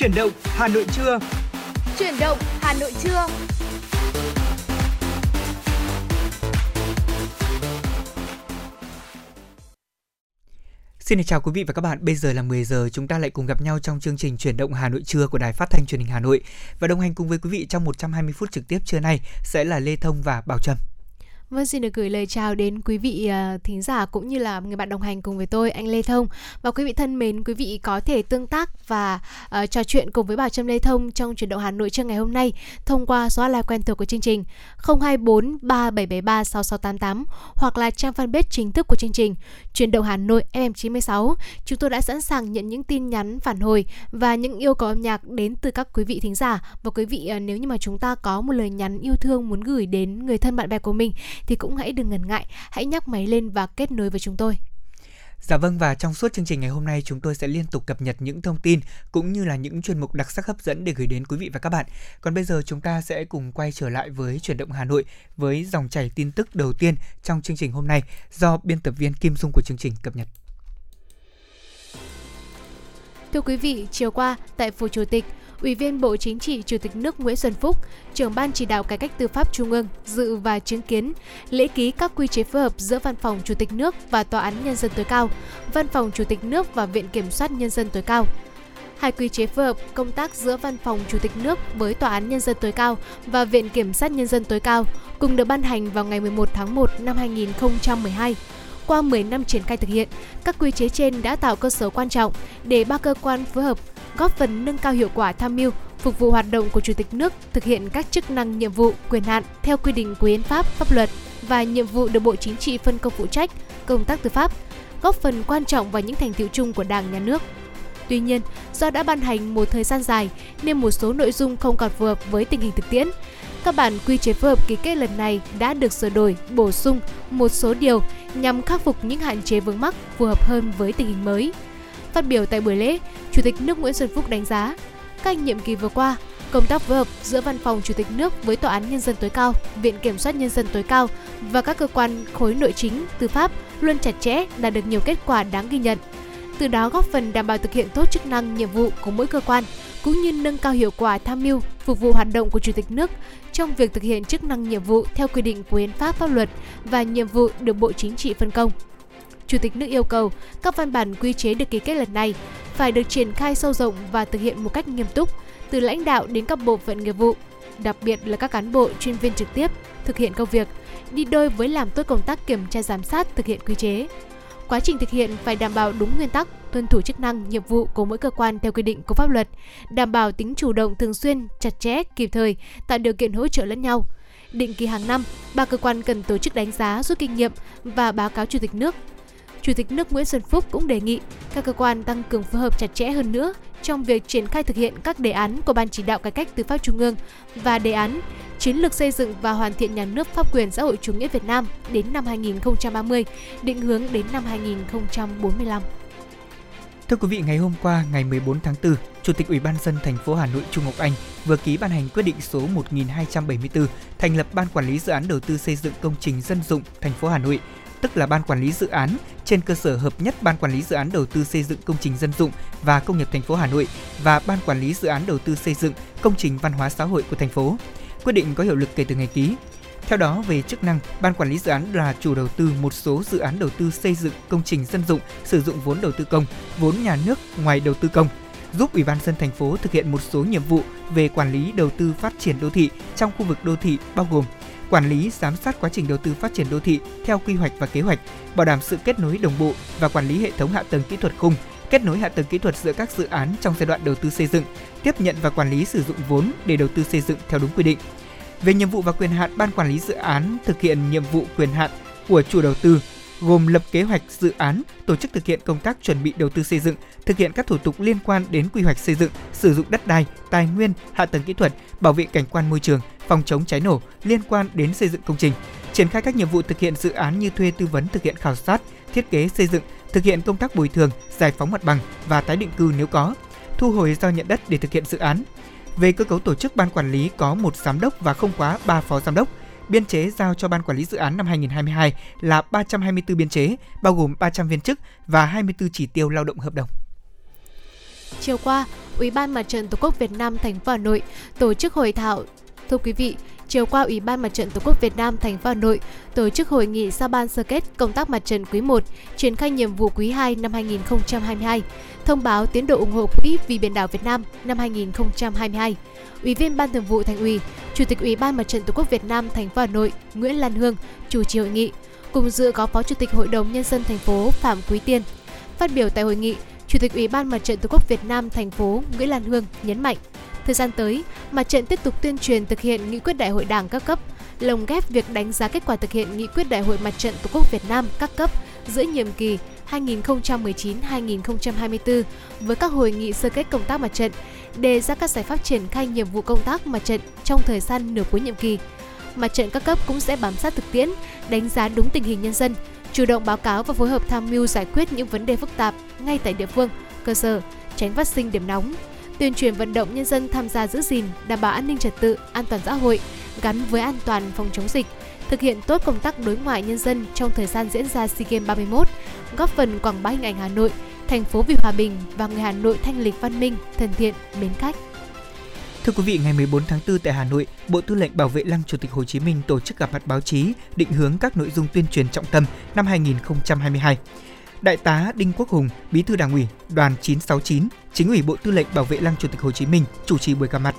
Chuyển động Hà Nội trưa. Chuyển động Hà Nội trưa. Xin chào quý vị và các bạn. Bây giờ là 10 giờ, chúng ta lại cùng gặp nhau trong chương trình Chuyển động Hà Nội trưa của Đài Phát thanh Truyền hình Hà Nội. Và đồng hành cùng với quý vị trong 120 phút trực tiếp trưa nay sẽ là Lê Thông và Bảo Trâm. Vâng, xin được gửi lời chào đến quý vị uh, thính giả cũng như là người bạn đồng hành cùng với tôi, anh Lê Thông. Và quý vị thân mến, quý vị có thể tương tác và uh, trò chuyện cùng với Bảo Trâm Lê Thông trong chuyển động Hà Nội trưa ngày hôm nay thông qua số hotline quen thuộc của chương trình 024 3773 6688 hoặc là trang fanpage chính thức của chương trình Chuyển động Hà Nội FM96. Chúng tôi đã sẵn sàng nhận những tin nhắn phản hồi và những yêu cầu âm nhạc đến từ các quý vị thính giả. Và quý vị uh, nếu như mà chúng ta có một lời nhắn yêu thương muốn gửi đến người thân bạn bè của mình thì cũng hãy đừng ngần ngại, hãy nhắc máy lên và kết nối với chúng tôi. Dạ vâng và trong suốt chương trình ngày hôm nay chúng tôi sẽ liên tục cập nhật những thông tin cũng như là những chuyên mục đặc sắc hấp dẫn để gửi đến quý vị và các bạn. Còn bây giờ chúng ta sẽ cùng quay trở lại với chuyển động Hà Nội với dòng chảy tin tức đầu tiên trong chương trình hôm nay do biên tập viên Kim Dung của chương trình cập nhật. Thưa quý vị, chiều qua tại Phủ Chủ tịch, Ủy viên Bộ Chính trị Chủ tịch nước Nguyễn Xuân Phúc, trưởng ban chỉ đạo cải cách tư pháp Trung ương dự và chứng kiến lễ ký các quy chế phối hợp giữa Văn phòng Chủ tịch nước và Tòa án Nhân dân tối cao, Văn phòng Chủ tịch nước và Viện Kiểm soát Nhân dân tối cao. Hai quy chế phối hợp công tác giữa Văn phòng Chủ tịch nước với Tòa án Nhân dân tối cao và Viện Kiểm sát Nhân dân tối cao cùng được ban hành vào ngày 11 tháng 1 năm 2012 qua 10 năm triển khai thực hiện, các quy chế trên đã tạo cơ sở quan trọng để ba cơ quan phối hợp góp phần nâng cao hiệu quả tham mưu, phục vụ hoạt động của Chủ tịch nước thực hiện các chức năng nhiệm vụ, quyền hạn theo quy định của hiến pháp, pháp luật và nhiệm vụ được Bộ Chính trị phân công phụ trách công tác tư pháp, góp phần quan trọng vào những thành tiệu chung của Đảng, Nhà nước. Tuy nhiên, do đã ban hành một thời gian dài nên một số nội dung không còn phù hợp với tình hình thực tiễn. Các bản quy chế phối hợp ký kết lần này đã được sửa đổi, bổ sung một số điều nhằm khắc phục những hạn chế vướng mắc phù hợp hơn với tình hình mới. Phát biểu tại buổi lễ, Chủ tịch nước Nguyễn Xuân Phúc đánh giá, các nhiệm kỳ vừa qua, công tác phối hợp giữa Văn phòng Chủ tịch nước với Tòa án Nhân dân tối cao, Viện Kiểm soát Nhân dân tối cao và các cơ quan khối nội chính, tư pháp luôn chặt chẽ, đạt được nhiều kết quả đáng ghi nhận. Từ đó góp phần đảm bảo thực hiện tốt chức năng, nhiệm vụ của mỗi cơ quan, cũng như nâng cao hiệu quả tham mưu, phục vụ hoạt động của Chủ tịch nước trong việc thực hiện chức năng nhiệm vụ theo quy định của hiến pháp pháp luật và nhiệm vụ được Bộ Chính trị phân công. Chủ tịch nước yêu cầu các văn bản quy chế được ký kết lần này phải được triển khai sâu rộng và thực hiện một cách nghiêm túc, từ lãnh đạo đến các bộ phận nghiệp vụ, đặc biệt là các cán bộ chuyên viên trực tiếp thực hiện công việc, đi đôi với làm tốt công tác kiểm tra giám sát thực hiện quy chế. Quá trình thực hiện phải đảm bảo đúng nguyên tắc, tuân thủ chức năng, nhiệm vụ của mỗi cơ quan theo quy định của pháp luật, đảm bảo tính chủ động thường xuyên, chặt chẽ, kịp thời, tạo điều kiện hỗ trợ lẫn nhau. Định kỳ hàng năm, ba cơ quan cần tổ chức đánh giá rút kinh nghiệm và báo cáo Chủ tịch nước Chủ tịch nước Nguyễn Xuân Phúc cũng đề nghị các cơ quan tăng cường phối hợp chặt chẽ hơn nữa trong việc triển khai thực hiện các đề án của Ban chỉ đạo cải cách tư pháp Trung ương và đề án chiến lược xây dựng và hoàn thiện nhà nước pháp quyền xã hội chủ nghĩa Việt Nam đến năm 2030, định hướng đến năm 2045. Thưa quý vị, ngày hôm qua, ngày 14 tháng 4, Chủ tịch Ủy ban dân thành phố Hà Nội Trung Ngọc Anh vừa ký ban hành quyết định số 1274 thành lập Ban quản lý dự án đầu tư xây dựng công trình dân dụng thành phố Hà Nội tức là ban quản lý dự án trên cơ sở hợp nhất ban quản lý dự án đầu tư xây dựng công trình dân dụng và công nghiệp thành phố Hà Nội và ban quản lý dự án đầu tư xây dựng công trình văn hóa xã hội của thành phố. Quyết định có hiệu lực kể từ ngày ký. Theo đó, về chức năng, ban quản lý dự án là chủ đầu tư một số dự án đầu tư xây dựng công trình dân dụng sử dụng vốn đầu tư công, vốn nhà nước ngoài đầu tư công, giúp Ủy ban dân thành phố thực hiện một số nhiệm vụ về quản lý đầu tư phát triển đô thị trong khu vực đô thị bao gồm quản lý giám sát quá trình đầu tư phát triển đô thị theo quy hoạch và kế hoạch, bảo đảm sự kết nối đồng bộ và quản lý hệ thống hạ tầng kỹ thuật khung, kết nối hạ tầng kỹ thuật giữa các dự án trong giai đoạn đầu tư xây dựng, tiếp nhận và quản lý sử dụng vốn để đầu tư xây dựng theo đúng quy định. Về nhiệm vụ và quyền hạn ban quản lý dự án thực hiện nhiệm vụ quyền hạn của chủ đầu tư gồm lập kế hoạch dự án, tổ chức thực hiện công tác chuẩn bị đầu tư xây dựng, thực hiện các thủ tục liên quan đến quy hoạch xây dựng, sử dụng đất đai, tài nguyên, hạ tầng kỹ thuật, bảo vệ cảnh quan môi trường, phòng chống cháy nổ liên quan đến xây dựng công trình, triển khai các nhiệm vụ thực hiện dự án như thuê tư vấn thực hiện khảo sát, thiết kế xây dựng, thực hiện công tác bồi thường, giải phóng mặt bằng và tái định cư nếu có, thu hồi giao nhận đất để thực hiện dự án. Về cơ cấu tổ chức ban quản lý có một giám đốc và không quá 3 phó giám đốc, biên chế giao cho ban quản lý dự án năm 2022 là 324 biên chế, bao gồm 300 viên chức và 24 chỉ tiêu lao động hợp đồng. chiều qua, Ủy ban Mặt trận Tổ quốc Việt Nam thành phố Hà Nội tổ chức hội thảo. Thưa quý vị, chiều qua Ủy ban Mặt trận Tổ quốc Việt Nam thành phố Hà Nội tổ chức hội nghị giao ban sơ kết công tác mặt trận quý 1, triển khai nhiệm vụ quý 2 năm 2022, thông báo tiến độ ủng hộ quỹ vì biển đảo Việt Nam năm 2022. Ủy viên Ban Thường vụ Thành ủy, Chủ tịch Ủy ban Mặt trận Tổ quốc Việt Nam thành phố Hà Nội Nguyễn Lan Hương chủ trì hội nghị. Cùng dự có Phó Chủ tịch Hội đồng nhân dân thành phố Phạm Quý Tiên. Phát biểu tại hội nghị, Chủ tịch Ủy ban Mặt trận Tổ quốc Việt Nam thành phố Nguyễn Lan Hương nhấn mạnh, thời gian tới, mặt trận tiếp tục tuyên truyền thực hiện nghị quyết đại hội Đảng các cấp, lồng ghép việc đánh giá kết quả thực hiện nghị quyết đại hội mặt trận Tổ quốc Việt Nam các cấp giữa nhiệm kỳ 2019-2024 với các hội nghị sơ kết công tác mặt trận, đề ra các giải pháp triển khai nhiệm vụ công tác mặt trận trong thời gian nửa cuối nhiệm kỳ. Mặt trận các cấp cũng sẽ bám sát thực tiễn, đánh giá đúng tình hình nhân dân, chủ động báo cáo và phối hợp tham mưu giải quyết những vấn đề phức tạp ngay tại địa phương, cơ sở, tránh phát sinh điểm nóng, tuyên truyền vận động nhân dân tham gia giữ gìn, đảm bảo an ninh trật tự, an toàn xã hội gắn với an toàn phòng chống dịch, thực hiện tốt công tác đối ngoại nhân dân trong thời gian diễn ra SEA Games 31, góp phần quảng bá hình ảnh Hà Nội, thành phố vì hòa bình và người Hà Nội thanh lịch văn minh, thân thiện, mến khách. Thưa quý vị, ngày 14 tháng 4 tại Hà Nội, Bộ Tư lệnh Bảo vệ Lăng Chủ tịch Hồ Chí Minh tổ chức gặp mặt báo chí định hướng các nội dung tuyên truyền trọng tâm năm 2022. Đại tá Đinh Quốc Hùng, Bí thư Đảng ủy, Đoàn 969, Chính ủy Bộ Tư lệnh Bảo vệ Lăng Chủ tịch Hồ Chí Minh chủ trì buổi gặp mặt.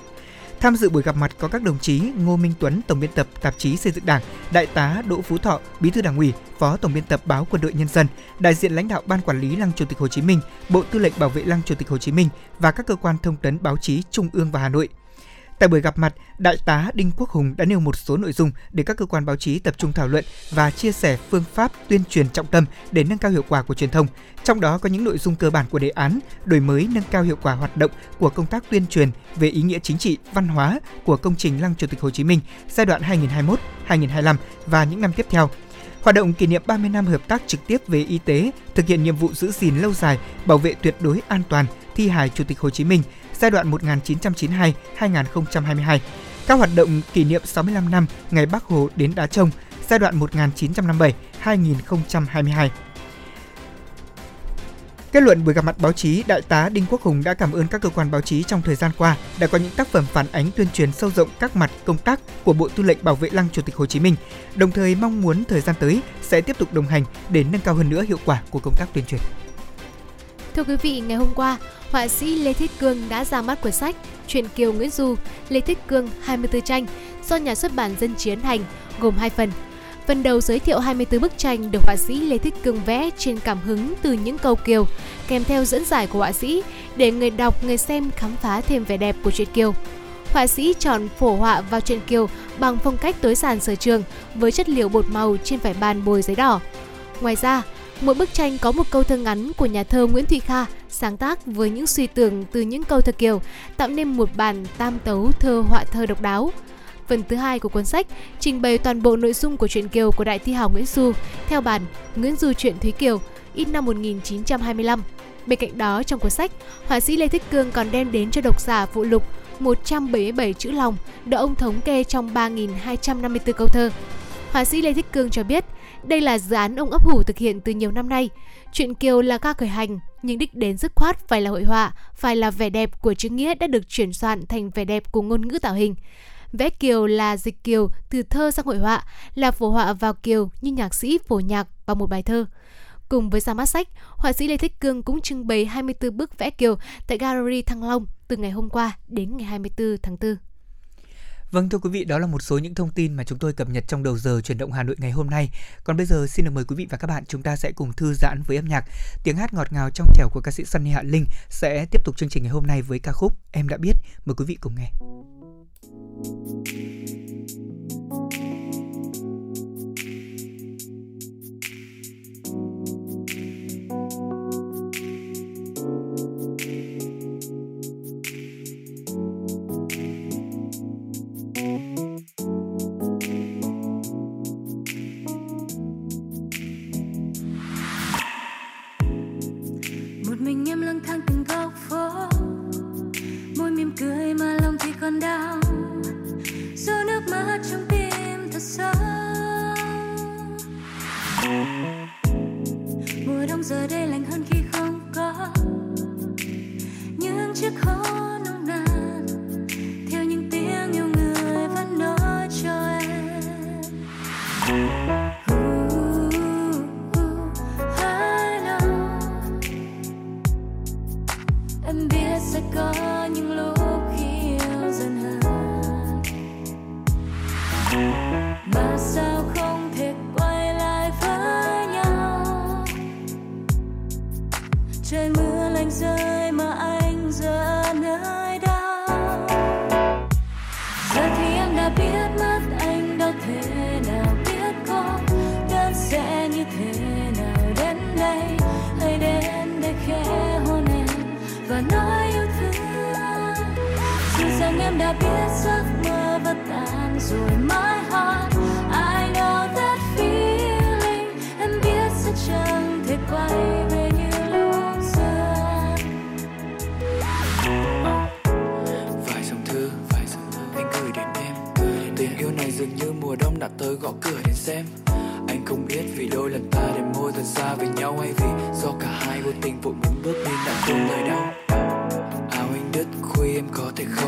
Tham dự buổi gặp mặt có các đồng chí Ngô Minh Tuấn, Tổng biên tập tạp chí Xây dựng Đảng, Đại tá Đỗ Phú Thọ, Bí thư Đảng ủy, Phó Tổng biên tập báo Quân đội Nhân dân, đại diện lãnh đạo Ban quản lý Lăng Chủ tịch Hồ Chí Minh, Bộ Tư lệnh Bảo vệ Lăng Chủ tịch Hồ Chí Minh và các cơ quan thông tấn báo chí Trung ương và Hà Nội – Tại buổi gặp mặt, Đại tá Đinh Quốc Hùng đã nêu một số nội dung để các cơ quan báo chí tập trung thảo luận và chia sẻ phương pháp tuyên truyền trọng tâm để nâng cao hiệu quả của truyền thông. Trong đó có những nội dung cơ bản của đề án đổi mới nâng cao hiệu quả hoạt động của công tác tuyên truyền về ý nghĩa chính trị, văn hóa của công trình Lăng Chủ tịch Hồ Chí Minh giai đoạn 2021-2025 và những năm tiếp theo. Hoạt động kỷ niệm 30 năm hợp tác trực tiếp về y tế, thực hiện nhiệm vụ giữ gìn lâu dài, bảo vệ tuyệt đối an toàn thi hài Chủ tịch Hồ Chí Minh giai đoạn 1992-2022, các hoạt động kỷ niệm 65 năm ngày Bắc Hồ đến Đá Trông giai đoạn 1957-2022. Kết luận buổi gặp mặt báo chí, Đại tá Đinh Quốc Hùng đã cảm ơn các cơ quan báo chí trong thời gian qua đã có những tác phẩm phản ánh tuyên truyền sâu rộng các mặt công tác của Bộ Tư lệnh Bảo vệ Lăng Chủ tịch Hồ Chí Minh, đồng thời mong muốn thời gian tới sẽ tiếp tục đồng hành để nâng cao hơn nữa hiệu quả của công tác tuyên truyền. Thưa quý vị, ngày hôm qua, họa sĩ Lê Thiết Cương đã ra mắt cuốn sách Truyền Kiều Nguyễn Du, Lê Thiết Cương 24 tranh do nhà xuất bản Dân Chiến hành gồm hai phần. Phần đầu giới thiệu 24 bức tranh được họa sĩ Lê Thích Cương vẽ trên cảm hứng từ những câu kiều, kèm theo dẫn giải của họa sĩ để người đọc, người xem khám phá thêm vẻ đẹp của truyện kiều. Họa sĩ chọn phổ họa vào truyện kiều bằng phong cách tối giản sở trường với chất liệu bột màu trên vải bàn bồi giấy đỏ. Ngoài ra, Mỗi bức tranh có một câu thơ ngắn của nhà thơ Nguyễn Thụy Kha sáng tác với những suy tưởng từ những câu thơ kiều, tạo nên một bản tam tấu thơ họa thơ độc đáo. Phần thứ hai của cuốn sách trình bày toàn bộ nội dung của truyện Kiều của đại thi hào Nguyễn Du theo bản Nguyễn Du truyện Thúy Kiều in năm 1925. Bên cạnh đó trong cuốn sách, họa sĩ Lê Thích Cương còn đem đến cho độc giả phụ lục 177 chữ lòng được ông thống kê trong 3.254 câu thơ. Họa sĩ Lê Thích Cương cho biết, đây là dự án ông ấp ủ thực hiện từ nhiều năm nay. Chuyện Kiều là ca khởi hành, nhưng đích đến dứt khoát phải là hội họa, phải là vẻ đẹp của chữ nghĩa đã được chuyển soạn thành vẻ đẹp của ngôn ngữ tạo hình. Vẽ kiều là dịch kiều từ thơ sang hội họa, là phổ họa vào kiều như nhạc sĩ phổ nhạc vào một bài thơ. Cùng với ra mắt sách, họa sĩ Lê Thích Cương cũng trưng bày 24 bức vẽ kiều tại Gallery Thăng Long từ ngày hôm qua đến ngày 24 tháng 4. Vâng thưa quý vị, đó là một số những thông tin mà chúng tôi cập nhật trong đầu giờ chuyển động Hà Nội ngày hôm nay. Còn bây giờ xin được mời quý vị và các bạn chúng ta sẽ cùng thư giãn với âm nhạc. Tiếng hát ngọt ngào trong trẻo của ca sĩ Sunny Hạ Linh sẽ tiếp tục chương trình ngày hôm nay với ca khúc Em đã biết. Mời quý vị cùng nghe. Còn đau dù nước mắt trong tim thật sâu mùa đông giờ đây lạnh hơn khi không có những chiếc hôn. Tới gõ cửa đến xem. Anh không biết vì đôi lần ta để môi thật xa với nhau hay vì do cả hai vô tình vội muốn bước nên đã không lời đau áo anh đứt khuy em có thể khóc.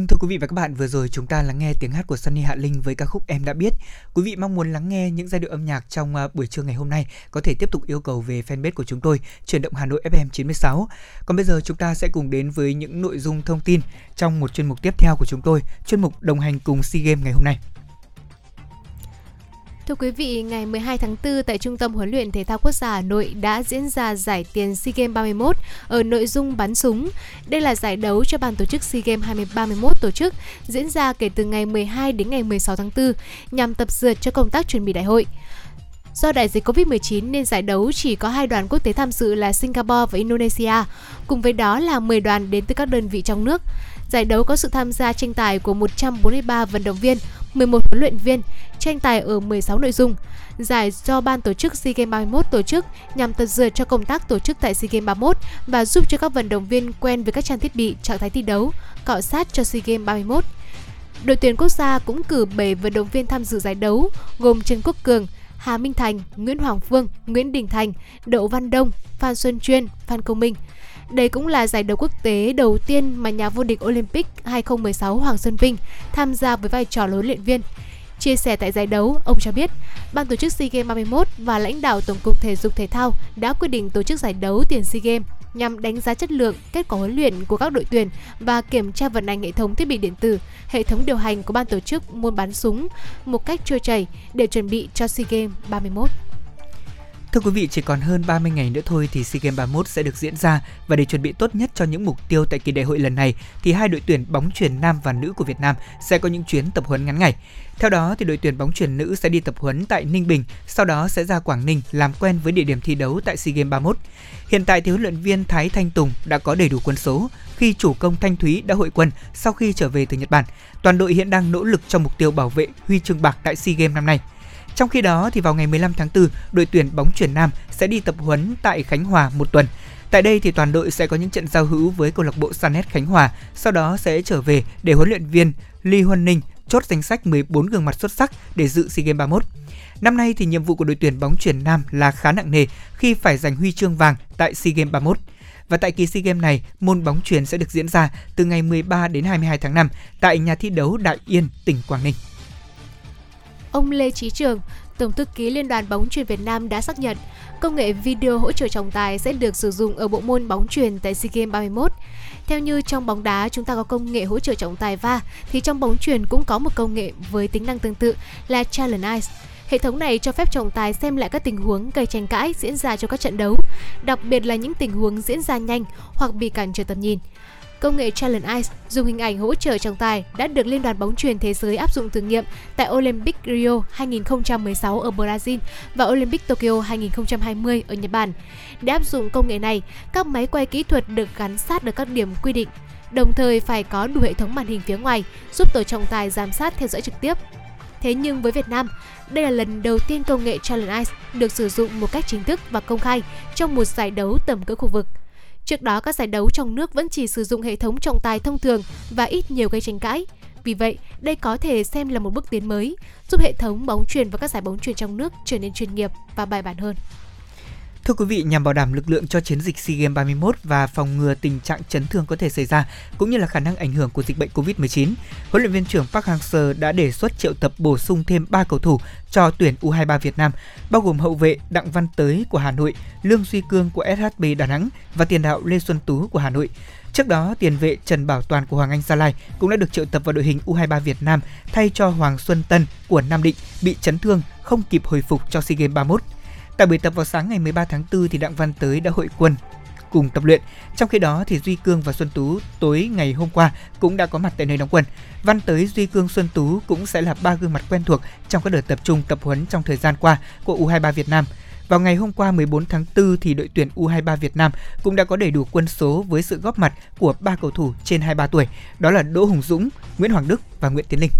Vâng thưa quý vị và các bạn, vừa rồi chúng ta lắng nghe tiếng hát của Sunny Hạ Linh với ca khúc Em đã biết. Quý vị mong muốn lắng nghe những giai điệu âm nhạc trong à, buổi trưa ngày hôm nay có thể tiếp tục yêu cầu về fanpage của chúng tôi, chuyển động Hà Nội FM 96. Còn bây giờ chúng ta sẽ cùng đến với những nội dung thông tin trong một chuyên mục tiếp theo của chúng tôi, chuyên mục đồng hành cùng SEA Games ngày hôm nay. Thưa quý vị, ngày 12 tháng 4 tại Trung tâm huấn luyện thể thao quốc gia Hà Nội đã diễn ra giải tiền SEA Games 31 ở nội dung bắn súng. Đây là giải đấu cho ban tổ chức SEA Games 2031 tổ chức diễn ra kể từ ngày 12 đến ngày 16 tháng 4 nhằm tập dượt cho công tác chuẩn bị đại hội. Do đại dịch Covid-19 nên giải đấu chỉ có hai đoàn quốc tế tham dự là Singapore và Indonesia, cùng với đó là 10 đoàn đến từ các đơn vị trong nước. Giải đấu có sự tham gia tranh tài của 143 vận động viên, 11 huấn luyện viên, tranh tài ở 16 nội dung. Giải do ban tổ chức SEA Games 31 tổ chức nhằm tập dượt cho công tác tổ chức tại SEA Games 31 và giúp cho các vận động viên quen với các trang thiết bị, trạng thái thi đấu, cọ sát cho SEA Games 31. Đội tuyển quốc gia cũng cử 7 vận động viên tham dự giải đấu, gồm Trần Quốc Cường, Hà Minh Thành, Nguyễn Hoàng Phương, Nguyễn Đình Thành, Đậu Văn Đông, Phan Xuân Chuyên, Phan Công Minh. Đây cũng là giải đấu quốc tế đầu tiên mà nhà vô địch Olympic 2016 Hoàng Xuân Vinh tham gia với vai trò huấn luyện viên. Chia sẻ tại giải đấu, ông cho biết, ban tổ chức SEA Games 31 và lãnh đạo Tổng cục Thể dục Thể thao đã quyết định tổ chức giải đấu tiền SEA Games nhằm đánh giá chất lượng, kết quả huấn luyện của các đội tuyển và kiểm tra vận hành hệ thống thiết bị điện tử, hệ thống điều hành của ban tổ chức môn bắn súng một cách trôi chảy để chuẩn bị cho SEA Games 31. Thưa quý vị, chỉ còn hơn 30 ngày nữa thôi thì SEA Games 31 sẽ được diễn ra và để chuẩn bị tốt nhất cho những mục tiêu tại kỳ đại hội lần này thì hai đội tuyển bóng chuyền nam và nữ của Việt Nam sẽ có những chuyến tập huấn ngắn ngày. Theo đó thì đội tuyển bóng chuyền nữ sẽ đi tập huấn tại Ninh Bình, sau đó sẽ ra Quảng Ninh làm quen với địa điểm thi đấu tại SEA Games 31. Hiện tại thì huấn luyện viên Thái Thanh Tùng đã có đầy đủ quân số khi chủ công Thanh Thúy đã hội quân sau khi trở về từ Nhật Bản. Toàn đội hiện đang nỗ lực trong mục tiêu bảo vệ huy chương bạc tại SEA Games năm nay. Trong khi đó thì vào ngày 15 tháng 4, đội tuyển bóng chuyển nam sẽ đi tập huấn tại Khánh Hòa một tuần. Tại đây thì toàn đội sẽ có những trận giao hữu với câu lạc bộ Sanet Khánh Hòa, sau đó sẽ trở về để huấn luyện viên Lee Huân Ninh chốt danh sách 14 gương mặt xuất sắc để dự SEA Games 31. Năm nay thì nhiệm vụ của đội tuyển bóng chuyển nam là khá nặng nề khi phải giành huy chương vàng tại SEA Games 31. Và tại kỳ SEA Games này, môn bóng chuyền sẽ được diễn ra từ ngày 13 đến 22 tháng 5 tại nhà thi đấu Đại Yên, tỉnh Quảng Ninh. Ông Lê trí Trường, Tổng thư ký Liên đoàn bóng chuyền Việt Nam đã xác nhận công nghệ video hỗ trợ trọng tài sẽ được sử dụng ở bộ môn bóng chuyền tại SEA Games 31. Theo như trong bóng đá chúng ta có công nghệ hỗ trợ trọng tài va, thì trong bóng chuyền cũng có một công nghệ với tính năng tương tự là Challenge Eyes. Hệ thống này cho phép trọng tài xem lại các tình huống gây tranh cãi diễn ra trong các trận đấu, đặc biệt là những tình huống diễn ra nhanh hoặc bị cản trở tầm nhìn. Công nghệ Challenge Eyes dùng hình ảnh hỗ trợ trọng tài đã được Liên đoàn bóng chuyền thế giới áp dụng thử nghiệm tại Olympic Rio 2016 ở Brazil và Olympic Tokyo 2020 ở Nhật Bản. Để áp dụng công nghệ này, các máy quay kỹ thuật được gắn sát được các điểm quy định, đồng thời phải có đủ hệ thống màn hình phía ngoài giúp tổ trọng tài giám sát theo dõi trực tiếp. Thế nhưng với Việt Nam, đây là lần đầu tiên công nghệ Challenge Eyes được sử dụng một cách chính thức và công khai trong một giải đấu tầm cỡ khu vực. Trước đó các giải đấu trong nước vẫn chỉ sử dụng hệ thống trọng tài thông thường và ít nhiều gây tranh cãi. Vì vậy, đây có thể xem là một bước tiến mới, giúp hệ thống bóng truyền và các giải bóng truyền trong nước trở nên chuyên nghiệp và bài bản hơn. Thưa quý vị, nhằm bảo đảm lực lượng cho chiến dịch SEA Games 31 và phòng ngừa tình trạng chấn thương có thể xảy ra, cũng như là khả năng ảnh hưởng của dịch bệnh COVID-19, huấn luyện viên trưởng Park Hang-seo đã đề xuất triệu tập bổ sung thêm 3 cầu thủ cho tuyển U23 Việt Nam, bao gồm hậu vệ Đặng Văn Tới của Hà Nội, Lương Duy Cương của SHB Đà Nẵng và tiền đạo Lê Xuân Tú của Hà Nội. Trước đó, tiền vệ Trần Bảo Toàn của Hoàng Anh Gia Lai cũng đã được triệu tập vào đội hình U23 Việt Nam thay cho Hoàng Xuân Tân của Nam Định bị chấn thương không kịp hồi phục cho SEA Games 31. Tại buổi tập vào sáng ngày 13 tháng 4 thì Đặng Văn Tới đã hội quân cùng tập luyện. Trong khi đó thì Duy Cương và Xuân Tú tối ngày hôm qua cũng đã có mặt tại nơi đóng quân. Văn Tới, Duy Cương, Xuân Tú cũng sẽ là ba gương mặt quen thuộc trong các đợt tập trung tập huấn trong thời gian qua của U23 Việt Nam. Vào ngày hôm qua 14 tháng 4 thì đội tuyển U23 Việt Nam cũng đã có đầy đủ quân số với sự góp mặt của ba cầu thủ trên 23 tuổi, đó là Đỗ Hùng Dũng, Nguyễn Hoàng Đức và Nguyễn Tiến Linh.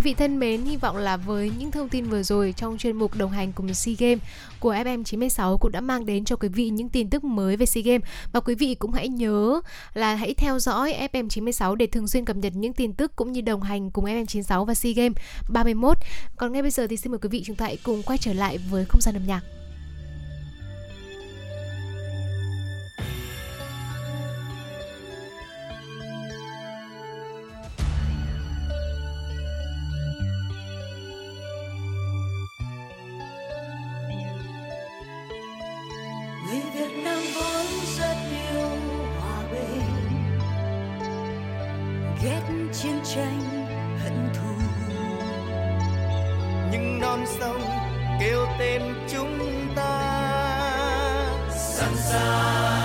Quý vị thân mến, hy vọng là với những thông tin vừa rồi trong chuyên mục đồng hành cùng SEA Games của FM96 cũng đã mang đến cho quý vị những tin tức mới về SEA Games và quý vị cũng hãy nhớ là hãy theo dõi FM96 để thường xuyên cập nhật những tin tức cũng như đồng hành cùng FM96 và SEA Games 31. Còn ngay bây giờ thì xin mời quý vị chúng ta hãy cùng quay trở lại với không gian âm nhạc. Ghét chiến tranh hận thù. Nhưng non sông kêu tên chúng ta. Sẵn sàng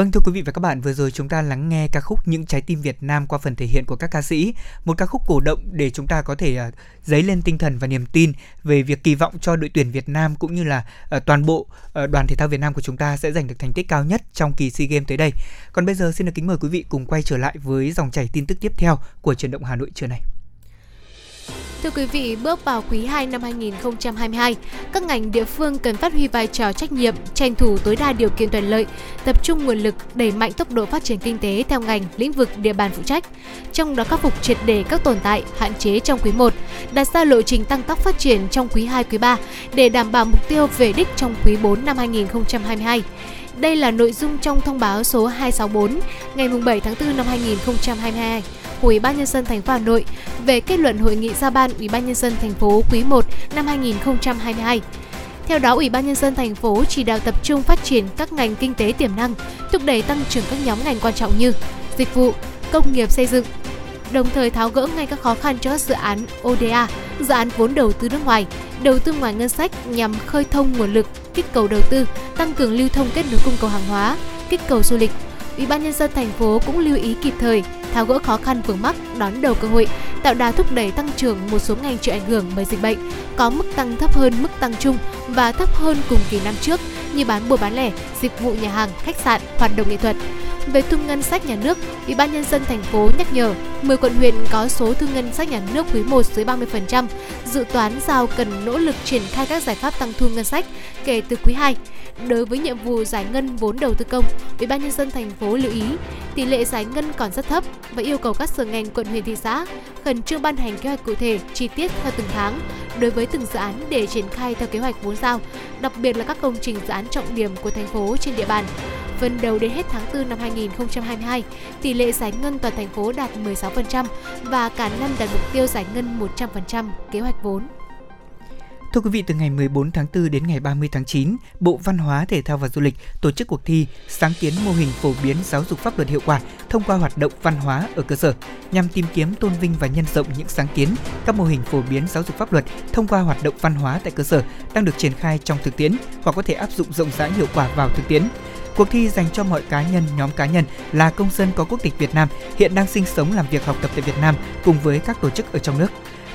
Vâng thưa quý vị và các bạn, vừa rồi chúng ta lắng nghe ca khúc Những trái tim Việt Nam qua phần thể hiện của các ca sĩ, một ca khúc cổ động để chúng ta có thể uh, dấy lên tinh thần và niềm tin về việc kỳ vọng cho đội tuyển Việt Nam cũng như là uh, toàn bộ uh, đoàn thể thao Việt Nam của chúng ta sẽ giành được thành tích cao nhất trong kỳ SEA Games tới đây. Còn bây giờ xin được kính mời quý vị cùng quay trở lại với dòng chảy tin tức tiếp theo của truyền động Hà Nội trưa nay. Thưa quý vị, bước vào quý 2 năm 2022, các ngành địa phương cần phát huy vai trò trách nhiệm, tranh thủ tối đa điều kiện thuận lợi, tập trung nguồn lực đẩy mạnh tốc độ phát triển kinh tế theo ngành, lĩnh vực địa bàn phụ trách. Trong đó khắc phục triệt đề các tồn tại, hạn chế trong quý 1, đặt ra lộ trình tăng tốc phát triển trong quý 2, quý 3 để đảm bảo mục tiêu về đích trong quý 4 năm 2022. Đây là nội dung trong thông báo số 264 ngày 7 tháng 4 năm 2022 của Ủy ban nhân dân thành phố Hà Nội về kết luận hội nghị giao ban Ủy ban nhân dân thành phố quý 1 năm 2022. Theo đó, Ủy ban nhân dân thành phố chỉ đạo tập trung phát triển các ngành kinh tế tiềm năng, thúc đẩy tăng trưởng các nhóm ngành quan trọng như dịch vụ, công nghiệp xây dựng, đồng thời tháo gỡ ngay các khó khăn cho các dự án ODA, dự án vốn đầu tư nước ngoài, đầu tư ngoài ngân sách nhằm khơi thông nguồn lực, kích cầu đầu tư, tăng cường lưu thông kết nối cung cầu hàng hóa, kích cầu du lịch. Ủy ban nhân dân thành phố cũng lưu ý kịp thời tháo gỡ khó khăn vướng mắc, đón đầu cơ hội, tạo đà thúc đẩy tăng trưởng một số ngành chịu ảnh hưởng bởi dịch bệnh, có mức tăng thấp hơn mức tăng chung và thấp hơn cùng kỳ năm trước như bán buôn bán lẻ, dịch vụ nhà hàng, khách sạn, hoạt động nghệ thuật. Về thu ngân sách nhà nước, Ủy ban nhân dân thành phố nhắc nhở 10 quận huyện có số thu ngân sách nhà nước quý 1 dưới 30%, dự toán giao cần nỗ lực triển khai các giải pháp tăng thu ngân sách kể từ quý 2. Đối với nhiệm vụ giải ngân vốn đầu tư công, Ủy ban nhân dân thành phố lưu ý tỷ lệ giải ngân còn rất thấp và yêu cầu các sở ngành quận huyện thị xã khẩn trương ban hành kế hoạch cụ thể, chi tiết theo từng tháng đối với từng dự án để triển khai theo kế hoạch vốn giao, đặc biệt là các công trình dự án trọng điểm của thành phố trên địa bàn. Phần đầu đến hết tháng 4 năm 2022, tỷ lệ giải ngân toàn thành phố đạt 16% và cả năm đạt mục tiêu giải ngân 100% kế hoạch vốn. Thưa quý vị, từ ngày 14 tháng 4 đến ngày 30 tháng 9, Bộ Văn hóa, Thể thao và Du lịch tổ chức cuộc thi sáng kiến mô hình phổ biến giáo dục pháp luật hiệu quả thông qua hoạt động văn hóa ở cơ sở nhằm tìm kiếm tôn vinh và nhân rộng những sáng kiến, các mô hình phổ biến giáo dục pháp luật thông qua hoạt động văn hóa tại cơ sở đang được triển khai trong thực tiễn hoặc có thể áp dụng rộng rãi hiệu quả vào thực tiễn. Cuộc thi dành cho mọi cá nhân, nhóm cá nhân là công dân có quốc tịch Việt Nam hiện đang sinh sống làm việc học tập tại Việt Nam cùng với các tổ chức ở trong nước.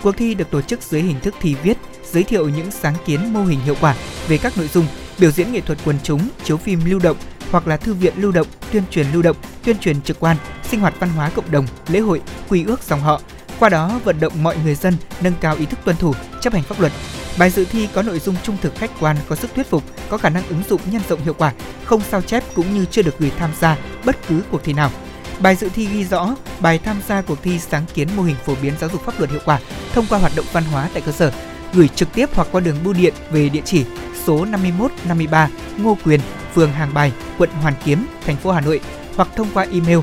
Cuộc thi được tổ chức dưới hình thức thi viết, giới thiệu những sáng kiến mô hình hiệu quả về các nội dung biểu diễn nghệ thuật quần chúng, chiếu phim lưu động hoặc là thư viện lưu động, tuyên truyền lưu động, tuyên truyền trực quan, sinh hoạt văn hóa cộng đồng, lễ hội, quy ước dòng họ. Qua đó vận động mọi người dân nâng cao ý thức tuân thủ, chấp hành pháp luật. Bài dự thi có nội dung trung thực khách quan, có sức thuyết phục, có khả năng ứng dụng nhân rộng hiệu quả, không sao chép cũng như chưa được gửi tham gia bất cứ cuộc thi nào. Bài dự thi ghi rõ bài tham gia cuộc thi sáng kiến mô hình phổ biến giáo dục pháp luật hiệu quả thông qua hoạt động văn hóa tại cơ sở gửi trực tiếp hoặc qua đường bưu điện về địa chỉ số 51 53 Ngô Quyền, phường Hàng Bài, quận Hoàn Kiếm, thành phố Hà Nội hoặc thông qua email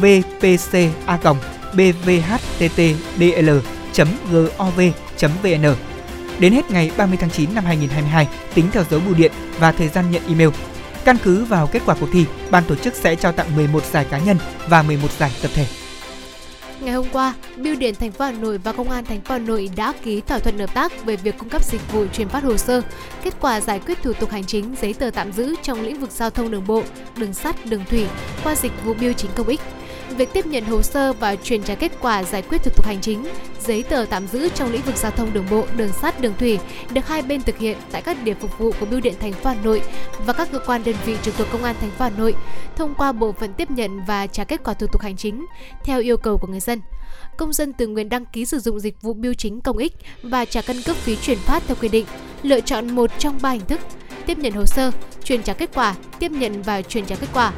vpca@bvhttdl.gov.vn. Đến hết ngày 30 tháng 9 năm 2022 tính theo dấu bưu điện và thời gian nhận email. Căn cứ vào kết quả cuộc thi, ban tổ chức sẽ trao tặng 11 giải cá nhân và 11 giải tập thể. Ngày hôm qua, Bưu điện thành phố Hà Nội và Công an thành phố Hà Nội đã ký thỏa thuận hợp tác về việc cung cấp dịch vụ truyền phát hồ sơ, kết quả giải quyết thủ tục hành chính, giấy tờ tạm giữ trong lĩnh vực giao thông đường bộ, đường sắt, đường thủy qua dịch vụ bưu chính công ích. Việc tiếp nhận hồ sơ và truyền trả kết quả giải quyết thủ tục hành chính, giấy tờ tạm giữ trong lĩnh vực giao thông đường bộ, đường sắt, đường thủy được hai bên thực hiện tại các điểm phục vụ của Bưu điện thành phố Hà Nội và các cơ quan đơn vị trực thuộc Công an thành phố Hà Nội thông qua bộ phận tiếp nhận và trả kết quả thủ tục hành chính theo yêu cầu của người dân công dân tự nguyện đăng ký sử dụng dịch vụ bưu chính công ích và trả căn cước phí chuyển phát theo quy định, lựa chọn một trong ba hình thức: tiếp nhận hồ sơ, truyền trả kết quả, tiếp nhận và truyền trả kết quả.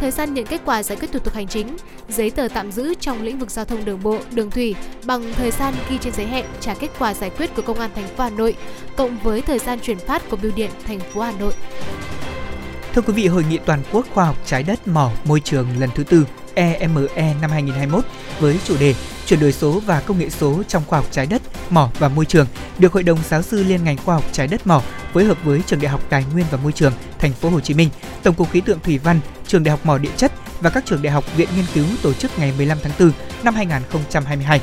Thời gian nhận kết quả giải quyết thủ tục hành chính, giấy tờ tạm giữ trong lĩnh vực giao thông đường bộ, đường thủy bằng thời gian ghi trên giấy hẹn trả kết quả giải quyết của Công an thành phố Hà Nội cộng với thời gian chuyển phát của bưu điện thành phố Hà Nội. Thưa quý vị, hội nghị toàn quốc khoa học trái đất mỏ môi trường lần thứ tư EME năm 2021 với chủ đề chuyển đổi số và công nghệ số trong khoa học trái đất, mỏ và môi trường được Hội đồng giáo sư liên ngành khoa học trái đất mỏ phối hợp với Trường Đại học Tài nguyên và Môi trường Thành phố Hồ Chí Minh, Tổng cục Khí tượng Thủy văn, Trường Đại học Mỏ Địa chất và các trường đại học viện nghiên cứu tổ chức ngày 15 tháng 4 năm 2022.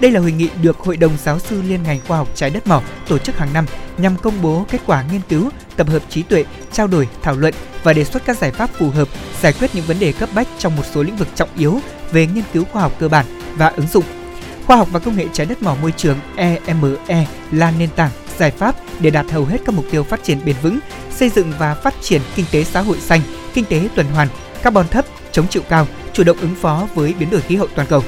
Đây là hội nghị được Hội đồng Giáo sư Liên ngành Khoa học Trái đất mỏ tổ chức hàng năm nhằm công bố kết quả nghiên cứu, tập hợp trí tuệ, trao đổi, thảo luận và đề xuất các giải pháp phù hợp giải quyết những vấn đề cấp bách trong một số lĩnh vực trọng yếu về nghiên cứu khoa học cơ bản và ứng dụng. Khoa học và công nghệ trái đất mỏ môi trường EME là nền tảng giải pháp để đạt hầu hết các mục tiêu phát triển bền vững, xây dựng và phát triển kinh tế xã hội xanh, kinh tế tuần hoàn, carbon thấp, chống chịu cao, chủ động ứng phó với biến đổi khí hậu toàn cầu.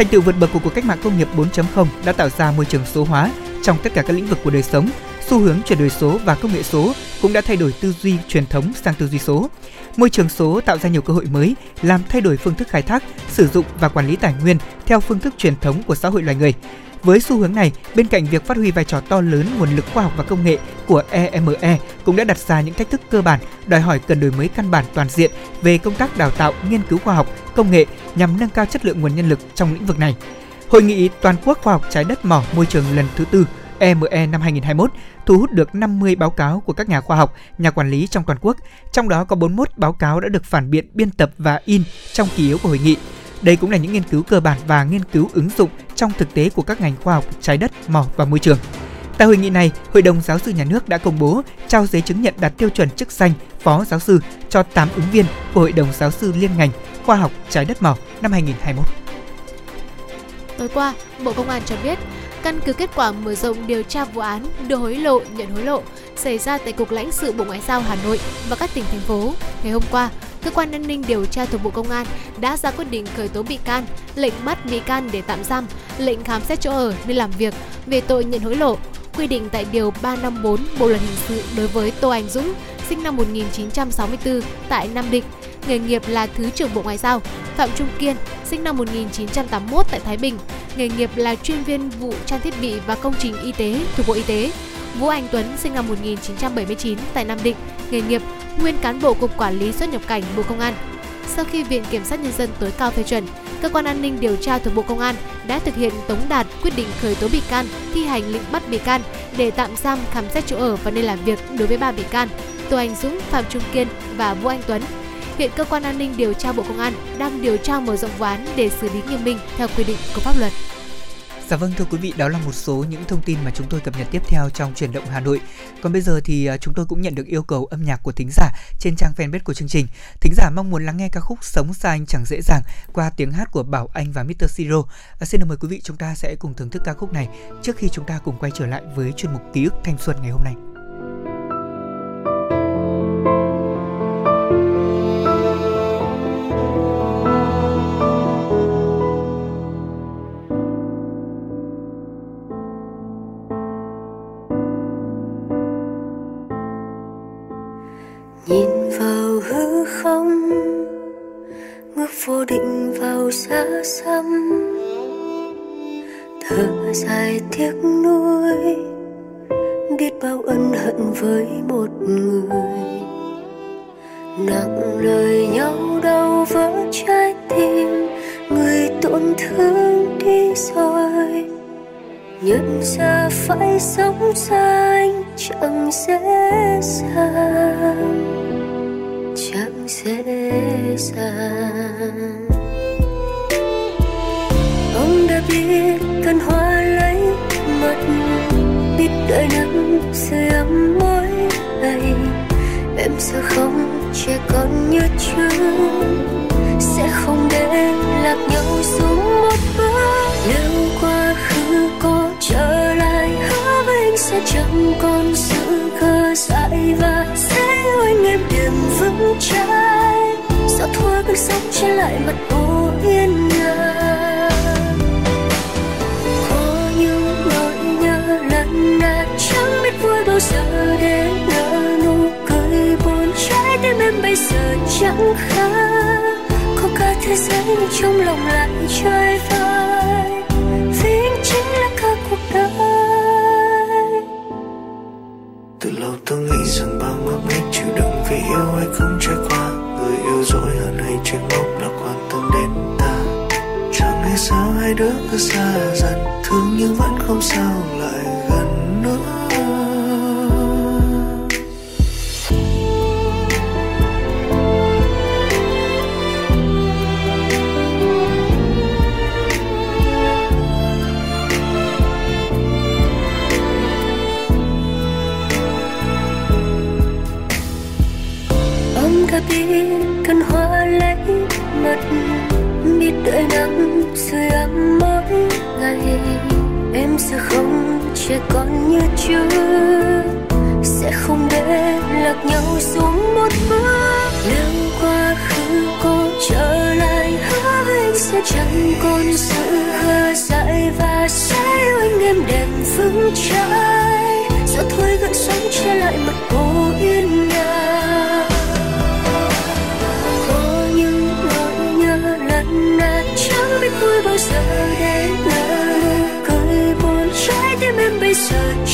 Thành tựu vượt bậc của cuộc cách mạng công nghiệp 4.0 đã tạo ra môi trường số hóa trong tất cả các lĩnh vực của đời sống. Xu hướng chuyển đổi số và công nghệ số cũng đã thay đổi tư duy truyền thống sang tư duy số. Môi trường số tạo ra nhiều cơ hội mới, làm thay đổi phương thức khai thác, sử dụng và quản lý tài nguyên theo phương thức truyền thống của xã hội loài người. Với xu hướng này, bên cạnh việc phát huy vai trò to lớn nguồn lực khoa học và công nghệ của EME cũng đã đặt ra những thách thức cơ bản đòi hỏi cần đổi mới căn bản toàn diện về công tác đào tạo, nghiên cứu khoa học, công nghệ nhằm nâng cao chất lượng nguồn nhân lực trong lĩnh vực này. Hội nghị toàn quốc khoa học trái đất mỏ môi trường lần thứ tư EME năm 2021 thu hút được 50 báo cáo của các nhà khoa học, nhà quản lý trong toàn quốc, trong đó có 41 báo cáo đã được phản biện, biên tập và in trong kỳ yếu của hội nghị. Đây cũng là những nghiên cứu cơ bản và nghiên cứu ứng dụng trong thực tế của các ngành khoa học trái đất, mỏ và môi trường. Tại hội nghị này, Hội đồng Giáo sư Nhà nước đã công bố trao giấy chứng nhận đạt tiêu chuẩn chức danh Phó Giáo sư cho 8 ứng viên của Hội đồng Giáo sư Liên ngành Khoa học Trái đất mỏ năm 2021. Tối qua, Bộ Công an cho biết, căn cứ kết quả mở rộng điều tra vụ án đưa hối lộ, nhận hối lộ xảy ra tại Cục lãnh sự Bộ Ngoại giao Hà Nội và các tỉnh thành phố. Ngày hôm qua, cơ quan an ninh điều tra thuộc Bộ Công an đã ra quyết định khởi tố bị can, lệnh bắt bị can để tạm giam, lệnh khám xét chỗ ở nơi làm việc về tội nhận hối lộ, quy định tại điều 354 Bộ luật hình sự đối với Tô Anh Dũng, sinh năm 1964 tại Nam Định, nghề nghiệp là Thứ trưởng Bộ Ngoại giao, Phạm Trung Kiên, sinh năm 1981 tại Thái Bình, nghề nghiệp là chuyên viên vụ trang thiết bị và công trình y tế thuộc Bộ Y tế. Vũ Anh Tuấn, sinh năm 1979 tại Nam Định, nghề nghiệp nguyên cán bộ Cục Quản lý xuất nhập cảnh Bộ Công an. Sau khi Viện Kiểm sát Nhân dân tối cao phê chuẩn, cơ quan an ninh điều tra thuộc Bộ Công an đã thực hiện tống đạt quyết định khởi tố bị can, thi hành lệnh bắt bị can để tạm giam khám xét chỗ ở và nơi làm việc đối với ba bị can Tô Anh Dũng, Phạm Trung Kiên và Vũ Anh Tuấn. Hiện cơ quan an ninh điều tra Bộ Công an đang điều tra mở rộng vụ án để xử lý nghiêm minh theo quy định của pháp luật. Dạ vâng thưa quý vị, đó là một số những thông tin mà chúng tôi cập nhật tiếp theo trong chuyển động Hà Nội. Còn bây giờ thì à, chúng tôi cũng nhận được yêu cầu âm nhạc của thính giả trên trang fanpage của chương trình. Thính giả mong muốn lắng nghe ca khúc Sống xa anh chẳng dễ dàng qua tiếng hát của Bảo Anh và Mr. Siro. À, xin được mời quý vị chúng ta sẽ cùng thưởng thức ca khúc này trước khi chúng ta cùng quay trở lại với chuyên mục ký ức thanh xuân ngày hôm nay. Vô định vào xa xăm. Thở dài tiếc nuối, biết bao ân hận với một người. Nặng lời nhau đau vỡ trái tim, người tổn thương đi rồi. Nhận ra phải sống xa anh chẳng dễ dàng chẳng dễ dàng ông đã biết cần hoa lấy mật biết đợi nắng sưởi ấm mỗi ngày em sẽ không trẻ con như trước. Sẽ không để lạc nhau xuống một bước. Nếu quá khứ có trở lại sẽ chẳng còn sự khờ dại và sẽ anh em đừng vững trái sao thôi bước sóng trở lại mặt hồ yên ngàn có những nỗi nhớ lần nào chẳng biết vui bao giờ để nở nụ cười buồn trái tim em bây giờ chẳng khác. Có cả thế giới trong lòng lại chơi vơi. Cứ xa dần thương nhưng vẫn không sao lại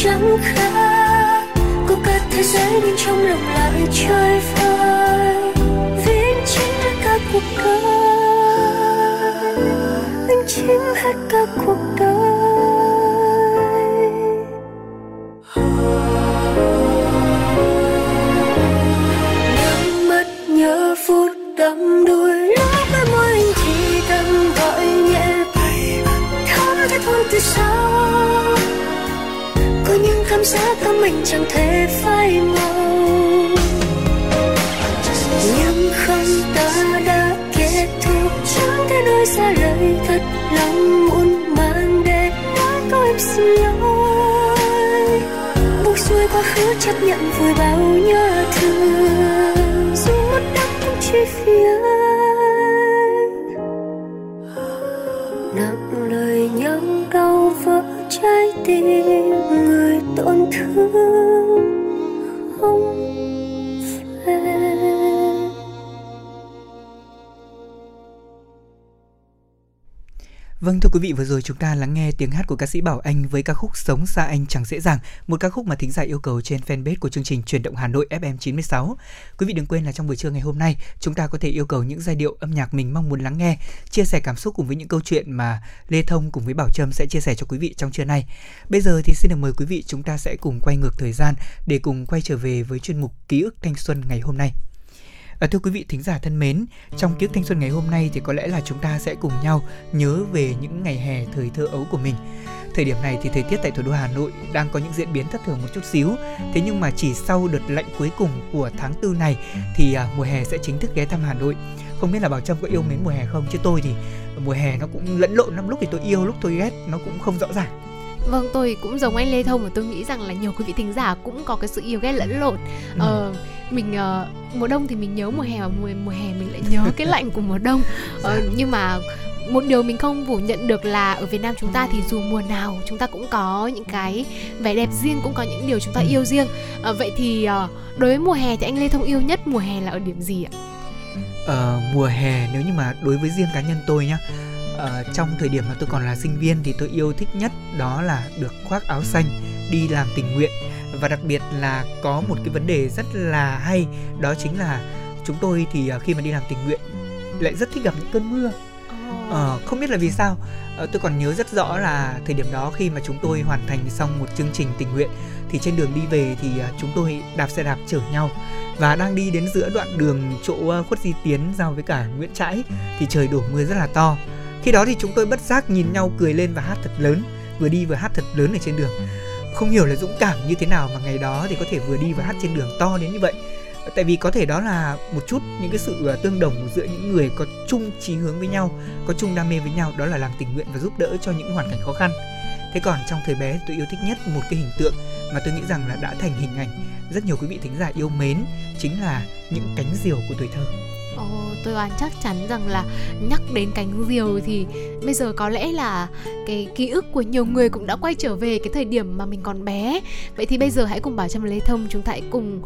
chẳng khác. Có cả thế giới bên trong lòng lại trôi vơi vì chính hết cả cuộc đời anh chính hết cả cuộc đời mình chẳng thể phai màu nhưng không ta đã kết thúc, chẳng thể nói ra lời thật lòng muôn mang để nói câu em xin lỗi. Buông xuôi quá khứ chấp nhận vùi bao nhớ thương, dù mất đắng cũng chỉ Vâng thưa quý vị vừa rồi chúng ta lắng nghe tiếng hát của ca sĩ Bảo Anh với ca khúc Sống xa anh chẳng dễ dàng, một ca khúc mà thính giả yêu cầu trên fanpage của chương trình Truyền động Hà Nội FM 96. Quý vị đừng quên là trong buổi trưa ngày hôm nay, chúng ta có thể yêu cầu những giai điệu âm nhạc mình mong muốn lắng nghe, chia sẻ cảm xúc cùng với những câu chuyện mà Lê Thông cùng với Bảo Trâm sẽ chia sẻ cho quý vị trong trưa nay. Bây giờ thì xin được mời quý vị chúng ta sẽ cùng quay ngược thời gian để cùng quay trở về với chuyên mục Ký ức thanh xuân ngày hôm nay. À, thưa quý vị thính giả thân mến, trong ký ức thanh xuân ngày hôm nay thì có lẽ là chúng ta sẽ cùng nhau nhớ về những ngày hè thời thơ ấu của mình. Thời điểm này thì thời tiết tại thủ đô Hà Nội đang có những diễn biến thất thường một chút xíu. Thế nhưng mà chỉ sau đợt lạnh cuối cùng của tháng tư này thì à, mùa hè sẽ chính thức ghé thăm Hà Nội. Không biết là Bảo Trâm có yêu mến mùa hè không chứ tôi thì mùa hè nó cũng lẫn lộn lắm lúc thì tôi yêu lúc tôi ghét nó cũng không rõ ràng. Vâng, tôi cũng giống anh Lê Thông và tôi nghĩ rằng là nhiều quý vị thính giả cũng có cái sự yêu ghét lẫn lộn. Ừ. Ờ, mình ờ, mùa đông thì mình nhớ mùa hè và mùa mùa hè mình lại nhớ cái lạnh của mùa đông. Ờ, nhưng mà một điều mình không phủ nhận được là ở Việt Nam chúng ta thì dù mùa nào chúng ta cũng có những cái vẻ đẹp riêng cũng có những điều chúng ta yêu riêng Ờ, vậy thì ờ, đối với mùa hè thì anh Lê Thông yêu nhất mùa hè là ở điểm gì ạ? Ờ, mùa hè nếu như mà đối với riêng cá nhân tôi nhá ờ, trong thời điểm mà tôi còn là sinh viên thì tôi yêu thích nhất đó là được khoác áo xanh đi làm tình nguyện và đặc biệt là có một cái vấn đề rất là hay đó chính là chúng tôi thì ờ, khi mà đi làm tình nguyện lại rất thích gặp những cơn mưa Ờ, không biết là vì sao ờ, tôi còn nhớ rất rõ là thời điểm đó khi mà chúng tôi hoàn thành xong một chương trình tình nguyện thì trên đường đi về thì à, chúng tôi đạp xe đạp chở nhau và đang đi đến giữa đoạn đường chỗ à, khuất Di Tiến giao với cả Nguyễn Trãi thì trời đổ mưa rất là to. Khi đó thì chúng tôi bất giác nhìn nhau cười lên và hát thật lớn, vừa đi vừa hát thật lớn ở trên đường. Không hiểu là dũng cảm như thế nào mà ngày đó thì có thể vừa đi và hát trên đường to đến như vậy. Tại vì có thể đó là một chút những cái sự à, tương đồng giữa những người có chung chí hướng với nhau, có chung đam mê với nhau đó là làm tình nguyện và giúp đỡ cho những hoàn cảnh khó khăn. Thế còn trong thời bé tôi yêu thích nhất một cái hình tượng mà tôi nghĩ rằng là đã thành hình ảnh rất nhiều quý vị thính giả yêu mến chính là những cánh diều của tuổi thơ. Ồ, tôi đoán chắc chắn rằng là nhắc đến cánh diều thì bây giờ có lẽ là cái ký ức của nhiều người cũng đã quay trở về cái thời điểm mà mình còn bé. Vậy thì bây giờ hãy cùng Bảo Trâm Lê Thông chúng ta hãy cùng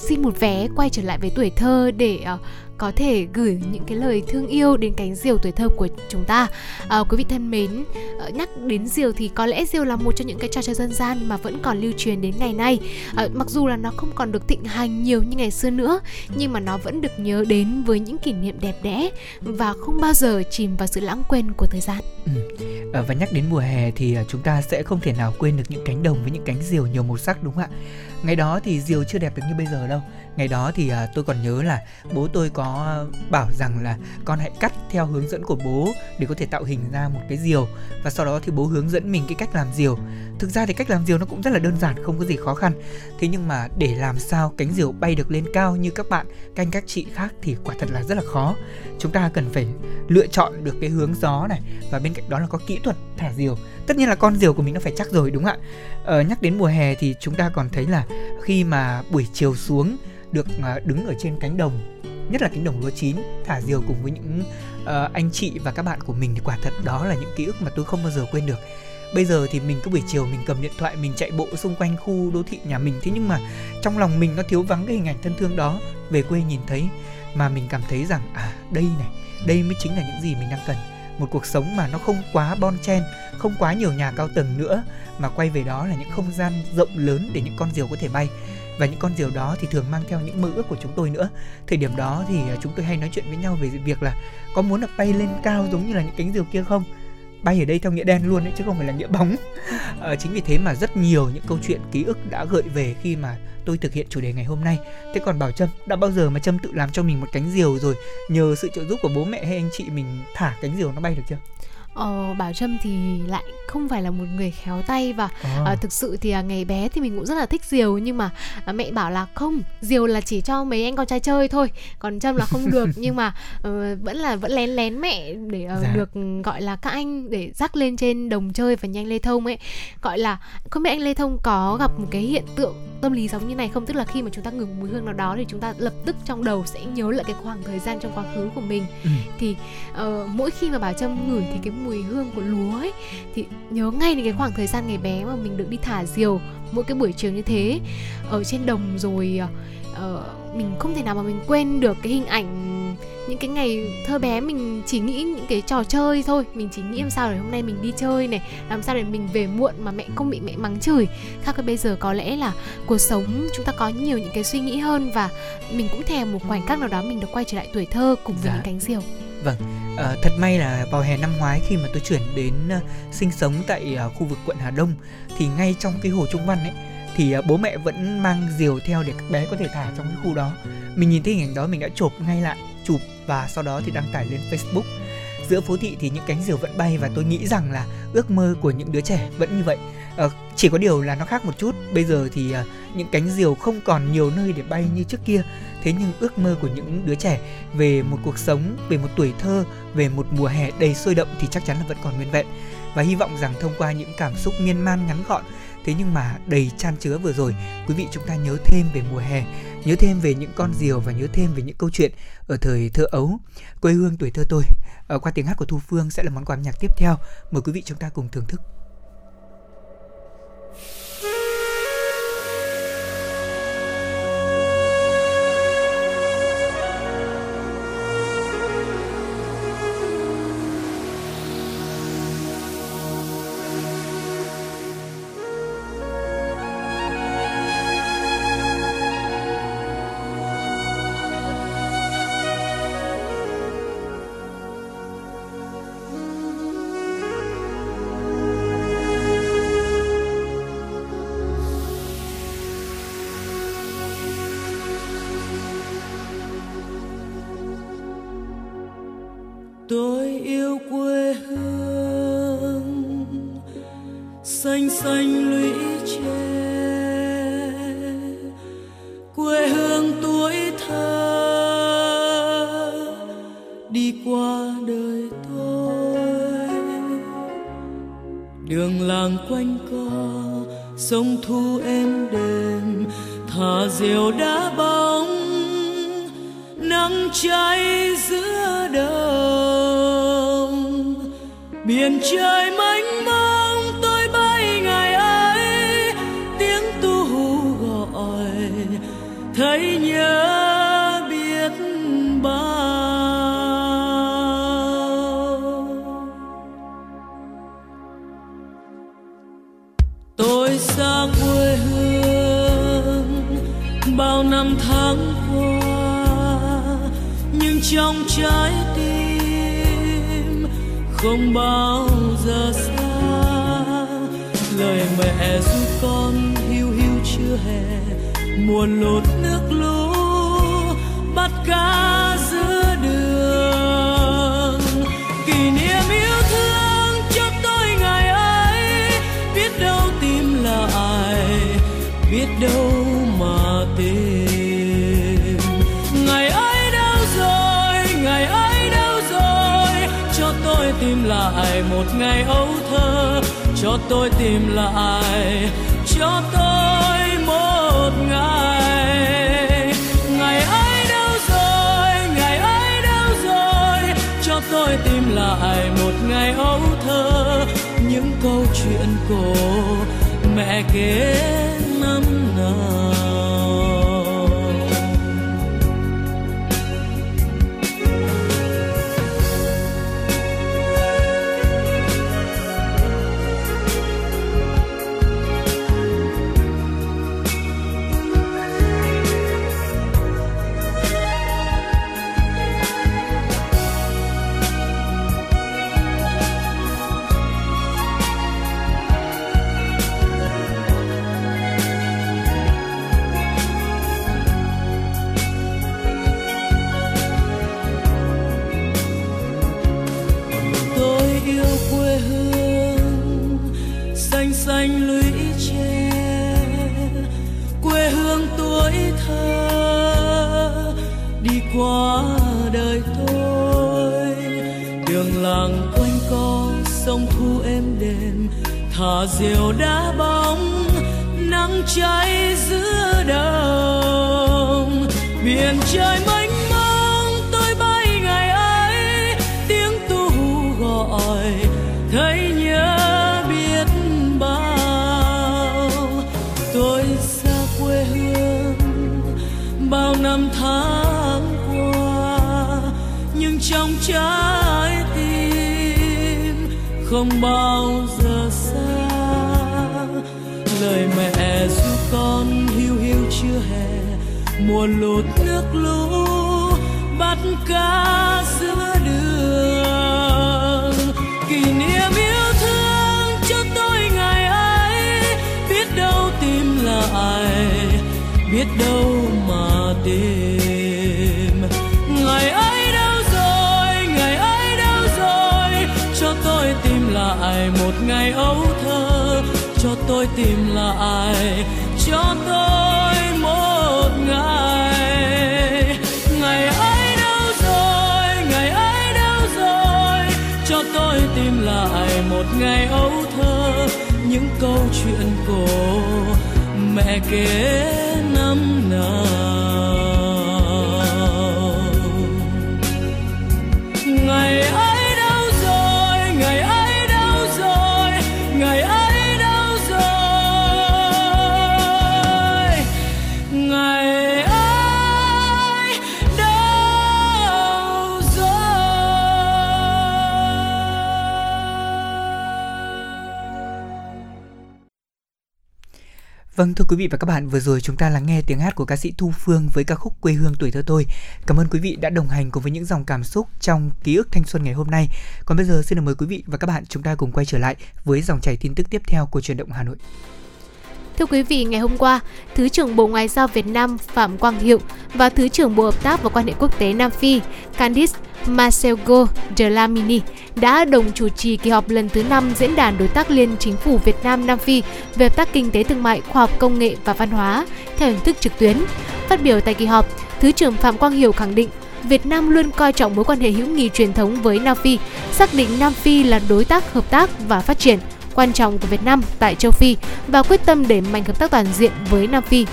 xin một vé quay trở lại với tuổi thơ để uh, có thể gửi những cái lời thương yêu đến cánh diều tuổi thơ của chúng ta. À, quý vị thân mến, ờ, nhắc đến diều thì có lẽ diều là một trong những cái trò chơi dân gian mà vẫn còn lưu truyền đến ngày nay. À, mặc dù là nó không còn được thịnh hành nhiều như ngày xưa nữa, nhưng mà nó vẫn được nhớ đến với những kỷ niệm đẹp đẽ và không bao giờ chìm vào sự lãng quên của thời gian. Ừ. Và nhắc đến mùa hè thì chúng ta sẽ không thể nào quên được những cánh đồng với những cánh diều nhiều màu sắc đúng không ạ? Ngày đó thì diều chưa đẹp được như bây giờ đâu. Ngày đó thì à, tôi còn nhớ là bố tôi có bảo rằng là con hãy cắt theo hướng dẫn của bố để có thể tạo hình ra một cái diều và sau đó thì bố hướng dẫn mình cái cách làm diều. Thực ra thì cách làm diều nó cũng rất là đơn giản, không có gì khó khăn. Thế nhưng mà để làm sao cánh diều bay được lên cao như các bạn canh các chị khác thì quả thật là rất là khó. Chúng ta cần phải lựa chọn được cái hướng gió này và bên cạnh đó là có kỹ thuật thả diều tất nhiên là con diều của mình nó phải chắc rồi đúng không ạ? Ờ, nhắc đến mùa hè thì chúng ta còn thấy là khi mà buổi chiều xuống được à, đứng ở trên cánh đồng nhất là cánh đồng lúa chín thả diều cùng với những uh, anh chị và các bạn của mình thì quả thật đó là những ký ức mà tôi không bao giờ quên được. Bây giờ thì mình cứ buổi chiều mình cầm điện thoại mình chạy bộ xung quanh khu đô thị nhà mình thế nhưng mà trong lòng mình nó thiếu vắng cái hình ảnh thân thương đó. Về quê nhìn thấy mà mình cảm thấy rằng à đây này đây mới chính là những gì mình đang cần một cuộc sống mà nó không quá bon chen, không quá nhiều nhà cao tầng nữa, mà quay về đó là những không gian rộng lớn để những con diều có thể bay. Và những con diều đó thì thường mang theo những mơ ước của chúng tôi nữa. Thời điểm đó thì à, chúng tôi hay nói chuyện với nhau về việc là có muốn được bay lên cao giống như là những cánh diều kia không? Bay ở đây theo nghĩa đen luôn đấy chứ không phải là nghĩa bóng. À, chính vì thế mà rất nhiều những câu chuyện ký ức đã gợi về khi mà tôi thực hiện chủ đề ngày hôm nay. Thế còn bảo trâm đã bao giờ mà trâm tự làm cho mình một cánh diều rồi nhờ sự trợ giúp của bố mẹ hay anh chị mình thả cánh diều nó bay được chưa? Ờ, Bảo Trâm thì lại không phải là một người khéo tay và à. uh, thực sự thì uh, ngày bé thì mình cũng rất là thích diều nhưng mà uh, mẹ bảo là không diều là chỉ cho mấy anh con trai chơi thôi còn Trâm là không được nhưng mà uh, vẫn là vẫn lén lén mẹ để uh, dạ. được gọi là các anh để dắt lên trên đồng chơi và nhanh Lê Thông ấy gọi là không biết anh Lê Thông có gặp một cái hiện tượng tâm lý giống như này không tức là khi mà chúng ta ngửi mùi hương nào đó thì chúng ta lập tức trong đầu sẽ nhớ lại cái khoảng thời gian trong quá khứ của mình ừ. thì uh, mỗi khi mà Bảo Trâm ngửi thì cái mùi hương của lúa ấy. Thì nhớ ngay đến cái khoảng thời gian ngày bé mà mình được đi thả diều mỗi cái buổi chiều như thế. Ở trên đồng rồi uh, mình không thể nào mà mình quên được cái hình ảnh những cái ngày thơ bé. Mình chỉ nghĩ những cái trò chơi thôi. Mình chỉ nghĩ làm sao để hôm nay mình đi chơi này làm sao để mình về muộn mà mẹ không bị mẹ mắng chửi. Khác với bây giờ có lẽ là cuộc sống chúng ta có nhiều những cái suy nghĩ hơn và mình cũng thèm một khoảnh khắc nào đó mình được quay trở lại tuổi thơ cùng với dạ. những cánh diều Vâng, à, thật may là vào hè năm ngoái khi mà tôi chuyển đến uh, sinh sống tại uh, khu vực quận Hà Đông thì ngay trong cái hồ Trung Văn ấy thì uh, bố mẹ vẫn mang diều theo để các bé có thể thả trong cái khu đó. Mình nhìn thấy hình ảnh đó mình đã chụp ngay lại, chụp và sau đó thì đăng tải lên Facebook. Giữa phố thị thì những cánh diều vẫn bay và tôi nghĩ rằng là ước mơ của những đứa trẻ vẫn như vậy. Uh, chỉ có điều là nó khác một chút. Bây giờ thì uh, những cánh diều không còn nhiều nơi để bay như trước kia thế nhưng ước mơ của những đứa trẻ về một cuộc sống về một tuổi thơ về một mùa hè đầy sôi động thì chắc chắn là vẫn còn nguyên vẹn và hy vọng rằng thông qua những cảm xúc miên man ngắn gọn thế nhưng mà đầy chan chứa vừa rồi quý vị chúng ta nhớ thêm về mùa hè nhớ thêm về những con diều và nhớ thêm về những câu chuyện ở thời thơ ấu quê hương tuổi thơ tôi Ờ, qua tiếng hát của thu phương sẽ là món quà âm nhạc tiếp theo. Mời quý vị chúng ta cùng thưởng thức. Quý vị và các bạn, vừa rồi chúng ta lắng nghe tiếng hát của ca sĩ Thu Phương với ca khúc Quê hương tuổi thơ tôi. Cảm ơn quý vị đã đồng hành cùng với những dòng cảm xúc trong ký ức thanh xuân ngày hôm nay. Còn bây giờ xin được mời quý vị và các bạn chúng ta cùng quay trở lại với dòng chảy tin tức tiếp theo của truyền động Hà Nội. Thưa quý vị, ngày hôm qua, Thứ trưởng Bộ Ngoại giao Việt Nam Phạm Quang Hiệu và Thứ trưởng Bộ Hợp tác và Quan hệ Quốc tế Nam Phi Candice Marcelo Dlamini đã đồng chủ trì kỳ họp lần thứ 5 Diễn đàn Đối tác Liên Chính phủ Việt Nam Nam Phi về hợp tác kinh tế thương mại, khoa học công nghệ và văn hóa theo hình thức trực tuyến. Phát biểu tại kỳ họp, Thứ trưởng Phạm Quang Hiểu khẳng định Việt Nam luôn coi trọng mối quan hệ hữu nghị truyền thống với Nam Phi, xác định Nam Phi là đối tác hợp tác và phát triển quan trọng của Việt Nam tại châu Phi và quyết tâm đẩy mạnh hợp tác toàn diện với Nam Phi.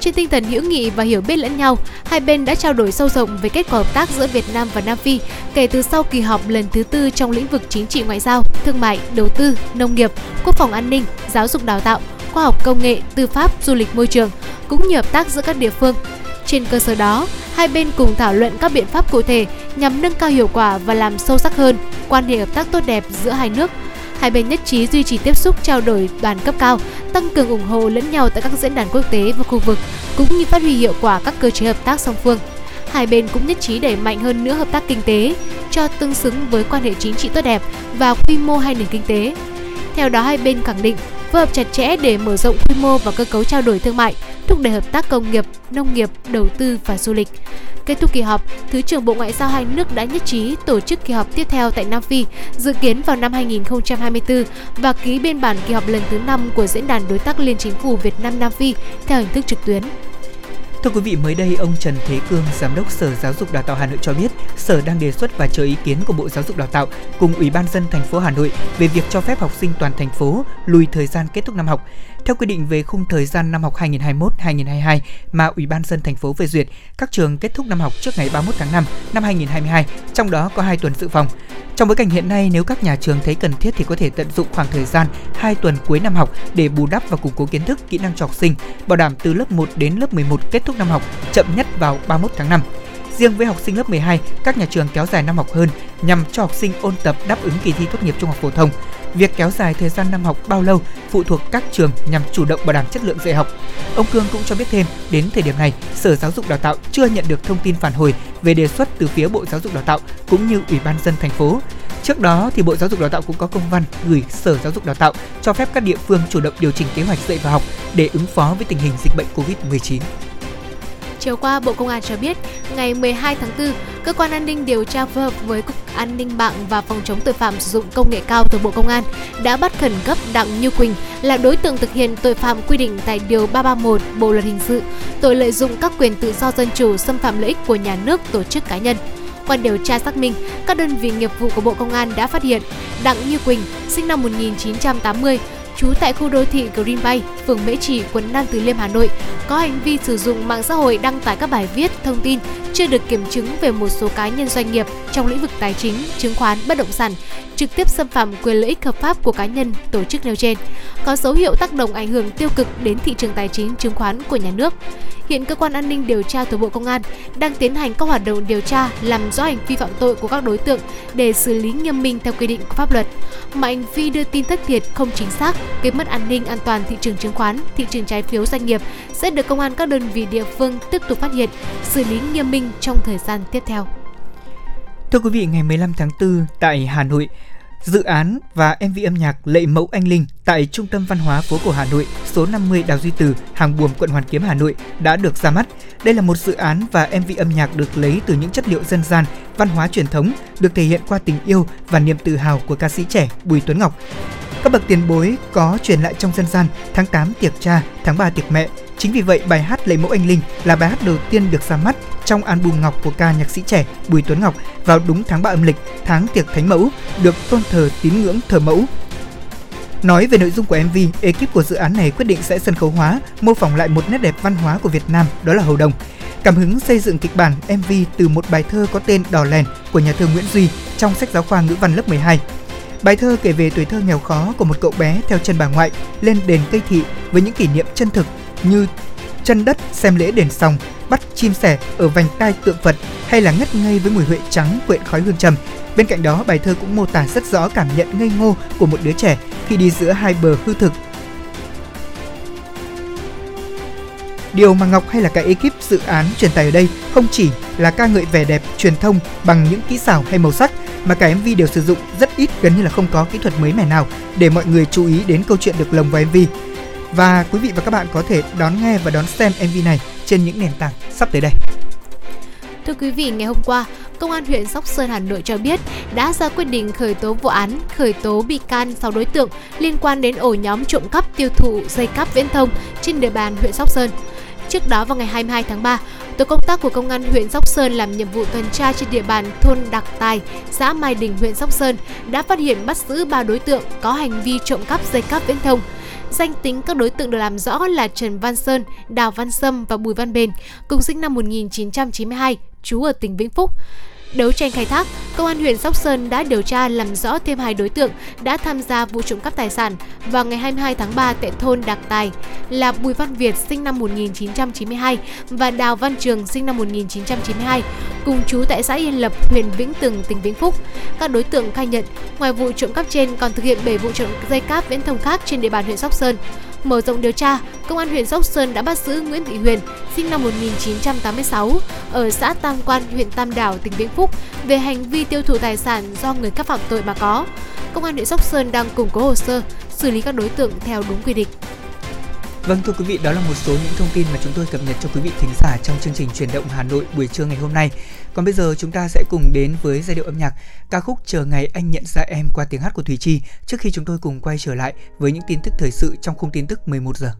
Trên tinh thần hữu nghị và hiểu biết lẫn nhau, hai bên đã trao đổi sâu rộng về kết quả hợp tác giữa Việt Nam và Nam Phi kể từ sau kỳ họp lần thứ tư trong lĩnh vực chính trị ngoại giao, thương mại, đầu tư, nông nghiệp, quốc phòng an ninh, giáo dục đào tạo, khoa học công nghệ, tư pháp, du lịch môi trường, cũng như hợp tác giữa các địa phương. Trên cơ sở đó, hai bên cùng thảo luận các biện pháp cụ thể nhằm nâng cao hiệu quả và làm sâu sắc hơn quan hệ hợp tác tốt đẹp giữa hai nước. Hai bên nhất trí duy trì tiếp xúc trao đổi đoàn cấp cao, tăng cường ủng hộ lẫn nhau tại các diễn đàn quốc tế và khu vực, cũng như phát huy hiệu quả các cơ chế hợp tác song phương. Hai bên cũng nhất trí đẩy mạnh hơn nữa hợp tác kinh tế cho tương xứng với quan hệ chính trị tốt đẹp và quy mô hai nền kinh tế. Theo đó hai bên khẳng định phối hợp chặt chẽ để mở rộng quy mô và cơ cấu trao đổi thương mại, thúc đẩy hợp tác công nghiệp, nông nghiệp, đầu tư và du lịch. Kết thúc kỳ họp, Thứ trưởng Bộ Ngoại giao hai nước đã nhất trí tổ chức kỳ họp tiếp theo tại Nam Phi, dự kiến vào năm 2024 và ký biên bản kỳ họp lần thứ 5 của Diễn đàn Đối tác Liên Chính phủ Việt Nam Nam Phi theo hình thức trực tuyến. Thưa quý vị, mới đây ông Trần Thế Cương, Giám đốc Sở Giáo dục Đào tạo Hà Nội cho biết, Sở đang đề xuất và chờ ý kiến của Bộ Giáo dục Đào tạo cùng Ủy ban dân thành phố Hà Nội về việc cho phép học sinh toàn thành phố lùi thời gian kết thúc năm học. Theo quy định về khung thời gian năm học 2021-2022 mà Ủy ban dân thành phố phê duyệt, các trường kết thúc năm học trước ngày 31 tháng 5 năm 2022, trong đó có 2 tuần dự phòng. Trong bối cảnh hiện nay, nếu các nhà trường thấy cần thiết thì có thể tận dụng khoảng thời gian 2 tuần cuối năm học để bù đắp và củng cố kiến thức, kỹ năng cho học sinh, bảo đảm từ lớp 1 đến lớp 11 kết thúc năm học chậm nhất vào 31 tháng 5. Riêng với học sinh lớp 12, các nhà trường kéo dài năm học hơn nhằm cho học sinh ôn tập đáp ứng kỳ thi tốt nghiệp trung học phổ thông. Việc kéo dài thời gian năm học bao lâu phụ thuộc các trường nhằm chủ động bảo đảm chất lượng dạy học. Ông Cương cũng cho biết thêm, đến thời điểm này, Sở Giáo dục Đào tạo chưa nhận được thông tin phản hồi về đề xuất từ phía Bộ Giáo dục Đào tạo cũng như Ủy ban dân thành phố. Trước đó thì Bộ Giáo dục Đào tạo cũng có công văn gửi Sở Giáo dục Đào tạo cho phép các địa phương chủ động điều chỉnh kế hoạch dạy và học để ứng phó với tình hình dịch bệnh Covid-19. Chiều qua, Bộ Công an cho biết, ngày 12 tháng 4, Cơ quan An ninh điều tra phối hợp với Cục An ninh mạng và Phòng chống tội phạm sử dụng công nghệ cao thuộc Bộ Công an đã bắt khẩn cấp Đặng Như Quỳnh là đối tượng thực hiện tội phạm quy định tại Điều 331 Bộ Luật Hình sự, tội lợi dụng các quyền tự do dân chủ xâm phạm lợi ích của nhà nước, tổ chức cá nhân. Qua điều tra xác minh, các đơn vị nghiệp vụ của Bộ Công an đã phát hiện Đặng Như Quỳnh, sinh năm 1980, trú tại khu đô thị Green Bay, phường Mễ Trì, quận Nam Từ Liêm, Hà Nội, có hành vi sử dụng mạng xã hội đăng tải các bài viết, thông tin chưa được kiểm chứng về một số cá nhân doanh nghiệp trong lĩnh vực tài chính, chứng khoán, bất động sản, trực tiếp xâm phạm quyền lợi ích hợp pháp của cá nhân, tổ chức nêu trên, có dấu hiệu tác động ảnh hưởng tiêu cực đến thị trường tài chính, chứng khoán của nhà nước. Hiện cơ quan an ninh điều tra thuộc Bộ Công an đang tiến hành các hoạt động điều tra làm rõ hành vi phạm tội của các đối tượng để xử lý nghiêm minh theo quy định của pháp luật. Mà hành vi đưa tin thất thiệt không chính xác, gây mất an ninh an toàn thị trường chứng khoán, thị trường trái phiếu doanh nghiệp sẽ được công an các đơn vị địa phương tiếp tục phát hiện, xử lý nghiêm minh trong thời gian tiếp theo. Thưa quý vị, ngày 15 tháng 4 tại Hà Nội, dự án và MV âm nhạc Lệ mẫu anh linh tại Trung tâm Văn hóa phố cổ Hà Nội, số 50 Đào Duy Từ, Hàng Buồm, quận Hoàn Kiếm, Hà Nội đã được ra mắt. Đây là một dự án và MV âm nhạc được lấy từ những chất liệu dân gian, văn hóa truyền thống, được thể hiện qua tình yêu và niềm tự hào của ca sĩ trẻ Bùi Tuấn Ngọc. Các bậc tiền bối có truyền lại trong dân gian tháng 8 tiệc cha, tháng 3 tiệc mẹ. Chính vì vậy, bài hát Lấy mẫu anh linh là bài hát đầu tiên được ra mắt trong album Ngọc của ca nhạc sĩ trẻ Bùi Tuấn Ngọc vào đúng tháng 3 âm lịch, tháng tiệc thánh mẫu, được tôn thờ tín ngưỡng thờ mẫu. Nói về nội dung của MV, ekip của dự án này quyết định sẽ sân khấu hóa, mô phỏng lại một nét đẹp văn hóa của Việt Nam, đó là hầu đồng. Cảm hứng xây dựng kịch bản MV từ một bài thơ có tên đỏ lèn của nhà thơ Nguyễn Duy trong sách giáo khoa ngữ văn lớp 12. Bài thơ kể về tuổi thơ nghèo khó của một cậu bé theo chân bà ngoại lên đền cây thị với những kỷ niệm chân thực như chân đất xem lễ đền sòng, bắt chim sẻ ở vành tai tượng Phật hay là ngất ngây với mùi huệ trắng quyện khói hương trầm. Bên cạnh đó, bài thơ cũng mô tả rất rõ cảm nhận ngây ngô của một đứa trẻ khi đi giữa hai bờ hư thực. Điều mà Ngọc hay là cả ekip dự án truyền tải ở đây không chỉ là ca ngợi vẻ đẹp truyền thông bằng những kỹ xảo hay màu sắc mà cả MV đều sử dụng rất ít gần như là không có kỹ thuật mới mẻ nào để mọi người chú ý đến câu chuyện được lồng vào MV. Và quý vị và các bạn có thể đón nghe và đón xem MV này trên những nền tảng sắp tới đây. Thưa quý vị, ngày hôm qua, Công an huyện Sóc Sơn Hà Nội cho biết đã ra quyết định khởi tố vụ án, khởi tố bị can 6 đối tượng liên quan đến ổ nhóm trộm cắp tiêu thụ dây cáp viễn thông trên địa bàn huyện Sóc Sơn. Trước đó vào ngày 22 tháng 3, tổ công tác của công an huyện Sóc Sơn làm nhiệm vụ tuần tra trên địa bàn thôn Đặc Tài, xã Mai Đình, huyện Sóc Sơn đã phát hiện bắt giữ 3 đối tượng có hành vi trộm cắp dây cáp viễn thông. Danh tính các đối tượng được làm rõ là Trần Văn Sơn, Đào Văn Sâm và Bùi Văn Bền, cùng sinh năm 1992, trú ở tỉnh Vĩnh Phúc. Đấu tranh khai thác, công an huyện Sóc Sơn đã điều tra làm rõ thêm hai đối tượng đã tham gia vụ trộm cắp tài sản vào ngày 22 tháng 3 tại thôn Đạc Tài là Bùi Văn Việt sinh năm 1992 và Đào Văn Trường sinh năm 1992, cùng chú tại xã Yên Lập, huyện Vĩnh Tường, tỉnh Vĩnh Phúc. Các đối tượng khai nhận, ngoài vụ trộm cắp trên còn thực hiện 7 vụ trộm dây cáp viễn thông khác trên địa bàn huyện Sóc Sơn. Mở rộng điều tra, Công an huyện Sóc Sơn đã bắt giữ Nguyễn Thị Huyền, sinh năm 1986, ở xã Tam Quan, huyện Tam Đảo, tỉnh Vĩnh Phúc về hành vi tiêu thụ tài sản do người khác phạm tội mà có. Công an huyện Sóc Sơn đang củng cố hồ sơ, xử lý các đối tượng theo đúng quy định. Vâng thưa quý vị, đó là một số những thông tin mà chúng tôi cập nhật cho quý vị thính giả trong chương trình truyền động Hà Nội buổi trưa ngày hôm nay. Còn bây giờ chúng ta sẽ cùng đến với giai điệu âm nhạc ca khúc Chờ ngày anh nhận ra em qua tiếng hát của Thùy Chi trước khi chúng tôi cùng quay trở lại với những tin tức thời sự trong khung tin tức 11 giờ.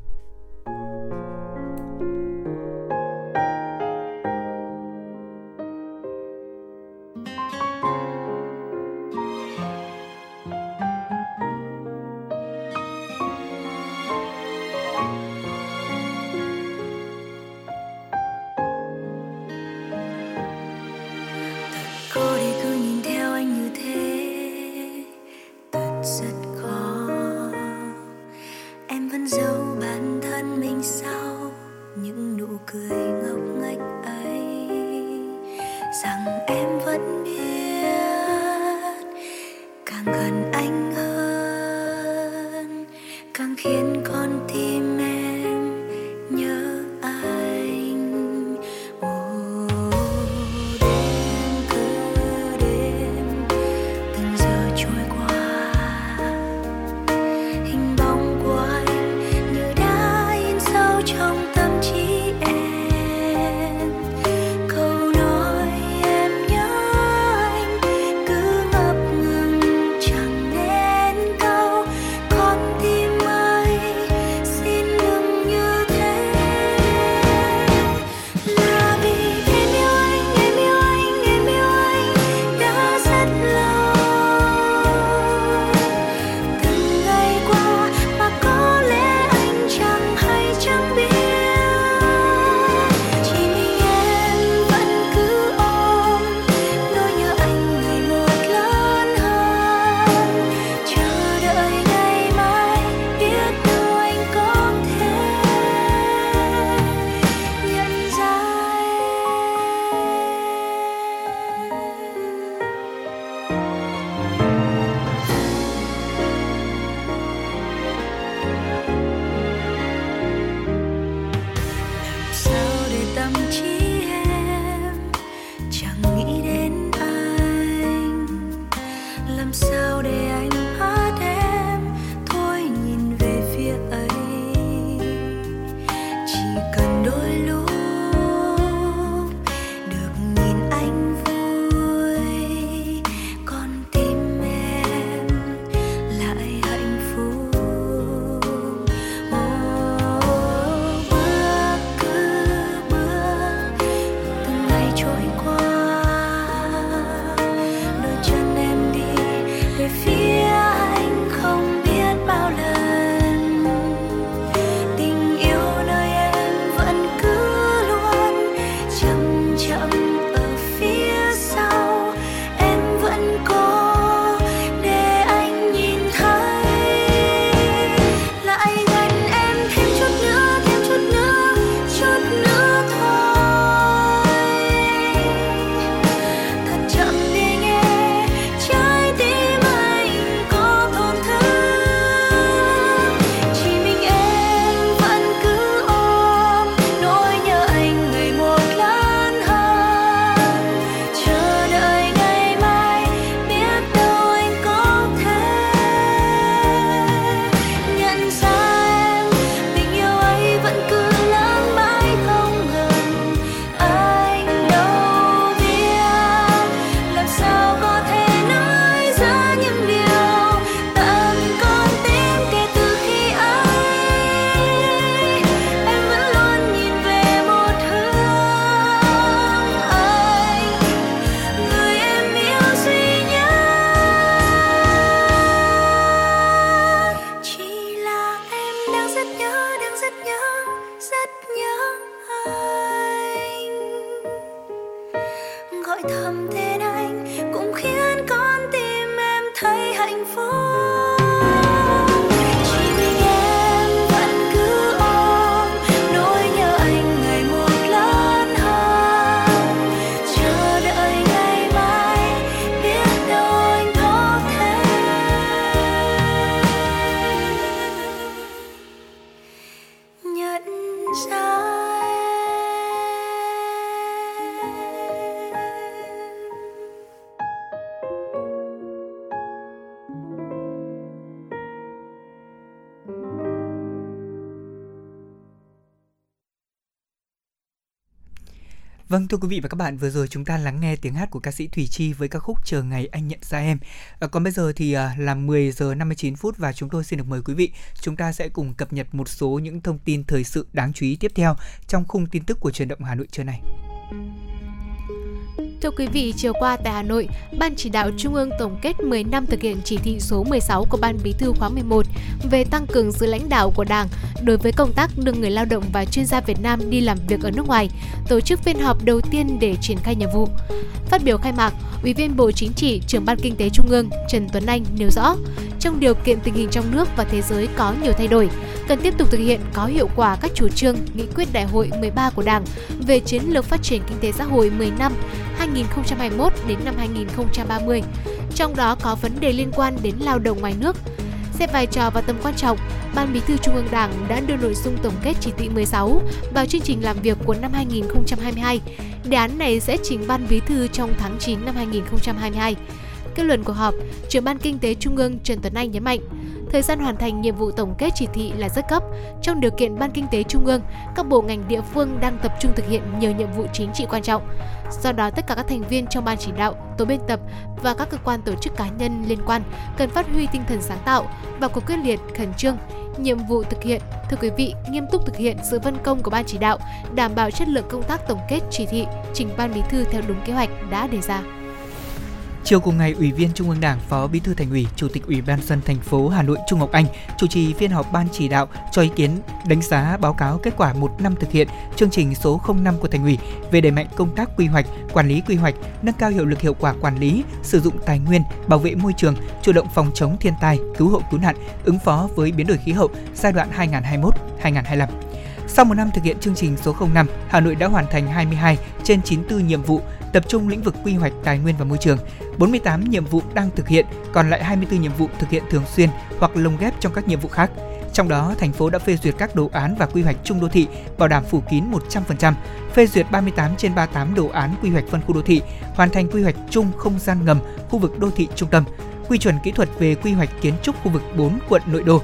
Thưa quý vị và các bạn, vừa rồi chúng ta lắng nghe tiếng hát của ca sĩ Thủy Chi với ca khúc Chờ ngày anh nhận ra em. À, còn bây giờ thì à, là 10 giờ 59 phút và chúng tôi xin được mời quý vị, chúng ta sẽ cùng cập nhật một số những thông tin thời sự đáng chú ý tiếp theo trong khung tin tức của truyền động Hà Nội trưa này. Thưa quý vị, chiều qua tại Hà Nội, Ban chỉ đạo Trung ương tổng kết 10 năm thực hiện chỉ thị số 16 của Ban Bí thư khóa 11 về tăng cường sự lãnh đạo của Đảng đối với công tác đưa người lao động và chuyên gia Việt Nam đi làm việc ở nước ngoài, tổ chức phiên họp đầu tiên để triển khai nhiệm vụ. Phát biểu khai mạc, Ủy viên Bộ Chính trị, trưởng Ban Kinh tế Trung ương Trần Tuấn Anh nêu rõ, trong điều kiện tình hình trong nước và thế giới có nhiều thay đổi, cần tiếp tục thực hiện có hiệu quả các chủ trương, nghị quyết đại hội 13 của Đảng về chiến lược phát triển kinh tế xã hội 10 năm 2021 đến năm 2030. Trong đó có vấn đề liên quan đến lao động ngoài nước. Xét vai trò và tầm quan trọng, Ban Bí thư Trung ương Đảng đã đưa nội dung tổng kết chỉ thị 16 vào chương trình làm việc của năm 2022. Đề án này sẽ trình Ban Bí thư trong tháng 9 năm 2022. Kết luận cuộc họp, trưởng Ban Kinh tế Trung ương Trần Tuấn Anh nhấn mạnh, thời gian hoàn thành nhiệm vụ tổng kết chỉ thị là rất cấp. Trong điều kiện Ban Kinh tế Trung ương, các bộ ngành địa phương đang tập trung thực hiện nhiều nhiệm vụ chính trị quan trọng. Do đó, tất cả các thành viên trong ban chỉ đạo, tổ biên tập và các cơ quan tổ chức cá nhân liên quan cần phát huy tinh thần sáng tạo và cuộc quyết liệt, khẩn trương. Nhiệm vụ thực hiện, thưa quý vị, nghiêm túc thực hiện sự phân công của ban chỉ đạo, đảm bảo chất lượng công tác tổng kết chỉ thị, trình ban bí thư theo đúng kế hoạch đã đề ra. Chiều cùng ngày, Ủy viên Trung ương Đảng, Phó Bí thư Thành ủy, Chủ tịch Ủy ban dân thành phố Hà Nội Trung Ngọc Anh chủ trì phiên họp ban chỉ đạo cho ý kiến đánh giá báo cáo kết quả một năm thực hiện chương trình số 05 của Thành ủy về đẩy mạnh công tác quy hoạch, quản lý quy hoạch, nâng cao hiệu lực hiệu quả quản lý, sử dụng tài nguyên, bảo vệ môi trường, chủ động phòng chống thiên tai, cứu hộ cứu nạn, ứng phó với biến đổi khí hậu giai đoạn 2021-2025. Sau một năm thực hiện chương trình số 05, Hà Nội đã hoàn thành 22 trên 94 nhiệm vụ tập trung lĩnh vực quy hoạch tài nguyên và môi trường. 48 nhiệm vụ đang thực hiện, còn lại 24 nhiệm vụ thực hiện thường xuyên hoặc lồng ghép trong các nhiệm vụ khác. Trong đó, thành phố đã phê duyệt các đồ án và quy hoạch chung đô thị bảo đảm phủ kín 100%, phê duyệt 38 trên 38 đồ án quy hoạch phân khu đô thị, hoàn thành quy hoạch chung không gian ngầm khu vực đô thị trung tâm, quy chuẩn kỹ thuật về quy hoạch kiến trúc khu vực 4 quận nội đô.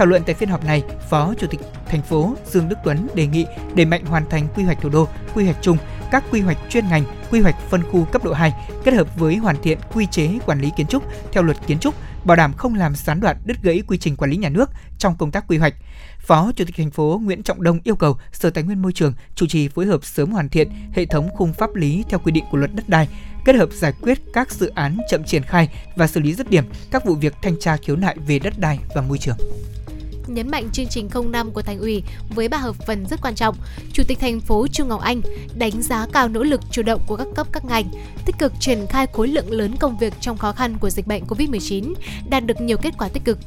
Thảo luận tại phiên họp này, Phó Chủ tịch thành phố Dương Đức Tuấn đề nghị đẩy mạnh hoàn thành quy hoạch thủ đô, quy hoạch chung, các quy hoạch chuyên ngành, quy hoạch phân khu cấp độ 2 kết hợp với hoàn thiện quy chế quản lý kiến trúc theo luật kiến trúc, bảo đảm không làm gián đoạn đứt gãy quy trình quản lý nhà nước trong công tác quy hoạch. Phó Chủ tịch thành phố Nguyễn Trọng Đông yêu cầu Sở Tài nguyên Môi trường chủ trì phối hợp sớm hoàn thiện hệ thống khung pháp lý theo quy định của luật đất đai, kết hợp giải quyết các dự án chậm triển khai và xử lý dứt điểm các vụ việc thanh tra khiếu nại về đất đai và môi trường nhấn mạnh chương trình 05 của thành ủy với ba hợp phần rất quan trọng. Chủ tịch thành phố Trung Ngọc Anh đánh giá cao nỗ lực chủ động của các cấp các ngành, tích cực triển khai khối lượng lớn công việc trong khó khăn của dịch bệnh COVID-19, đạt được nhiều kết quả tích cực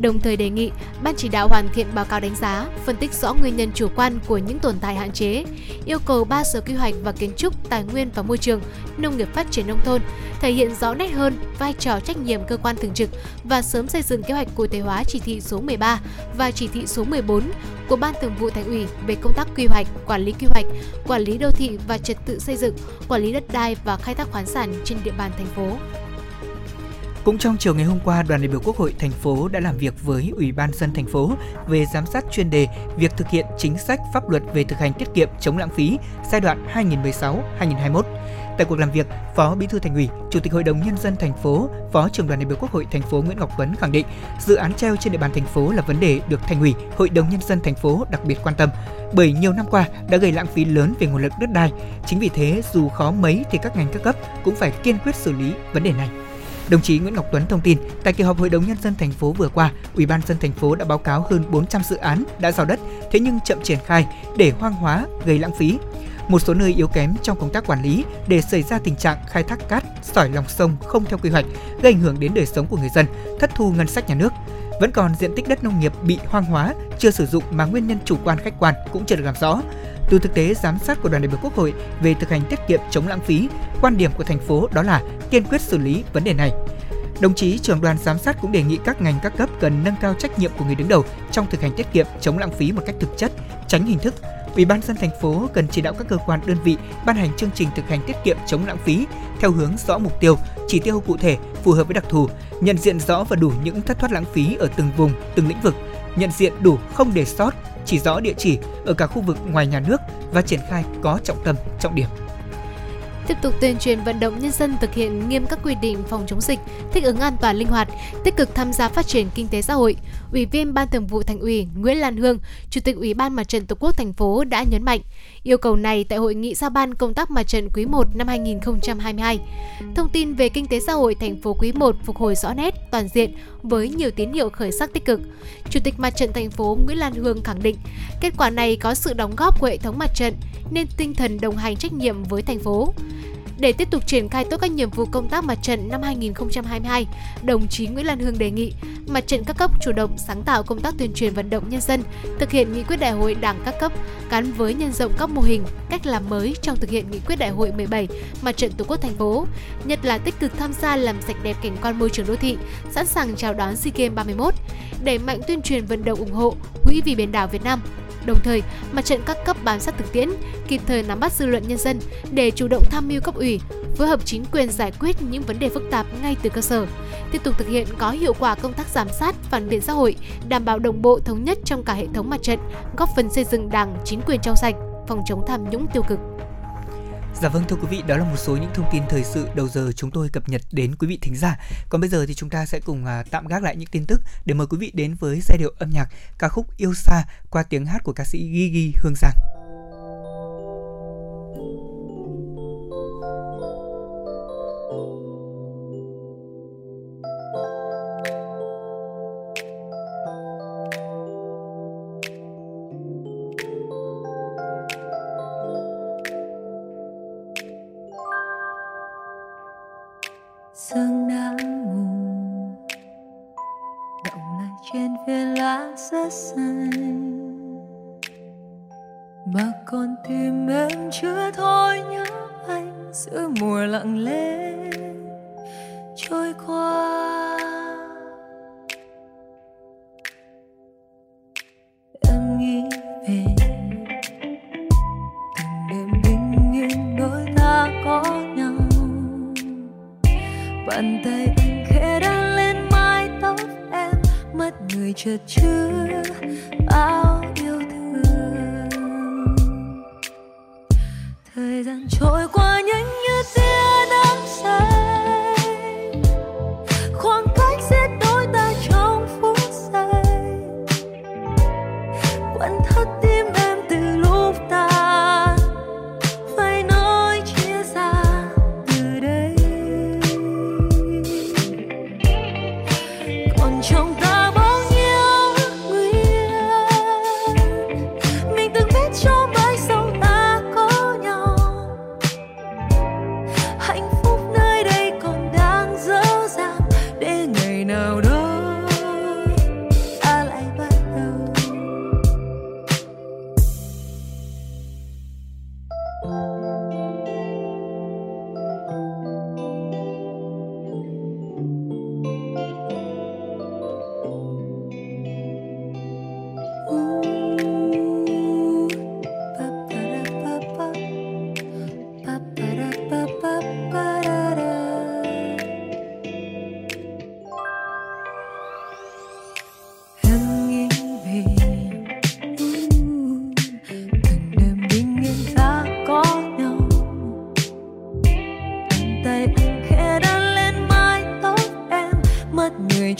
đồng thời đề nghị Ban chỉ đạo hoàn thiện báo cáo đánh giá, phân tích rõ nguyên nhân chủ quan của những tồn tại hạn chế, yêu cầu ba sở quy hoạch và kiến trúc, tài nguyên và môi trường, nông nghiệp phát triển nông thôn thể hiện rõ nét hơn vai trò trách nhiệm cơ quan thường trực và sớm xây dựng kế hoạch cụ thể hóa chỉ thị số 13 và chỉ thị số 14 của Ban Thường vụ Thành ủy về công tác quy hoạch, quản lý quy hoạch, quản lý đô thị và trật tự xây dựng, quản lý đất đai và khai thác khoáng sản trên địa bàn thành phố. Cũng trong chiều ngày hôm qua, đoàn đại biểu Quốc hội thành phố đã làm việc với Ủy ban dân thành phố về giám sát chuyên đề việc thực hiện chính sách pháp luật về thực hành tiết kiệm chống lãng phí giai đoạn 2016-2021. Tại cuộc làm việc, Phó Bí thư Thành ủy, Chủ tịch Hội đồng nhân dân thành phố, Phó trưởng đoàn đại biểu Quốc hội thành phố Nguyễn Ngọc Tuấn khẳng định, dự án treo trên địa bàn thành phố là vấn đề được Thành ủy, Hội đồng nhân dân thành phố đặc biệt quan tâm, bởi nhiều năm qua đã gây lãng phí lớn về nguồn lực đất đai. Chính vì thế, dù khó mấy thì các ngành các cấp cũng phải kiên quyết xử lý vấn đề này. Đồng chí Nguyễn Ngọc Tuấn thông tin, tại kỳ họp Hội đồng nhân dân thành phố vừa qua, Ủy ban dân thành phố đã báo cáo hơn 400 dự án đã giao đất, thế nhưng chậm triển khai để hoang hóa, gây lãng phí. Một số nơi yếu kém trong công tác quản lý để xảy ra tình trạng khai thác cát, sỏi lòng sông không theo quy hoạch, gây ảnh hưởng đến đời sống của người dân, thất thu ngân sách nhà nước. Vẫn còn diện tích đất nông nghiệp bị hoang hóa, chưa sử dụng mà nguyên nhân chủ quan khách quan cũng chưa được làm rõ. Từ thực tế giám sát của đoàn đại biểu Quốc hội về thực hành tiết kiệm chống lãng phí, quan điểm của thành phố đó là kiên quyết xử lý vấn đề này. Đồng chí trưởng đoàn giám sát cũng đề nghị các ngành các cấp cần nâng cao trách nhiệm của người đứng đầu trong thực hành tiết kiệm chống lãng phí một cách thực chất, tránh hình thức. Ủy ban dân thành phố cần chỉ đạo các cơ quan đơn vị ban hành chương trình thực hành tiết kiệm chống lãng phí theo hướng rõ mục tiêu, chỉ tiêu cụ thể phù hợp với đặc thù, nhận diện rõ và đủ những thất thoát lãng phí ở từng vùng, từng lĩnh vực, nhận diện đủ không để sót, chỉ rõ địa chỉ ở cả khu vực ngoài nhà nước và triển khai có trọng tâm, trọng điểm. tiếp tục tuyên truyền vận động nhân dân thực hiện nghiêm các quy định phòng chống dịch, thích ứng an toàn linh hoạt, tích cực tham gia phát triển kinh tế xã hội. Ủy viên Ban Thường vụ Thành ủy Nguyễn Lan Hương, Chủ tịch Ủy ban Mặt trận Tổ quốc thành phố đã nhấn mạnh yêu cầu này tại hội nghị giao ban công tác mặt trận quý 1 năm 2022. Thông tin về kinh tế xã hội thành phố quý 1 phục hồi rõ nét, toàn diện với nhiều tín hiệu khởi sắc tích cực. Chủ tịch Mặt trận thành phố Nguyễn Lan Hương khẳng định, kết quả này có sự đóng góp của hệ thống mặt trận nên tinh thần đồng hành trách nhiệm với thành phố. Để tiếp tục triển khai tốt các nhiệm vụ công tác mặt trận năm 2022, đồng chí Nguyễn Lan Hương đề nghị mặt trận các cấp chủ động sáng tạo công tác tuyên truyền vận động nhân dân, thực hiện nghị quyết đại hội đảng các cấp gắn với nhân rộng các mô hình, cách làm mới trong thực hiện nghị quyết đại hội 17 mặt trận Tổ quốc thành phố, nhất là tích cực tham gia làm sạch đẹp cảnh quan môi trường đô thị, sẵn sàng chào đón SEA Games 31, đẩy mạnh tuyên truyền vận động ủng hộ Quỹ vì biển đảo Việt Nam. Đồng thời, mặt trận các cấp bám sát thực tiễn, kịp thời nắm bắt dư luận nhân dân để chủ động tham mưu cấp ủy, phối hợp chính quyền giải quyết những vấn đề phức tạp ngay từ cơ sở. Tiếp tục thực hiện có hiệu quả công tác giám sát, phản biện xã hội, đảm bảo đồng bộ thống nhất trong cả hệ thống mặt trận, góp phần xây dựng Đảng, chính quyền trong sạch, phòng chống tham nhũng tiêu cực. Dạ vâng thưa quý vị, đó là một số những thông tin thời sự đầu giờ chúng tôi cập nhật đến quý vị thính giả. Còn bây giờ thì chúng ta sẽ cùng à, tạm gác lại những tin tức để mời quý vị đến với giai điệu âm nhạc ca khúc Yêu xa qua tiếng hát của ca sĩ Gigi Hương Giang. Rất xanh mà còn tìm em chưa thôi, nhớ anh giữa mùa lặng lẽ trôi qua. Em nghĩ về từng đêm bình yên đôi ta có nhau. Bàn tay anh mắt người chợt chứa bao yêu thương. Thời gian trôi qua nhanh như tia nắng sáng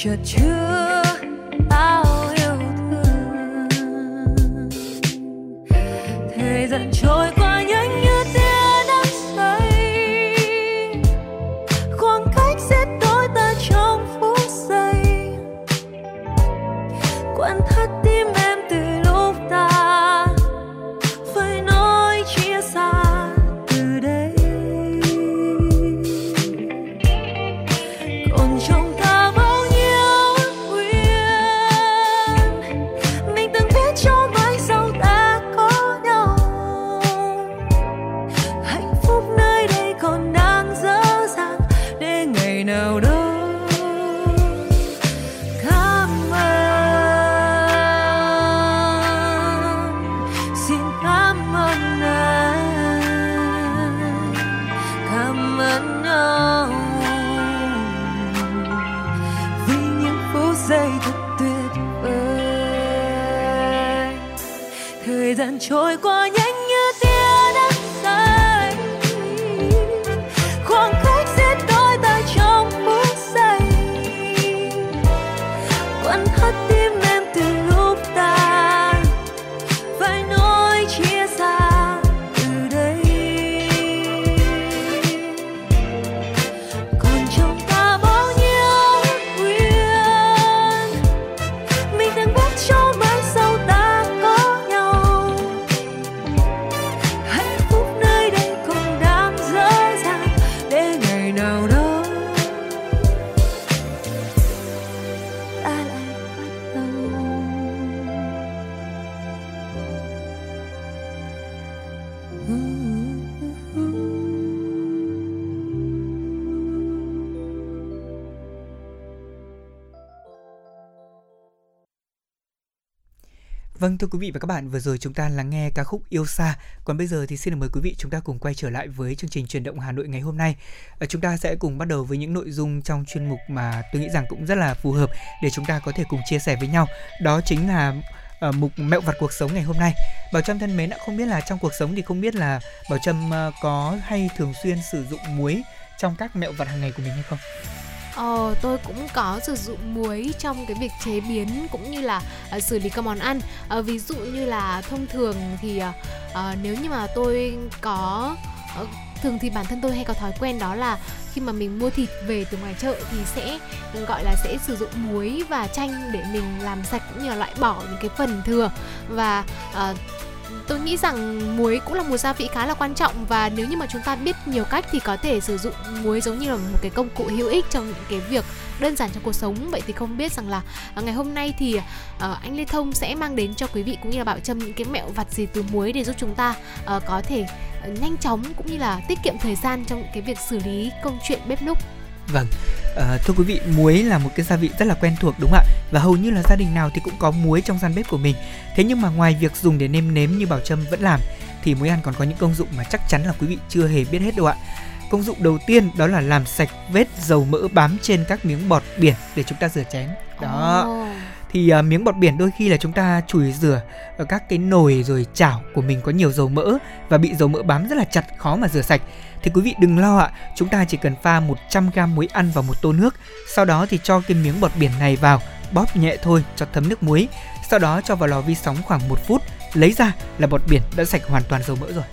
người chợt thưa quý vị và các bạn, vừa rồi chúng ta lắng nghe ca khúc Yêu xa. Còn bây giờ thì xin được mời quý vị chúng ta cùng quay trở lại với chương trình truyền động Hà Nội ngày hôm nay. À, chúng ta sẽ cùng bắt đầu với những nội dung trong chuyên mục mà tôi nghĩ rằng cũng rất là phù hợp để chúng ta có thể cùng chia sẻ với nhau. Đó chính là ở mục mẹo vặt cuộc sống ngày hôm nay. Bảo Trâm thân mến, đã không biết là trong cuộc sống thì không biết là Bảo Trâm ờ, có hay thường xuyên sử dụng muối trong các mẹo vặt hàng ngày của mình hay không? Ờ, tôi cũng có sử dụng muối trong cái việc chế biến cũng như là uh, xử lý các món ăn. Uh, ví dụ như là thông thường thì uh, nếu như mà tôi có uh, thường thì bản thân tôi hay có thói quen đó là khi mà mình mua thịt về từ ngoài chợ thì sẽ gọi là sẽ sử dụng muối và chanh để mình làm sạch cũng như là loại bỏ những cái phần thừa và uh, tôi nghĩ rằng muối cũng là một gia vị khá là quan trọng và nếu như mà chúng ta biết nhiều cách thì có thể sử dụng muối giống như là một cái công cụ hữu ích trong những cái việc đơn giản trong cuộc sống. Vậy thì không biết rằng là à, ngày hôm nay thì uh, anh Lê Thông sẽ mang đến cho quý vị cũng như là Bảo Trâm những cái mẹo vặt gì từ muối để giúp chúng ta uh, có thể uh, nhanh chóng cũng như là tiết kiệm thời gian trong cái việc xử lý công chuyện bếp núc. Vâng, à, thưa quý vị, muối là một cái gia vị rất là quen thuộc đúng không ạ? Và hầu như là gia đình nào thì cũng có muối trong gian bếp của mình. Thế nhưng mà ngoài việc dùng để nêm nếm như Bảo Trâm vẫn làm, thì muối ăn còn có những công dụng mà chắc chắn là quý vị chưa hề biết hết đâu ạ. Công dụng đầu tiên đó là làm sạch vết dầu mỡ bám trên các miếng bọt biển để chúng ta rửa chén. Đó. Oh thì uh, miếng bọt biển đôi khi là chúng ta chùi rửa ở các cái nồi rồi chảo của mình có nhiều dầu mỡ và bị dầu mỡ bám rất là chặt khó mà rửa sạch. Thì quý vị đừng lo ạ chúng ta chỉ cần pha 100 g muối ăn vào một tô nước sau đó thì cho cái miếng bọt biển này vào bóp nhẹ thôi cho thấm nước muối. Sau đó cho vào lò vi sóng khoảng một phút lấy ra là bọt biển đã sạch hoàn toàn dầu mỡ rồi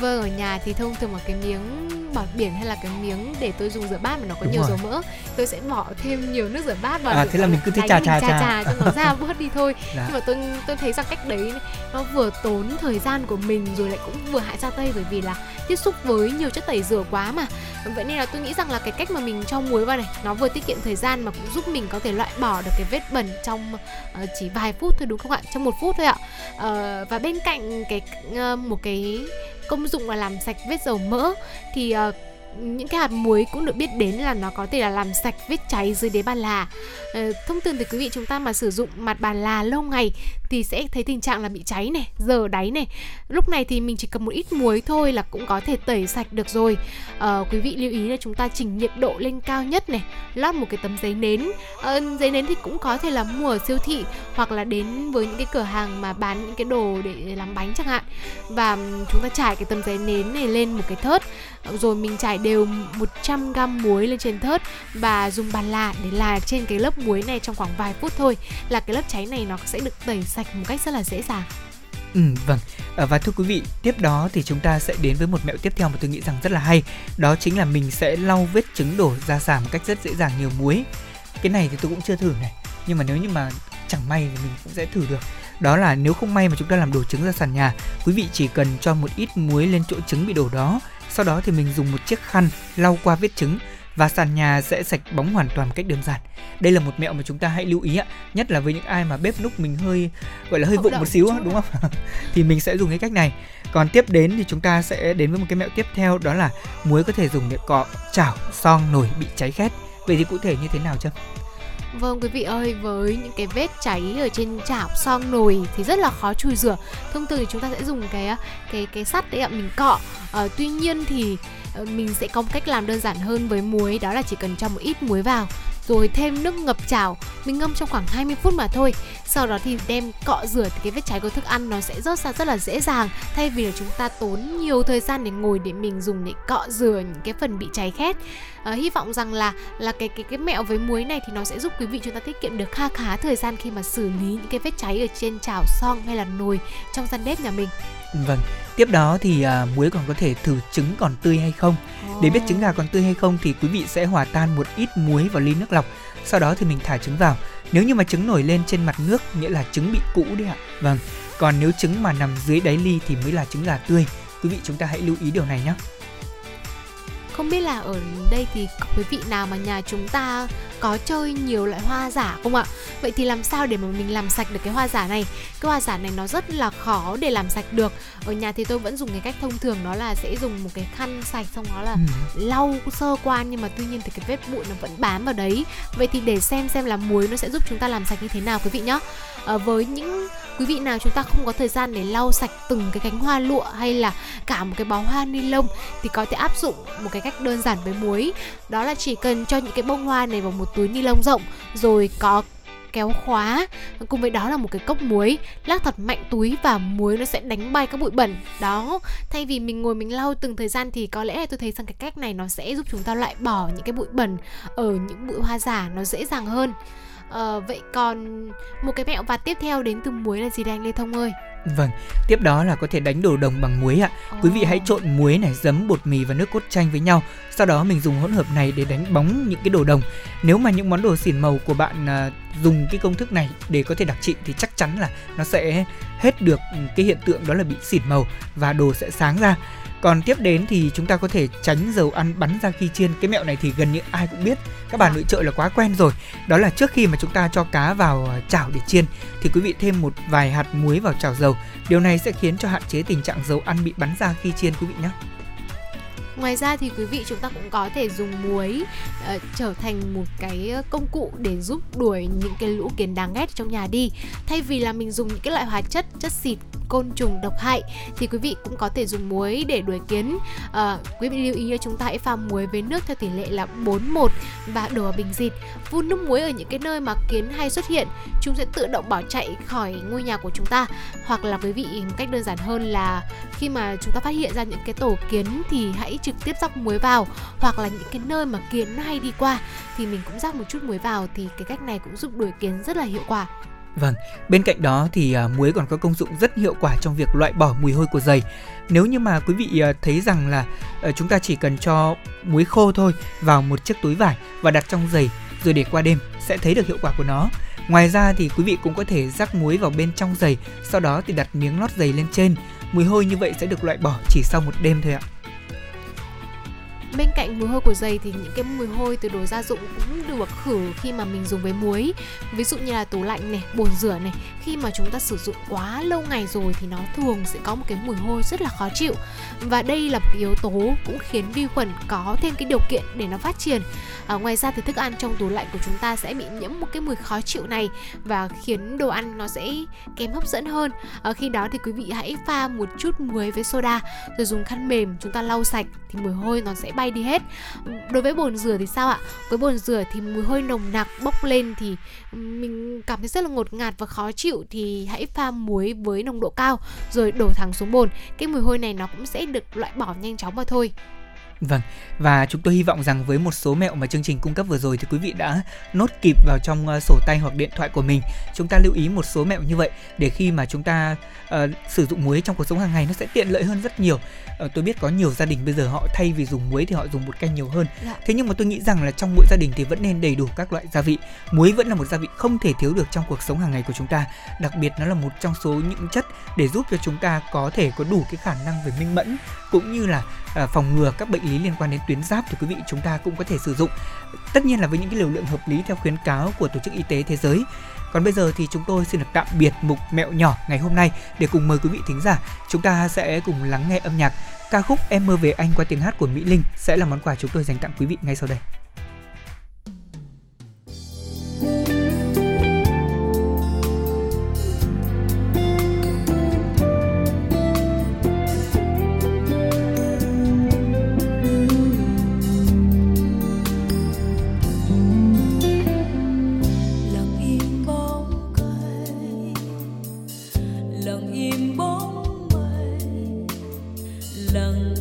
vâng ở nhà thì thông thường một cái miếng bọt biển hay là cái miếng để tôi dùng rửa bát mà nó có Đúng nhiều rồi. dầu mỡ tôi sẽ bỏ thêm nhiều nước rửa bát vào à, thế là mình cứ thích trà trà trà trà cho nó ra bớt đi thôi. Dạ. nhưng mà tôi tôi thấy rằng cách đấy nó vừa tốn thời gian của mình rồi lại cũng vừa hại da tây bởi vì là tiếp xúc với nhiều chất tẩy rửa quá mà. Vậy nên là tôi nghĩ rằng là cái cách mà mình cho muối vào này nó vừa tiết kiệm thời gian mà cũng giúp mình có thể loại bỏ được cái vết bẩn trong uh, chỉ vài phút thôi đúng không ạ? Trong một phút thôi ạ. Uh, và bên cạnh cái uh, một cái công dụng là làm sạch vết dầu mỡ. Thì uh, những cái hạt muối cũng được biết đến là nó có thể là làm sạch vết cháy dưới đế bàn là. Ờ, thông thường thì quý vị chúng ta mà sử dụng mặt bàn là lâu ngày thì sẽ thấy tình trạng là bị cháy này dở đáy này. Lúc này thì mình chỉ cần một ít muối thôi là cũng có thể tẩy sạch được rồi. À, quý vị lưu ý là chúng ta chỉnh nhiệt độ lên cao nhất này lót một cái tấm giấy nến. À, giấy nến thì cũng có thể là mua ở siêu thị hoặc là đến với những cái cửa hàng mà bán những cái đồ để làm bánh chẳng hạn. Và chúng ta trải cái tấm giấy nến này lên một cái thớt. Ờ, rồi mình trải đều 100 g muối lên trên thớt và dùng bàn là để là trên cái lớp muối này trong khoảng vài phút thôi là cái lớp cháy này nó sẽ được tẩy sạch một cách rất là dễ dàng. Ừ, vâng. À, và thưa quý vị, tiếp đó thì chúng ta sẽ đến với một mẹo tiếp theo mà tôi nghĩ rằng rất là hay. Đó chính là mình sẽ lau vết trứng đổ ra sàn một cách rất dễ dàng nhiều muối. Cái này thì tôi cũng chưa thử này. Nhưng mà nếu như mà chẳng may thì mình cũng sẽ thử được. Đó là nếu không may mà chúng ta làm đổ trứng ra sàn nhà, quý vị chỉ cần cho một ít muối lên chỗ trứng bị đổ đó sau đó thì mình dùng một chiếc khăn lau qua vết trứng và sàn nhà sẽ sạch bóng hoàn toàn một cách đơn giản. Đây là một mẹo mà chúng ta hãy lưu ý ạ, nhất là với những ai mà bếp núc mình hơi gọi là hơi vụng một xíu đúng không? thì mình sẽ dùng cái cách này. Còn tiếp đến thì chúng ta sẽ đến với một cái mẹo tiếp theo đó là muối có thể dùng để cọ chảo son nồi bị cháy khét. Vậy thì cụ thể như thế nào chứ? Vâng quý vị ơi, với những cái vết cháy ở trên chảo son nồi thì rất là khó chùi rửa. Thông thường thì chúng ta sẽ dùng cái cái cái sắt đấy ạ, mình cọ. À, tuy nhiên thì ờ, mình sẽ có một cách làm đơn giản hơn với muối đó là chỉ cần cho một ít muối vào rồi thêm nước ngập chảo mình ngâm trong khoảng 20 phút mà thôi. Sau đó thì đem cọ rửa thì cái vết cháy của thức ăn nó sẽ rớt ra rất là dễ dàng thay vì là chúng ta tốn nhiều thời gian để ngồi để mình dùng để cọ rửa những cái phần bị cháy khét. À, hy vọng rằng là là cái cái cái mẹo với muối này thì nó sẽ giúp quý vị chúng ta tiết kiệm được kha khá thời gian khi mà xử lý những cái vết cháy ở trên chảo xong hay là nồi trong gian bếp nhà mình. Vâng, tiếp đó thì à, muối còn có thể thử trứng còn tươi hay không. Để biết trứng gà còn tươi hay không thì quý vị sẽ hòa tan một ít muối vào ly nước lọc. Sau đó thì mình thả trứng vào. Nếu như mà trứng nổi lên trên mặt nước nghĩa là trứng bị cũ đấy ạ. Vâng, còn nếu trứng mà nằm dưới đáy ly thì mới là trứng gà tươi. Quý vị chúng ta hãy lưu ý điều này nhé. Không biết là ở đây thì quý vị nào mà nhà chúng ta có chơi nhiều loại hoa giả không ạ? Vậy thì làm sao để mà mình làm sạch được cái hoa giả này? Cái hoa giả này nó rất là khó để làm sạch được. Ở nhà thì tôi vẫn dùng cái cách thông thường đó là sẽ dùng một cái khăn sạch xong đó là ừ. lau sơ qua nhưng mà tuy nhiên thì cái vết bụi nó vẫn bám vào đấy. Vậy thì để xem xem là muối nó sẽ giúp chúng ta làm sạch như thế nào quý vị nhé. À, với những quý vị nào chúng ta không có thời gian để lau sạch từng cái cánh hoa lụa hay là cả một cái bó hoa ni lông thì có thể áp dụng một cái cách đơn giản với muối đó là chỉ cần cho những cái bông hoa này vào một túi ni lông rộng, rồi có kéo khóa. Cùng với đó là một cái cốc muối lắc thật mạnh túi và muối nó sẽ đánh bay các bụi bẩn. Đó, thay vì mình ngồi mình lau từng thời gian thì có lẽ là tôi thấy rằng cái cách này nó sẽ giúp chúng ta loại bỏ những cái bụi bẩn ở những bụi hoa giả nó dễ dàng hơn à, vậy còn một cái mẹo vặt tiếp theo đến từ muối là gì đây anh lê thông ơi Vâng, tiếp đó là có thể đánh đồ đồng bằng muối ạ. Quý vị hãy trộn muối này, giấm, bột mì và nước cốt chanh với nhau. Sau đó mình dùng hỗn hợp này để đánh bóng những cái đồ đồng. Nếu mà những món đồ xỉn màu của bạn à, dùng cái công thức này để có thể đặc trị thì chắc chắn là nó sẽ hết được cái hiện tượng đó là bị xỉn màu và đồ sẽ sáng ra. Còn tiếp đến thì chúng ta có thể tránh dầu ăn bắn ra khi chiên. Cái mẹo này thì gần như ai cũng biết. Các bà nội trợ là quá quen rồi. Đó là trước khi mà chúng ta cho cá vào à, chảo để chiên, thì quý vị thêm một vài hạt muối vào chảo dầu. Điều này sẽ khiến cho hạn chế tình trạng dầu ăn bị bắn ra khi chiên, quý vị nhé. Ngoài ra thì quý vị chúng ta cũng có thể dùng muối uh, trở thành một cái ờ, công cụ để giúp đuổi những cái lũ kiến đáng ghét trong nhà đi. Thay vì là mình dùng những cái loại hóa chất chất xịt côn trùng độc hại thì quý vị cũng có thể dùng muối để đuổi kiến. À, quý vị lưu ý là chúng ta hãy pha muối với nước theo tỷ lệ là 4-1 và đổ vào bình xịt. Vun nước muối ở những cái nơi mà kiến hay xuất hiện, chúng sẽ tự động bỏ chạy khỏi ngôi nhà của chúng ta. Hoặc là quý vị một cách đơn giản hơn là khi mà chúng ta phát hiện ra những cái tổ kiến thì hãy trực tiếp rắc muối vào hoặc là những cái nơi mà kiến hay đi qua thì mình cũng rắc một chút muối vào thì cái cách này cũng giúp đuổi kiến rất là hiệu quả. Vâng, bên cạnh đó thì à, muối còn có công dụng rất hiệu quả trong việc loại bỏ mùi hôi của giày. Nếu như mà quý vị à, thấy rằng là ờ, chúng ta chỉ cần cho muối khô thôi vào một chiếc túi vải và đặt trong giày rồi để qua đêm sẽ thấy được hiệu quả của nó. Ngoài ra thì quý vị cũng có thể rắc muối vào bên trong giày, sau đó thì đặt miếng lót giày lên trên. Mùi hôi như vậy sẽ được loại bỏ chỉ sau một đêm thôi ạ bên cạnh mùi hôi của giày thì những cái mùi hôi từ đồ gia dụng cũng được khử khi mà mình dùng với muối. Ví dụ như là tủ lạnh này bồn rửa này khi mà chúng ta sử dụng quá lâu ngày rồi thì nó thường sẽ có một cái mùi hôi rất là khó chịu. Và đây là một cái yếu tố cũng khiến vi khuẩn có thêm cái điều kiện để nó phát triển. À, ngoài ra thì thức ăn trong tủ lạnh của chúng ta sẽ bị nhiễm một cái mùi khó chịu này và khiến đồ ăn nó sẽ kém hấp dẫn hơn. À, khi đó thì quý vị hãy pha một chút muối với soda rồi dùng khăn mềm chúng ta lau sạch thì mùi hôi nó sẽ bay bay đi hết. Đối với bồn rửa thì sao ạ? Với bồn rửa thì mùi hôi nồng nặc bốc lên thì mình cảm thấy rất là ngột ngạt và khó chịu thì hãy pha muối với nồng độ cao rồi đổ thẳng xuống bồn. Cái mùi hôi này nó cũng sẽ được loại bỏ nhanh chóng mà thôi. Vâng, và chúng tôi hy vọng rằng với một số mẹo mà chương trình cung cấp vừa rồi thì quý vị đã nốt kịp vào trong uh, sổ tay hoặc điện thoại của mình. Chúng ta lưu ý một số mẹo như vậy để khi mà chúng ta uh, sử dụng muối trong cuộc sống hàng ngày nó sẽ tiện lợi hơn rất nhiều. Uh, tôi biết có nhiều gia đình bây giờ họ thay vì dùng muối thì họ dùng bột canh nhiều hơn. Dạ. Thế nhưng mà tôi nghĩ rằng là trong mỗi gia đình thì vẫn nên đầy đủ các loại gia vị. Muối vẫn là một gia vị không thể thiếu được trong cuộc sống hàng ngày của chúng ta. Đặc biệt nó là một trong số những chất để giúp cho chúng ta có thể có đủ cái khả năng về minh mẫn cũng như là uh, phòng ngừa các bệnh lý liên quan đến tuyến giáp thì quý vị chúng ta cũng có thể sử dụng. Tất nhiên là với những cái liều lượng hợp lý theo khuyến cáo của tổ chức y tế thế giới. Còn bây giờ thì chúng tôi xin được tạm biệt mục mẹo nhỏ ngày hôm nay để cùng mời quý vị thính giả. Chúng ta sẽ cùng lắng nghe âm nhạc. Ca khúc em mơ về anh qua tiếng hát của mỹ linh sẽ là món quà chúng tôi dành tặng quý vị ngay sau đây. lần.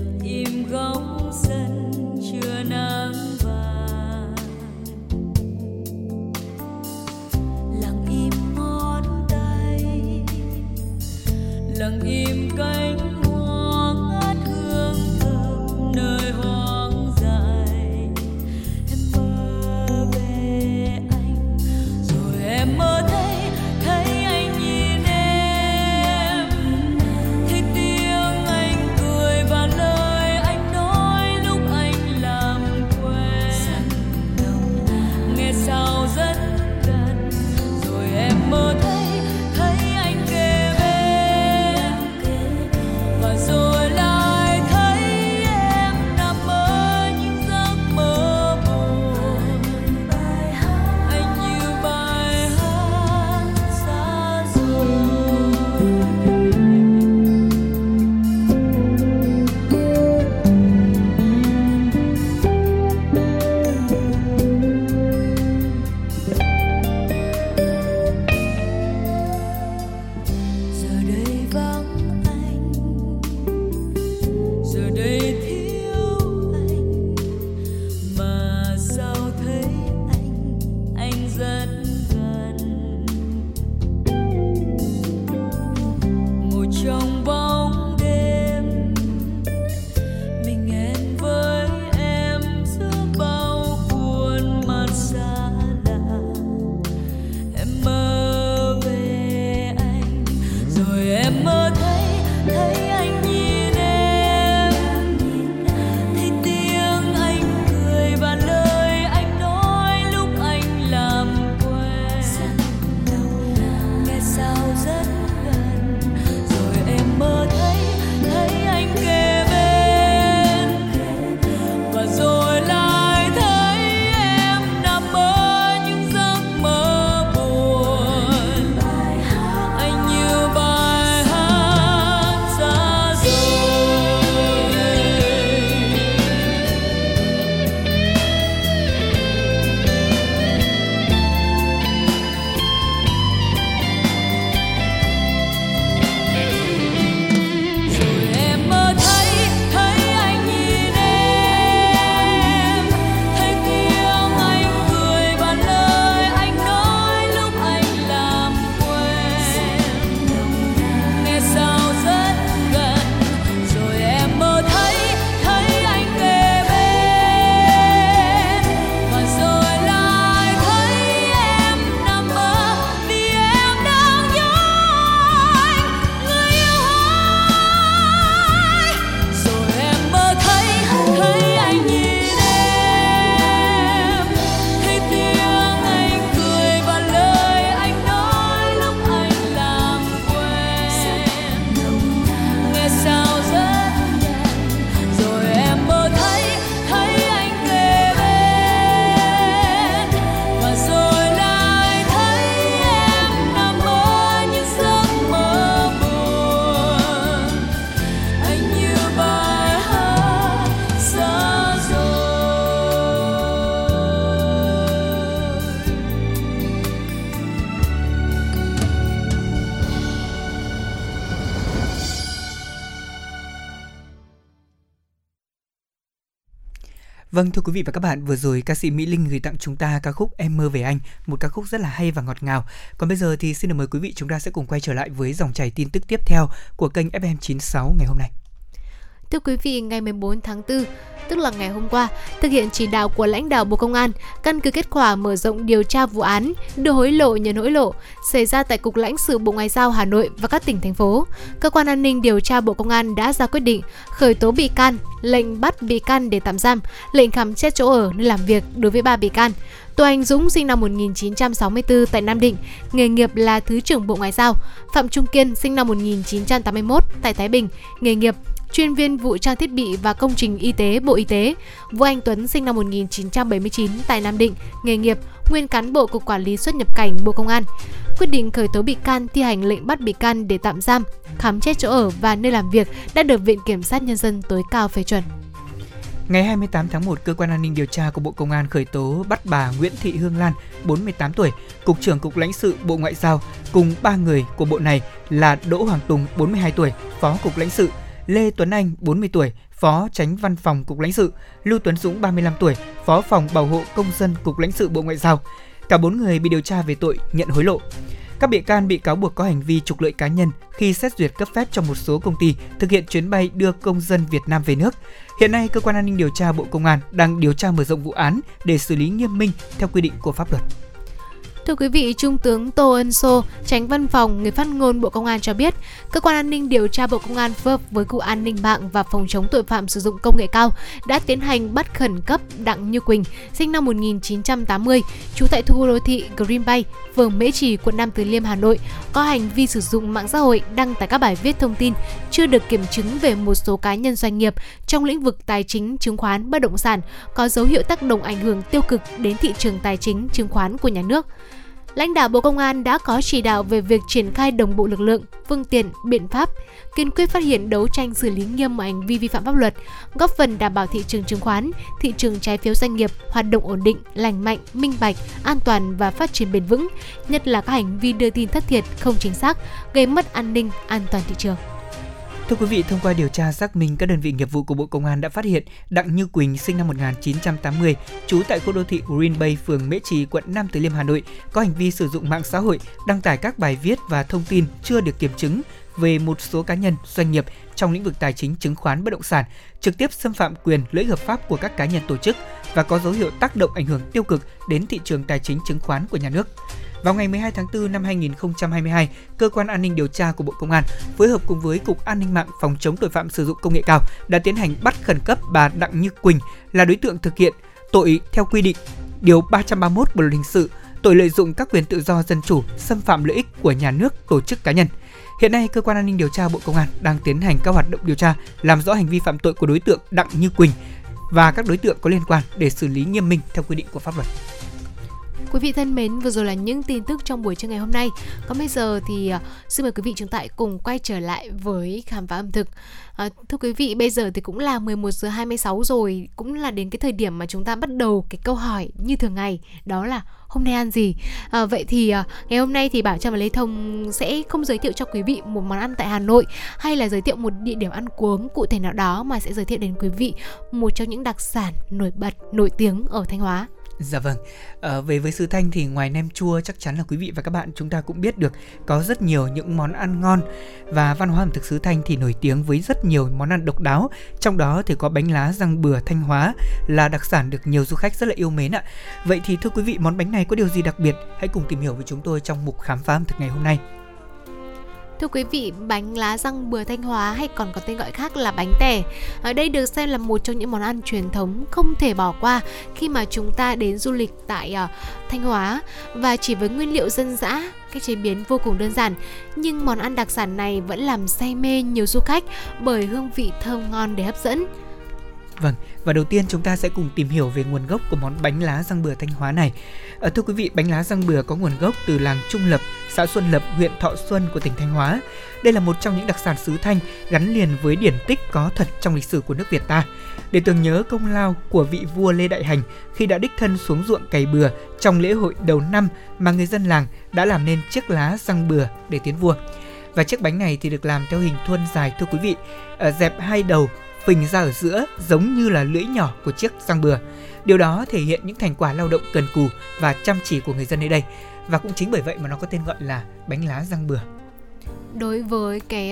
Vâng thưa quý vị và các bạn, vừa rồi ca sĩ Mỹ Linh gửi tặng chúng ta ca khúc Em mơ về anh, một ca khúc rất là hay và ngọt ngào. Còn bây giờ thì xin được mời quý vị chúng ta sẽ cùng quay trở lại với dòng chảy tin tức tiếp theo của kênh FM96 ngày hôm nay. Thưa quý vị, ngày 14 tháng 4, tức là ngày hôm qua, thực hiện chỉ đạo của lãnh đạo Bộ Công an, căn cứ kết quả mở rộng điều tra vụ án đưa hối lộ nhận hối lộ xảy ra tại Cục lãnh sự Bộ Ngoại giao Hà Nội và các tỉnh thành phố, cơ quan an ninh điều tra Bộ Công an đã ra quyết định khởi tố bị can, lệnh bắt bị can để tạm giam, lệnh khám xét chỗ ở nơi làm việc đối với ba bị can. Tô Anh Dũng sinh năm 1964 tại Nam Định, nghề nghiệp là Thứ trưởng Bộ Ngoại giao. Phạm Trung Kiên sinh năm 1981 tại Thái Bình, nghề nghiệp chuyên viên vụ trang thiết bị và công trình y tế Bộ Y tế. Vũ Anh Tuấn sinh năm 1979 tại Nam Định, nghề nghiệp nguyên cán bộ cục quản lý xuất nhập cảnh Bộ Công an. Quyết định khởi tố bị can thi hành lệnh bắt bị can để tạm giam, khám xét chỗ ở và nơi làm việc đã được Viện Kiểm sát Nhân dân tối cao phê chuẩn. Ngày 28 tháng 1, Cơ quan An ninh Điều tra của Bộ Công an khởi tố bắt bà Nguyễn Thị Hương Lan, 48 tuổi, Cục trưởng Cục lãnh sự Bộ Ngoại giao, cùng ba người của bộ này là Đỗ Hoàng Tùng, 42 tuổi, Phó Cục lãnh sự, Lê Tuấn Anh, 40 tuổi, Phó Tránh Văn phòng Cục lãnh sự, Lưu Tuấn Dũng, 35 tuổi, Phó phòng Bảo hộ Công dân Cục lãnh sự Bộ Ngoại giao. Cả bốn người bị điều tra về tội nhận hối lộ. Các bị can bị cáo buộc có hành vi trục lợi cá nhân khi xét duyệt cấp phép cho một số công ty thực hiện chuyến bay đưa công dân Việt Nam về nước. Hiện nay, cơ quan an ninh điều tra Bộ Công an đang điều tra mở rộng vụ án để xử lý nghiêm minh theo quy định của pháp luật. Thưa quý vị, Trung tướng Tô Ân Sô, tránh văn phòng người phát ngôn Bộ Công an cho biết, cơ quan an ninh điều tra Bộ Công an phối hợp với Cục An ninh mạng và Phòng chống tội phạm sử dụng công nghệ cao đã tiến hành bắt khẩn cấp Đặng Như Quỳnh, sinh năm 1980, trú tại khu đô thị Green Bay, phường Mễ Trì, quận Nam Từ Liêm, Hà Nội, có hành vi sử dụng mạng xã hội đăng tải các bài viết thông tin chưa được kiểm chứng về một số cá nhân doanh nghiệp trong lĩnh vực tài chính, chứng khoán, bất động sản có dấu hiệu tác động ảnh hưởng tiêu cực đến thị trường tài chính, chứng khoán của nhà nước lãnh đạo Bộ Công an đã có chỉ đạo về việc triển khai đồng bộ lực lượng, phương tiện, biện pháp, kiên quyết phát hiện đấu tranh xử lý nghiêm mọi hành vi vi phạm pháp luật, góp phần đảm bảo thị trường chứng khoán, thị trường trái phiếu doanh nghiệp hoạt động ổn định, lành mạnh, minh bạch, an toàn và phát triển bền vững, nhất là các hành vi đưa tin thất thiệt, không chính xác, gây mất an ninh, an toàn thị trường. Thưa quý vị, thông qua điều tra xác minh, các đơn vị nghiệp vụ của Bộ Công an đã phát hiện Đặng Như Quỳnh sinh năm 1980, trú tại khu đô thị Green Bay, phường Mễ Trì, quận Nam Từ Liêm, Hà Nội, có hành vi sử dụng mạng xã hội đăng tải các bài viết và thông tin chưa được kiểm chứng về một số cá nhân, doanh nghiệp trong lĩnh vực tài chính, chứng khoán, bất động sản, trực tiếp xâm phạm quyền lợi hợp pháp của các cá nhân tổ chức và có dấu hiệu tác động ảnh hưởng tiêu cực đến thị trường tài chính chứng khoán của nhà nước. Vào ngày 12 tháng 4 năm 2022, cơ quan an ninh điều tra của Bộ Công an phối hợp cùng với Cục An ninh mạng phòng chống tội phạm sử dụng công nghệ cao đã tiến hành bắt khẩn cấp bà Đặng Như Quỳnh là đối tượng thực hiện tội theo quy định điều 331 Bộ luật hình sự tội lợi dụng các quyền tự do dân chủ, xâm phạm lợi ích của nhà nước, tổ chức cá nhân. Hiện nay, cơ quan an ninh điều tra Bộ Công an đang tiến hành các hoạt động điều tra, làm rõ hành vi phạm tội của đối tượng Đặng Như Quỳnh và các đối tượng có liên quan để xử lý nghiêm minh theo quy định của pháp luật. Quý vị thân mến, vừa rồi là những tin tức trong buổi trưa ngày hôm nay. Còn bây giờ thì à, xin mời quý vị chúng ta cùng quay trở lại với khám phá ẩm thực. À, thưa quý vị, bây giờ thì cũng là 11 giờ 26 rồi, cũng là đến cái thời điểm mà chúng ta bắt đầu cái câu hỏi như thường ngày, đó là hôm nay ăn gì. À, vậy thì à, ngày hôm nay thì Bảo Trâm và Lê Thông sẽ không giới thiệu cho quý vị một món ăn tại Hà Nội hay là giới thiệu một địa điểm ăn uống cụ thể nào đó mà sẽ giới thiệu đến quý vị một trong những đặc sản nổi bật, nổi tiếng ở Thanh Hóa. Dạ vâng, à, về với sứ Thanh thì ngoài nem chua chắc chắn là quý vị và các bạn chúng ta cũng biết được có rất nhiều những món ăn ngon và văn hóa ẩm thực sứ Thanh thì nổi tiếng với rất nhiều món ăn độc đáo. Trong đó thì có bánh lá răng bừa Thanh Hóa là đặc sản được nhiều du khách rất là yêu mến ạ. Vậy thì thưa quý vị món bánh này có điều gì đặc biệt? Hãy cùng tìm hiểu với chúng tôi trong mục khám phá ẩm thực ngày hôm nay. Thưa quý vị, bánh lá răng bừa Thanh Hóa hay còn có tên gọi khác là bánh tẻ. Ở đây được xem là một trong những món ăn truyền thống không thể bỏ qua khi mà chúng ta đến du lịch tại uh, Thanh Hóa và chỉ với nguyên liệu dân dã cách chế biến vô cùng đơn giản nhưng món ăn đặc sản này vẫn làm say mê nhiều du khách bởi hương vị thơm ngon để hấp dẫn. Vâng, và đầu tiên chúng ta sẽ cùng tìm hiểu về nguồn gốc của món bánh lá răng bừa Thanh Hóa này. À, thưa quý vị, bánh lá răng bừa có nguồn gốc từ làng Trung Lập, xã Xuân Lập, huyện Thọ Xuân của tỉnh Thanh Hóa. Đây là một trong những đặc sản xứ Thanh gắn liền với điển tích có thật trong lịch sử của nước Việt ta. Để tưởng nhớ công lao của vị vua Lê Đại Hành khi đã đích thân xuống ruộng cày bừa trong lễ hội đầu năm mà người dân làng đã làm nên chiếc lá răng bừa để tiến vua. Và chiếc bánh này thì được làm theo hình thuôn dài thưa quý vị, ở dẹp hai đầu phình ra ở giữa giống như là lưỡi nhỏ của chiếc răng bừa. Điều đó thể hiện những thành quả lao động cần cù và chăm chỉ của người dân nơi đây. Và cũng chính bởi vậy mà nó có tên gọi là bánh lá răng bừa đối với cái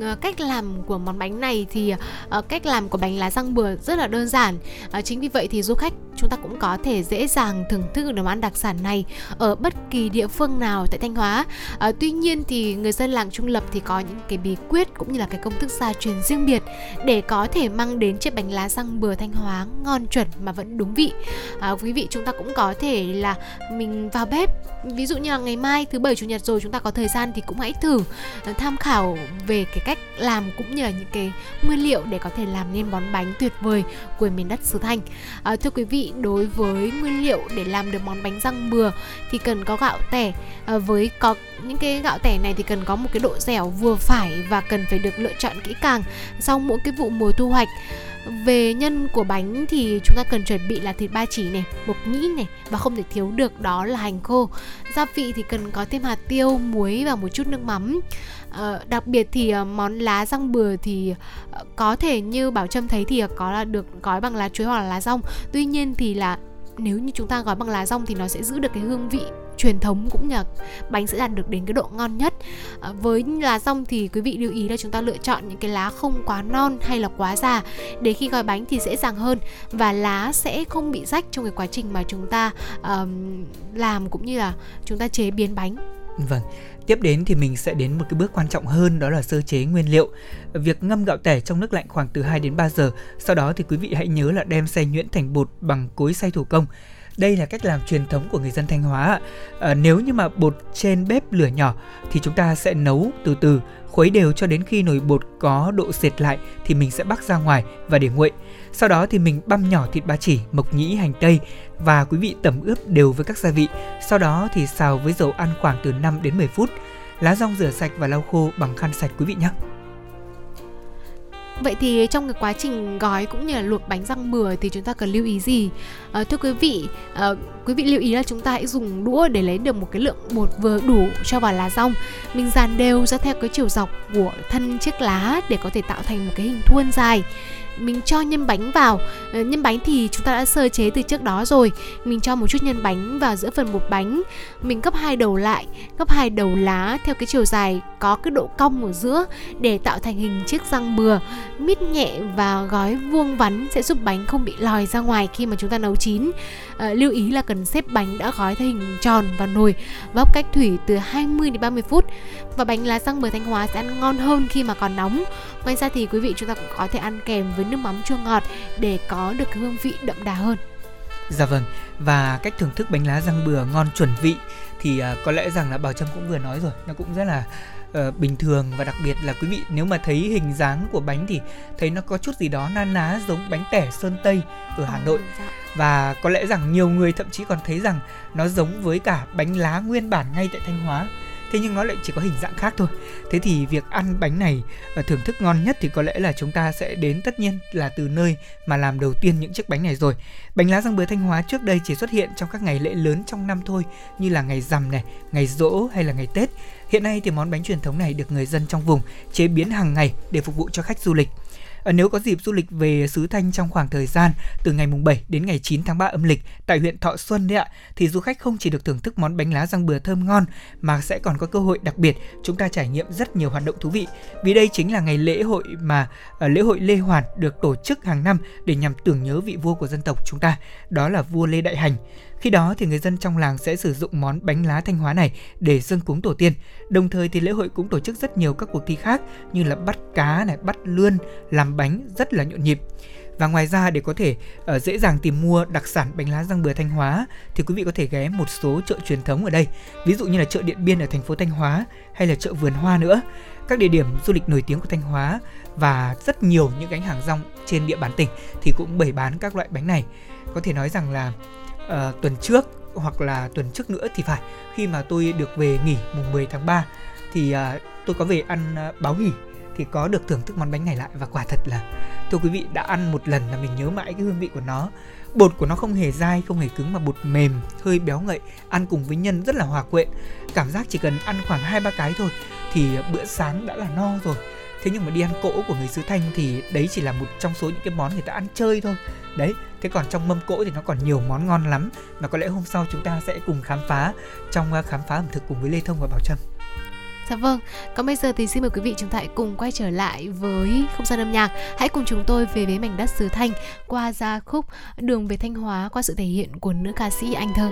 ờ, cách làm của món bánh này thì ờ, cách làm của bánh lá răng bừa rất là đơn giản. Ờ, chính vì vậy thì du khách chúng ta cũng có thể dễ dàng thưởng thức được món ăn đặc sản này ở bất kỳ địa phương nào tại Thanh Hóa. Tuy nhiên thì người dân làng Trung Lập thì có những cái bí quyết cũng như là cái công thức gia truyền riêng biệt để có thể mang đến chiếc bánh lá răng bừa Thanh Hóa ngon chuẩn mà vẫn đúng vị. Quý vị chúng ta cũng có thể là mình vào bếp. Ví dụ như là ngày mai thứ bảy, chủ nhật rồi chúng ta có thời gian thì cũng hãy thử. Ờ, tham khảo về cái cách làm cũng như là những cái nguyên liệu để có thể làm nên món bánh tuyệt vời của miền đất xứ Thanh. À, thưa quý vị, đối với nguyên liệu để làm được món bánh răng bừa thì cần có gạo tẻ. À, với có những cái gạo tẻ này thì cần có một cái độ dẻo vừa phải và cần phải được lựa chọn kỹ càng sau mỗi cái vụ mùa thu hoạch về nhân của bánh thì chúng ta cần chuẩn bị là thịt ba chỉ này bột nhĩ này và không thể thiếu được đó là hành khô. Gia vị thì cần có thêm hạt tiêu muối và một chút nước mắm. À, đặc biệt thì ờ, món lá rong bừa thì ờ, có thể như bảo trâm thấy thì có là được gói bằng lá chuối hoặc là lá rong. Tuy nhiên thì là nếu như chúng ta gói bằng lá rong thì nó sẽ giữ được cái hương vị truyền thống cũng như là bánh sẽ đạt được đến cái độ ngon nhất. À, với lá rong thì quý vị lưu ý là chúng ta lựa chọn những cái lá không quá non hay là quá già. Để khi gói bánh thì dễ dàng hơn và lá sẽ không bị rách trong cái quá trình mà chúng ta um, làm cũng như là chúng ta chế biến bánh. Vâng, tiếp đến thì mình sẽ đến một cái bước quan trọng hơn đó là sơ chế nguyên liệu. Việc ngâm gạo tẻ trong nước lạnh khoảng từ 2 đến 3 giờ. Sau đó thì quý vị hãy nhớ là đem xay nhuyễn thành bột bằng cối xay thủ công. Đây là cách làm truyền thống của người dân Thanh Hóa. À, nếu như mà bột trên bếp lửa nhỏ thì chúng ta sẽ nấu từ từ, khuấy đều cho đến khi nồi bột có độ sệt lại thì mình sẽ bắc ra ngoài và để nguội. Sau đó thì mình băm nhỏ thịt ba chỉ, mộc nhĩ, hành tây và quý vị tẩm ướp đều với các gia vị. Sau đó thì xào với dầu ăn khoảng từ 5 đến 10 phút. Lá rong rửa sạch và lau khô bằng khăn sạch quý vị nhé. Vậy thì trong cái quá trình gói cũng như là luộc bánh răng mười thì chúng ta cần lưu ý gì? À, thưa quý vị, à, quý vị lưu ý là chúng ta hãy dùng đũa để lấy được một cái lượng bột vừa đủ cho vào lá rong. Mình dàn đều ra theo cái chiều dọc của thân chiếc lá để có thể tạo thành một cái hình thuôn dài mình cho nhân bánh vào. Ờ, nhân bánh thì chúng ta đã sơ chế từ trước đó rồi. Mình cho một chút nhân bánh vào giữa phần bột bánh. Mình gấp hai đầu lại gấp hai đầu lá theo cái chiều dài có cái độ cong ở giữa để tạo thành hình chiếc răng bừa. Mít nhẹ và gói vuông vắn sẽ giúp bánh không bị lòi ra ngoài khi mà chúng ta nấu chín. À, lưu ý là cần xếp bánh đã gói theo hình tròn vào nồi vóc cách thủy từ 20 đến 30 phút và bánh lá răng bừa thanh hóa sẽ ăn ngon hơn khi mà còn nóng ngoài ra thì quý vị chúng ta cũng có thể ăn kèm với nước mắm chua ngọt để có được cái hương vị đậm đà hơn. Dạ vâng, và cách thưởng thức bánh lá răng bừa ngon chuẩn vị thì uh, có lẽ rằng là Bảo Trâm cũng vừa nói rồi, nó cũng rất là uh, bình thường và đặc biệt là quý vị nếu mà thấy hình dáng của bánh thì thấy nó có chút gì đó na ná giống bánh tẻ sơn tây ở Hà Nội. Dạ. Và có lẽ rằng nhiều người thậm chí còn thấy rằng nó giống với cả bánh lá nguyên bản ngay tại Thanh Hóa thế nhưng nó lại chỉ có hình dạng khác thôi. Thế thì việc ăn bánh này và thưởng thức ngon nhất thì có lẽ là chúng ta sẽ đến tất nhiên là từ nơi mà làm đầu tiên những chiếc bánh này rồi. Bánh lá răng bứa thanh hóa trước đây chỉ xuất hiện trong các ngày lễ lớn trong năm thôi, như là ngày rằm này, ngày rỗ hay là ngày tết. Hiện nay thì món bánh truyền thống này được người dân trong vùng chế biến hàng ngày để phục vụ cho khách du lịch. Ờ, nếu có dịp du lịch về xứ Thanh trong khoảng thời gian từ ngày mùng 7 đến ngày 9 tháng 3 âm lịch tại huyện Thọ Xuân đấy ạ, thì du khách không chỉ được thưởng thức món bánh lá răng bừa thơm ngon mà sẽ còn có cơ hội đặc biệt chúng ta trải nghiệm rất nhiều hoạt động thú vị. Vì đây chính là ngày lễ hội mà ờ, lễ hội Lê Hoàn được tổ chức hàng năm để nhằm tưởng nhớ vị vua của dân tộc chúng ta, đó là vua Lê Đại Hành. Khi đó thì người dân trong làng sẽ sử dụng món bánh lá thanh hóa này để dâng cúng tổ tiên. Đồng thời thì lễ hội cũng tổ chức rất nhiều các cuộc thi khác như là bắt cá này, bắt lươn, làm bánh rất là nhộn nhịp. Và ngoài ra để có thể uh, dễ dàng tìm mua đặc sản bánh lá răng bừa Thanh Hóa thì quý vị có thể ghé một số chợ truyền thống ở đây, ví dụ như là chợ Điện Biên ở thành phố Thanh Hóa hay là chợ Vườn Hoa nữa. Các địa điểm du lịch nổi tiếng của Thanh Hóa và rất nhiều những gánh hàng rong trên địa bàn tỉnh thì cũng bày bán các loại bánh này. Có thể nói rằng là uh, tuần trước hoặc là tuần trước nữa thì phải. Khi mà tôi được về nghỉ mùng 10 tháng 3 thì uh, tôi có về ăn uh, báo nghỉ thì có được thưởng thức món bánh này lại. Và quả thật là thưa quý vị đã ăn một lần là mình nhớ mãi cái hương vị của nó. Bột của nó không hề dai không hề cứng mà bột mềm hơi béo ngậy ăn cùng với nhân rất là hòa quyện. Cảm giác chỉ cần ăn khoảng hai ba cái thôi thì bữa sáng đã là no rồi. Thế nhưng mà đi ăn cỗ của người xứ thanh thì đấy chỉ là một trong số những cái món người ta ăn chơi thôi. Đấy thế còn trong mâm cỗ thì nó còn nhiều món ngon lắm mà có lẽ hôm sau chúng ta sẽ cùng khám phá trong à, khám phá ẩm thực cùng với lê thông và bảo trâm Dạ vâng, còn bây giờ thì xin mời quý vị chúng ta hãy cùng quay trở lại với không gian âm nhạc. Hãy cùng chúng tôi về với mảnh đất xứ Thanh qua gia khúc Đường về Thanh Hóa qua sự thể hiện của nữ ca sĩ Anh Thơ.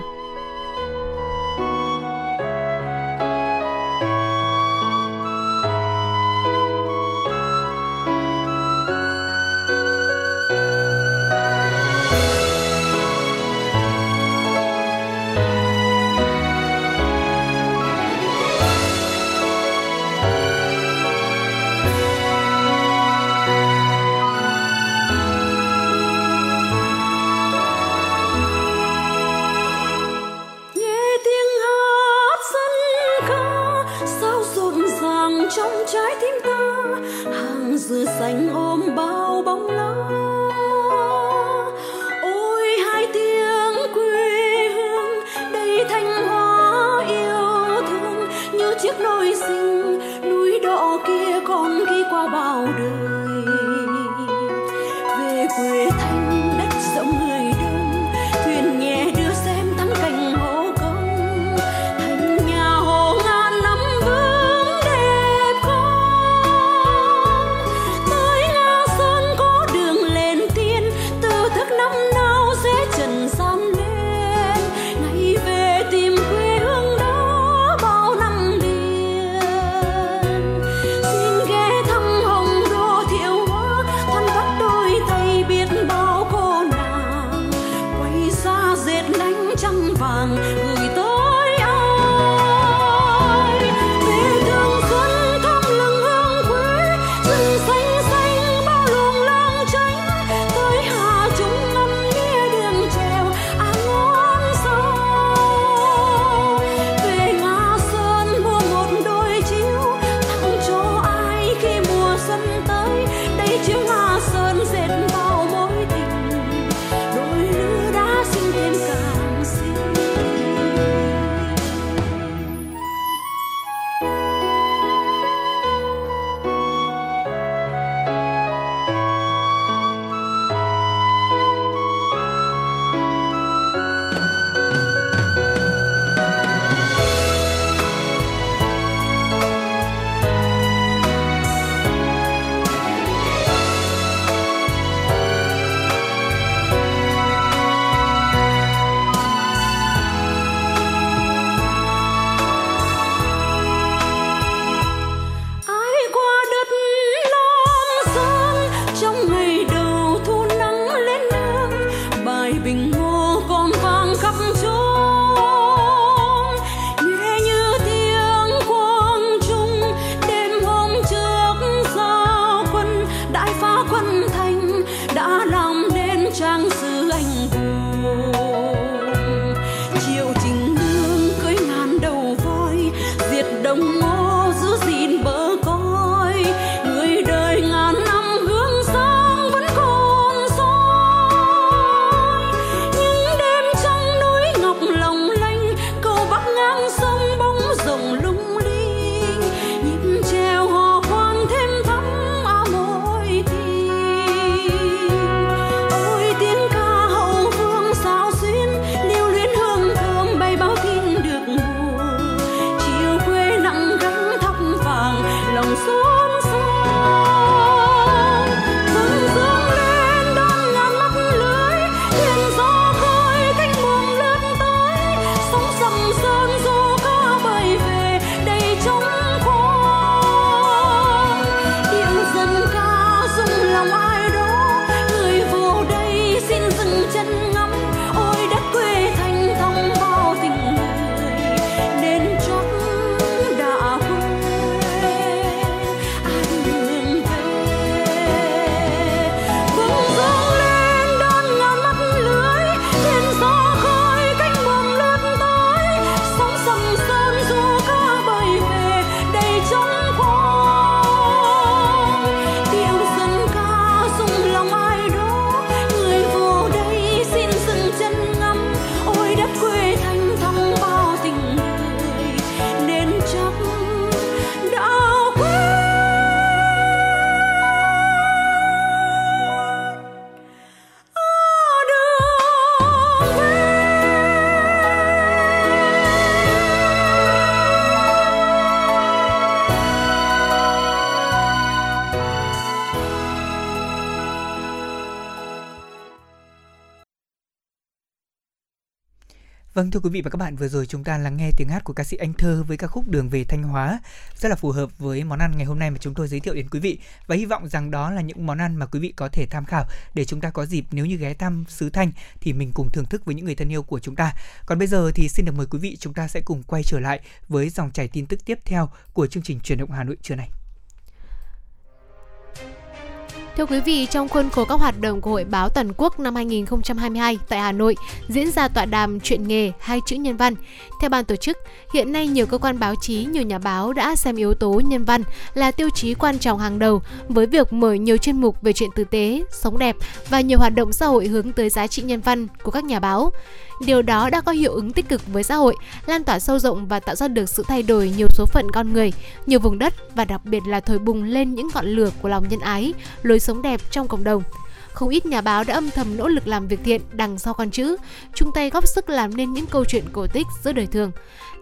Vâng thưa quý vị và các bạn, vừa rồi chúng ta lắng nghe tiếng hát của ca sĩ Anh Thơ với ca khúc Đường về Thanh Hóa. Rất là phù hợp với món ăn ngày hôm nay mà chúng tôi giới thiệu đến quý vị. Và hy vọng rằng đó là những món ăn mà quý vị có thể tham khảo để chúng ta có dịp nếu như ghé thăm xứ Thanh thì mình cùng thưởng thức với những người thân yêu của chúng ta. Còn bây giờ thì xin được mời quý vị chúng ta sẽ cùng quay trở lại với dòng chảy tin tức tiếp theo của chương trình truyền động Hà Nội trưa nay. Thưa quý vị, trong khuôn khổ các hoạt động của Hội báo toàn quốc năm 2022 tại Hà Nội diễn ra tọa đàm chuyện nghề hai chữ nhân văn. Theo ban tổ chức, hiện nay nhiều cơ quan báo chí, nhiều nhà báo đã xem yếu tố nhân văn là tiêu chí quan trọng hàng đầu với việc mở nhiều chuyên mục về chuyện tử tế, sống đẹp và nhiều hoạt động xã hội hướng tới giá trị nhân văn của các nhà báo. Điều đó đã có hiệu ứng tích cực với xã hội, lan tỏa sâu rộng và tạo ra được sự thay đổi nhiều số phận con người, nhiều vùng đất và đặc biệt là thổi bùng lên những ngọn lửa của lòng nhân ái, lối sống đẹp trong cộng đồng. Không ít nhà báo đã âm thầm nỗ lực làm việc thiện đằng sau con chữ, chung tay góp sức làm nên những câu chuyện cổ tích giữa đời thường.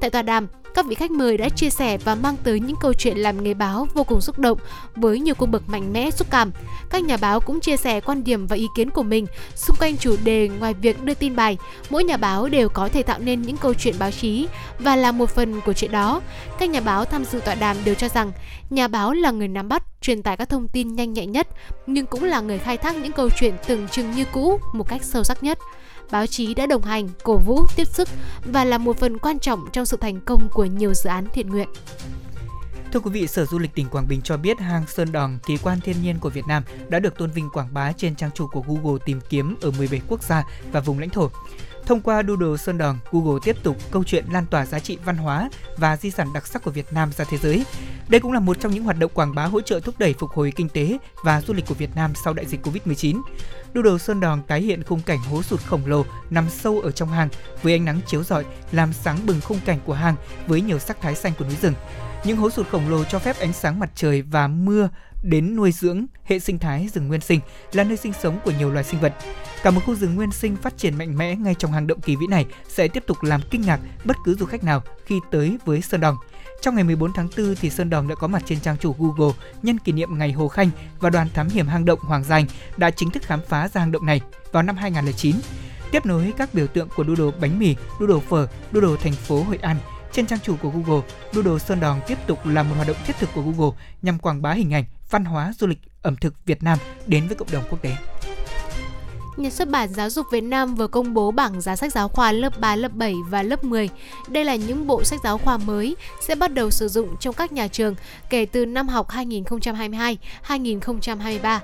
Tại tòa đàm, các vị khách mời đã chia sẻ và mang tới những câu chuyện làm nghề báo vô cùng xúc động với nhiều cung bậc mạnh mẽ xúc cảm. Các nhà báo cũng chia sẻ quan điểm và ý kiến của mình xung quanh chủ đề ngoài việc đưa tin bài, mỗi nhà báo đều có thể tạo nên những câu chuyện báo chí và là một phần của chuyện đó. Các nhà báo tham dự tọa đàm đều cho rằng nhà báo là người nắm bắt, truyền tải các thông tin nhanh nhạy nhất, nhưng cũng là người khai thác những câu chuyện tưởng chừng như cũ một cách sâu sắc nhất báo chí đã đồng hành, cổ vũ, tiếp sức và là một phần quan trọng trong sự thành công của nhiều dự án thiện nguyện. Thưa quý vị, Sở Du lịch tỉnh Quảng Bình cho biết hang Sơn Đòn, kỳ quan thiên nhiên của Việt Nam đã được tôn vinh quảng bá trên trang chủ của Google tìm kiếm ở 17 quốc gia và vùng lãnh thổ. Thông qua Doodle Sơn Đòn, Google tiếp tục câu chuyện lan tỏa giá trị văn hóa và di sản đặc sắc của Việt Nam ra thế giới. Đây cũng là một trong những hoạt động quảng bá hỗ trợ thúc đẩy phục hồi kinh tế và du lịch của Việt Nam sau đại dịch Covid-19. Doodle Sơn Đòn tái hiện khung cảnh hố sụt khổng lồ nằm sâu ở trong hang, với ánh nắng chiếu rọi, làm sáng bừng khung cảnh của hang với nhiều sắc thái xanh của núi rừng. Những hố sụt khổng lồ cho phép ánh sáng mặt trời và mưa đến nuôi dưỡng hệ sinh thái rừng nguyên sinh, là nơi sinh sống của nhiều loài sinh vật. Cả một khu rừng nguyên sinh phát triển mạnh mẽ ngay trong hang động kỳ vĩ này sẽ tiếp tục làm kinh ngạc bất cứ du khách nào khi tới với Sơn Đòn. Trong ngày 14 tháng 4 thì Sơn Đòn đã có mặt trên trang chủ Google nhân kỷ niệm ngày Hồ Khanh và đoàn thám hiểm hang động Hoàng Giành đã chính thức khám phá ra hang động này vào năm 2009. Tiếp nối các biểu tượng của doodle bánh mì, doodle phở, doodle thành phố Hội An, trên trang chủ của Google, Doodle Sơn Đòn tiếp tục là một hoạt động thiết thực của Google nhằm quảng bá hình ảnh, văn hóa, du lịch, ẩm thực Việt Nam đến với cộng đồng quốc tế. Nhà xuất bản Giáo dục Việt Nam vừa công bố bảng giá sách giáo khoa lớp 3, lớp 7 và lớp 10. Đây là những bộ sách giáo khoa mới sẽ bắt đầu sử dụng trong các nhà trường kể từ năm học 2022-2023.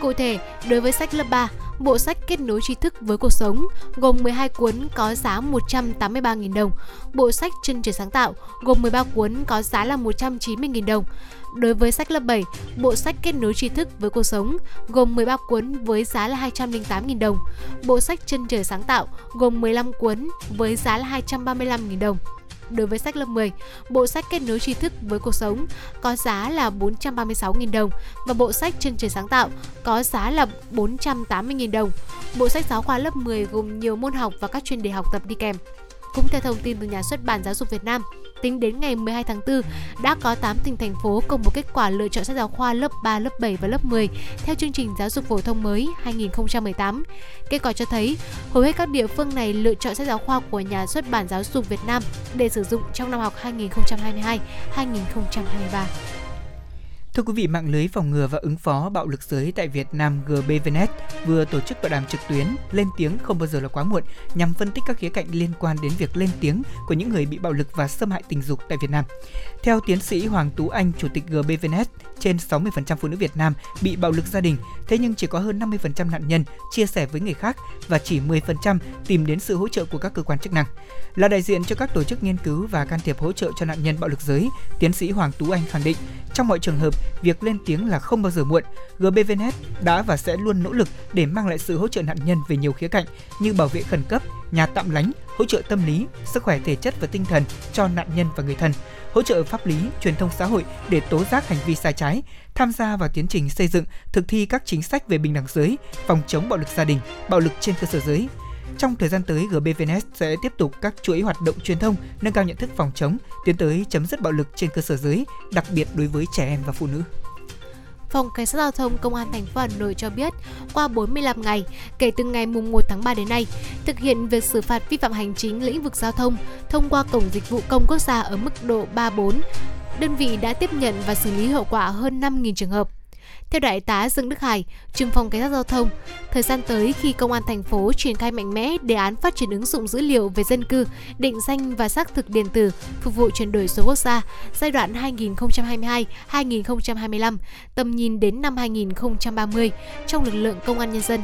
Cụ thể, đối với sách lớp 3, bộ sách Kết nối tri thức với cuộc sống gồm 12 cuốn có giá 183.000 đồng, bộ sách Chân trời sáng tạo gồm 13 cuốn có giá là 190.000 đồng. Đối với sách lớp 7, bộ sách Kết nối tri thức với cuộc sống gồm 13 cuốn với giá là 208.000 đồng, bộ sách Chân trời sáng tạo gồm 15 cuốn với giá là 235.000 đồng. Đối với sách lớp 10, bộ sách Kết nối tri thức với cuộc sống có giá là 436.000 đồng và bộ sách Chân trời sáng tạo có giá là 480.000 đồng. Bộ sách giáo khoa lớp 10 gồm nhiều môn học và các chuyên đề học tập đi kèm. Cũng theo thông tin từ nhà xuất bản Giáo dục Việt Nam, tính đến ngày 12 tháng 4, đã có 8 tỉnh thành phố công bố kết quả lựa chọn sách giáo khoa lớp 3, lớp 7 và lớp 10 theo chương trình giáo dục phổ thông mới 2018. Kết quả cho thấy, hầu hết các địa phương này lựa chọn sách giáo khoa của nhà xuất bản Giáo dục Việt Nam để sử dụng trong năm học 2022-2023. Thưa quý vị, mạng lưới phòng ngừa và ứng phó bạo lực giới tại Việt Nam GBVNet vừa tổ chức tọa đàm trực tuyến lên tiếng không bao giờ là quá muộn nhằm phân tích các khía cạnh liên quan đến việc lên tiếng của những người bị bạo lực và xâm hại tình dục tại Việt Nam. Theo tiến sĩ Hoàng Tú Anh, chủ tịch GBVNet, trên 60% phụ nữ Việt Nam bị bạo lực gia đình, thế nhưng chỉ có hơn 50% nạn nhân chia sẻ với người khác và chỉ 10% tìm đến sự hỗ trợ của các cơ quan chức năng. Là đại diện cho các tổ chức nghiên cứu và can thiệp hỗ trợ cho nạn nhân bạo lực giới, tiến sĩ Hoàng Tú Anh khẳng định, trong mọi trường hợp, việc lên tiếng là không bao giờ muộn. GBVNet đã và sẽ luôn nỗ lực để mang lại sự hỗ trợ nạn nhân về nhiều khía cạnh như bảo vệ khẩn cấp, nhà tạm lánh, hỗ trợ tâm lý, sức khỏe thể chất và tinh thần cho nạn nhân và người thân, hỗ trợ pháp lý, truyền thông xã hội để tố giác hành vi sai trái, tham gia vào tiến trình xây dựng, thực thi các chính sách về bình đẳng giới, phòng chống bạo lực gia đình, bạo lực trên cơ sở giới. Trong thời gian tới, GBVNS sẽ tiếp tục các chuỗi hoạt động truyền thông, nâng cao nhận thức phòng chống, tiến tới chấm dứt bạo lực trên cơ sở giới, đặc biệt đối với trẻ em và phụ nữ. Phòng Cảnh sát Giao thông Công an thành phố Hà Nội cho biết, qua 45 ngày kể từ ngày mùng 1 tháng 3 đến nay, thực hiện việc xử phạt vi phạm hành chính lĩnh vực giao thông thông qua cổng dịch vụ công quốc gia ở mức độ 3-4, đơn vị đã tiếp nhận và xử lý hậu quả hơn 5.000 trường hợp. Theo Đại tá Dương Đức Hải, trưởng phòng cảnh sát giao thông, thời gian tới khi công an thành phố triển khai mạnh mẽ đề án phát triển ứng dụng dữ liệu về dân cư, định danh và xác thực điện tử phục vụ chuyển đổi số quốc gia giai đoạn 2022-2025, tầm nhìn đến năm 2030 trong lực lượng công an nhân dân.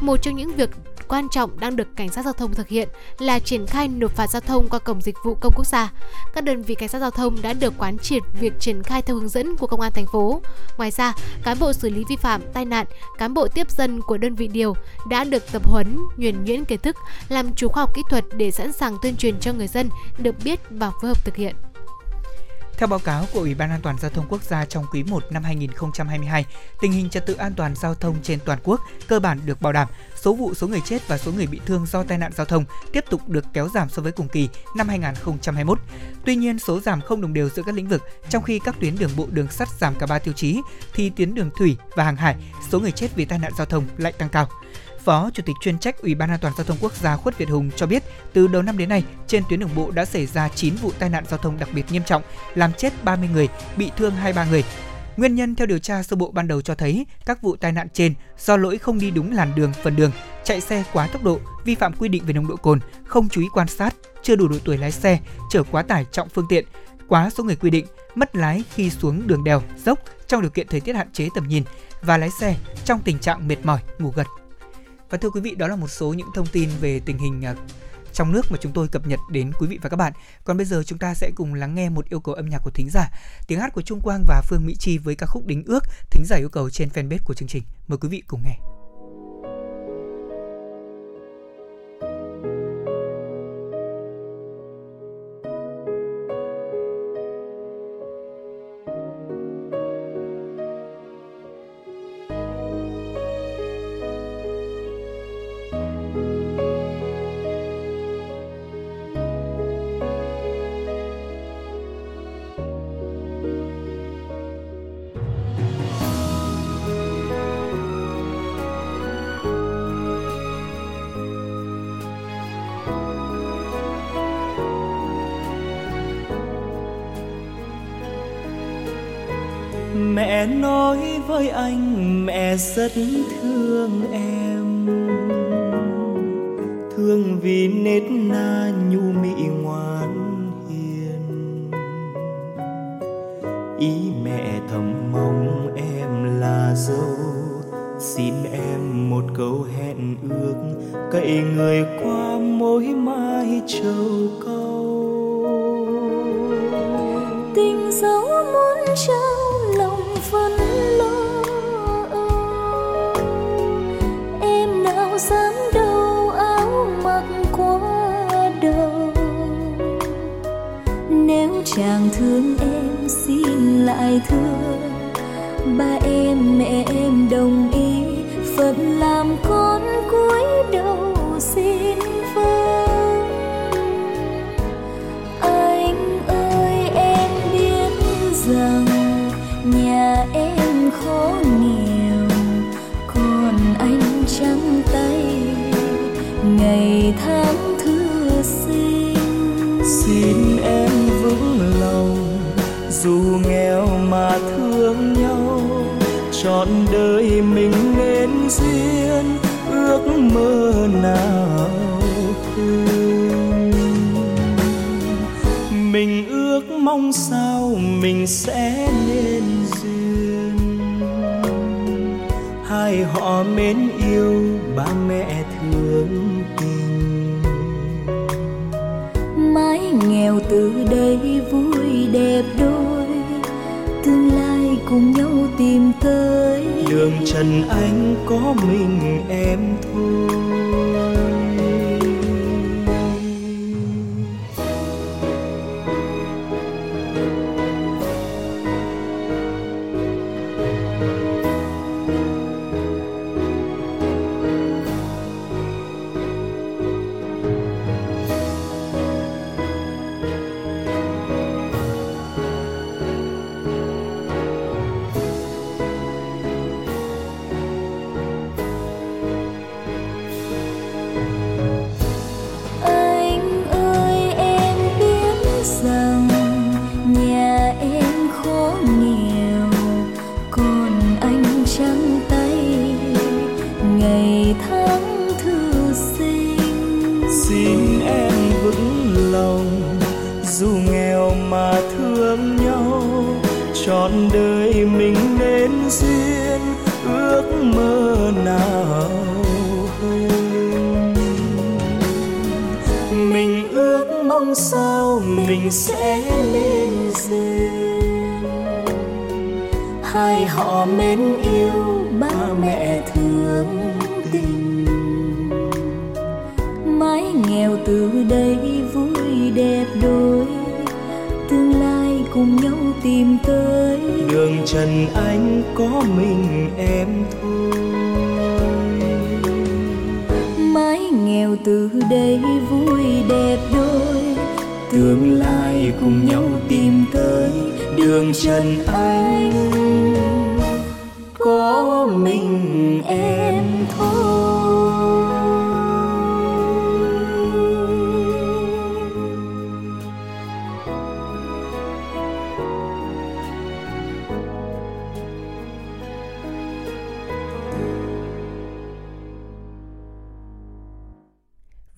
Một trong những việc quan trọng đang được cảnh sát giao thông thực hiện là triển khai nộp phạt giao thông qua cổng dịch vụ công quốc gia. Các đơn vị cảnh sát giao thông đã được quán triệt việc triển khai theo hướng dẫn của công an thành phố. Ngoài ra, cán bộ xử lý vi phạm, tai nạn, cán bộ tiếp dân của đơn vị điều đã được tập huấn, nhuần nhuyễn kiến thức, làm chủ khoa học kỹ thuật để sẵn sàng tuyên truyền cho người dân được biết và phối hợp thực hiện. Theo báo cáo của Ủy ban An toàn giao thông quốc gia trong quý 1 năm 2022, tình hình trật tự an toàn giao thông trên toàn quốc cơ bản được bảo đảm. Số vụ, số người chết và số người bị thương do tai nạn giao thông tiếp tục được kéo giảm so với cùng kỳ năm 2021. Tuy nhiên, số giảm không đồng đều giữa các lĩnh vực, trong khi các tuyến đường bộ đường sắt giảm cả ba tiêu chí, thì tuyến đường thủy và hàng hải, số người chết vì tai nạn giao thông lại tăng cao. Phó Chủ tịch chuyên trách Ủy ban An toàn giao thông quốc gia Khuất Việt Hùng cho biết, từ đầu năm đến nay, trên tuyến đường bộ đã xảy ra 9 vụ tai nạn giao thông đặc biệt nghiêm trọng, làm chết 30 người, bị thương 23 người. Nguyên nhân theo điều tra sơ bộ ban đầu cho thấy các vụ tai nạn trên do lỗi không đi đúng làn đường, phần đường, chạy xe quá tốc độ, vi phạm quy định về nồng độ cồn, không chú ý quan sát, chưa đủ độ tuổi lái xe, chở quá tải trọng phương tiện, quá số người quy định, mất lái khi xuống đường đèo, dốc trong điều kiện thời tiết hạn chế tầm nhìn và lái xe trong tình trạng mệt mỏi, ngủ gật. Và thưa quý vị, đó là một số những thông tin về tình hình à, trong nước mà chúng tôi cập nhật đến quý vị và các bạn. Còn bây giờ chúng ta sẽ cùng lắng nghe một yêu cầu âm nhạc của thính giả. Tiếng hát của Trung Quang và Phương Mỹ Chi với ca khúc Đính ước, thính giả yêu cầu trên fanpage của chương trình. Mời quý vị cùng nghe. Mẹ nói với anh, mẹ rất thương em. Thương vì nết na nhu mị ngoan hiền. Ý mẹ thầm mong em là dâu. Xin em một câu hẹn ước, cậy người qua mối mai châu. Xin trọn đời mình nên duyên ước mơ nào thương mình ước mong sao mình sẽ nên duyên. Hai họ mến yêu, ba mẹ thương tình. Mái nghèo từ đây vui đẹp đôi cùng nhau tìm tới. Đường trần anh có mình em thôi.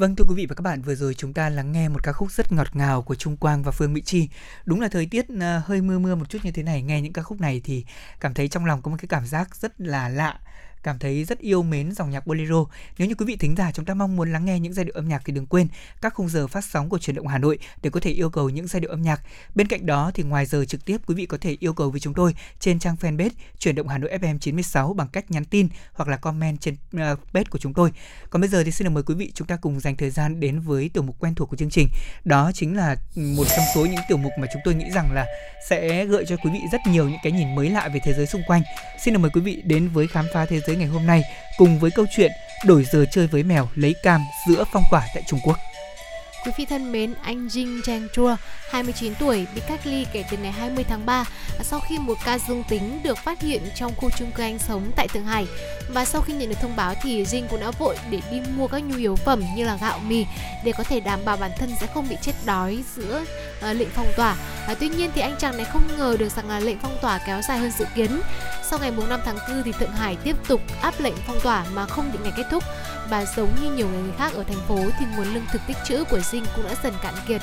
Vâng thưa quý vị và các bạn, vừa rồi chúng ta lắng nghe một ca khúc rất ngọt ngào của Trung Quang và Phương Mỹ Chi. Đúng là thời tiết à, hơi mưa mưa một chút như thế này, nghe những ca khúc này thì cảm thấy trong lòng có một cái cảm giác rất là lạ cảm thấy rất yêu mến dòng nhạc bolero. Nếu như quý vị thính giả chúng ta mong muốn lắng nghe những giai điệu âm nhạc thì đừng quên các khung giờ phát sóng của truyền động Hà Nội để có thể yêu cầu những giai điệu âm nhạc. Bên cạnh đó thì ngoài giờ trực tiếp quý vị có thể yêu cầu với chúng tôi trên trang fanpage truyền động Hà Nội FM 96 bằng cách nhắn tin hoặc là comment trên uh, page của chúng tôi. Còn bây giờ thì xin được mời quý vị chúng ta cùng dành thời gian đến với tiểu mục quen thuộc của chương trình. Đó chính là một trong số những tiểu mục mà chúng tôi nghĩ rằng là sẽ gợi cho quý vị rất nhiều những cái nhìn mới lạ về thế giới xung quanh. Xin được mời quý vị đến với khám phá thế giới ngày hôm nay, cùng với câu chuyện đổi giờ chơi với mèo lấy cam giữa phong tỏa tại Trung Quốc. Quý vị thân mến, anh Jing Changchua, 29 tuổi, bị cách ly kể từ ngày 20 tháng 3 sau khi một ca dương tính được phát hiện trong khu chung cư anh sống tại Thượng Hải. Và sau khi nhận được thông báo thì Jing cũng đã vội để đi mua các nhu yếu phẩm như là gạo mì để có thể đảm bảo bản thân sẽ không bị chết đói giữa uh, lệnh phong tỏa. À, tuy nhiên thì anh chàng này không ngờ được rằng là lệnh phong tỏa kéo dài hơn dự kiến. Sau ngày 5 tháng 4 thì Thượng Hải tiếp tục áp lệnh phong tỏa mà không định ngày kết thúc và giống như nhiều người khác ở thành phố thì nguồn lương thực tích trữ của Dinh cũng đã dần cạn kiệt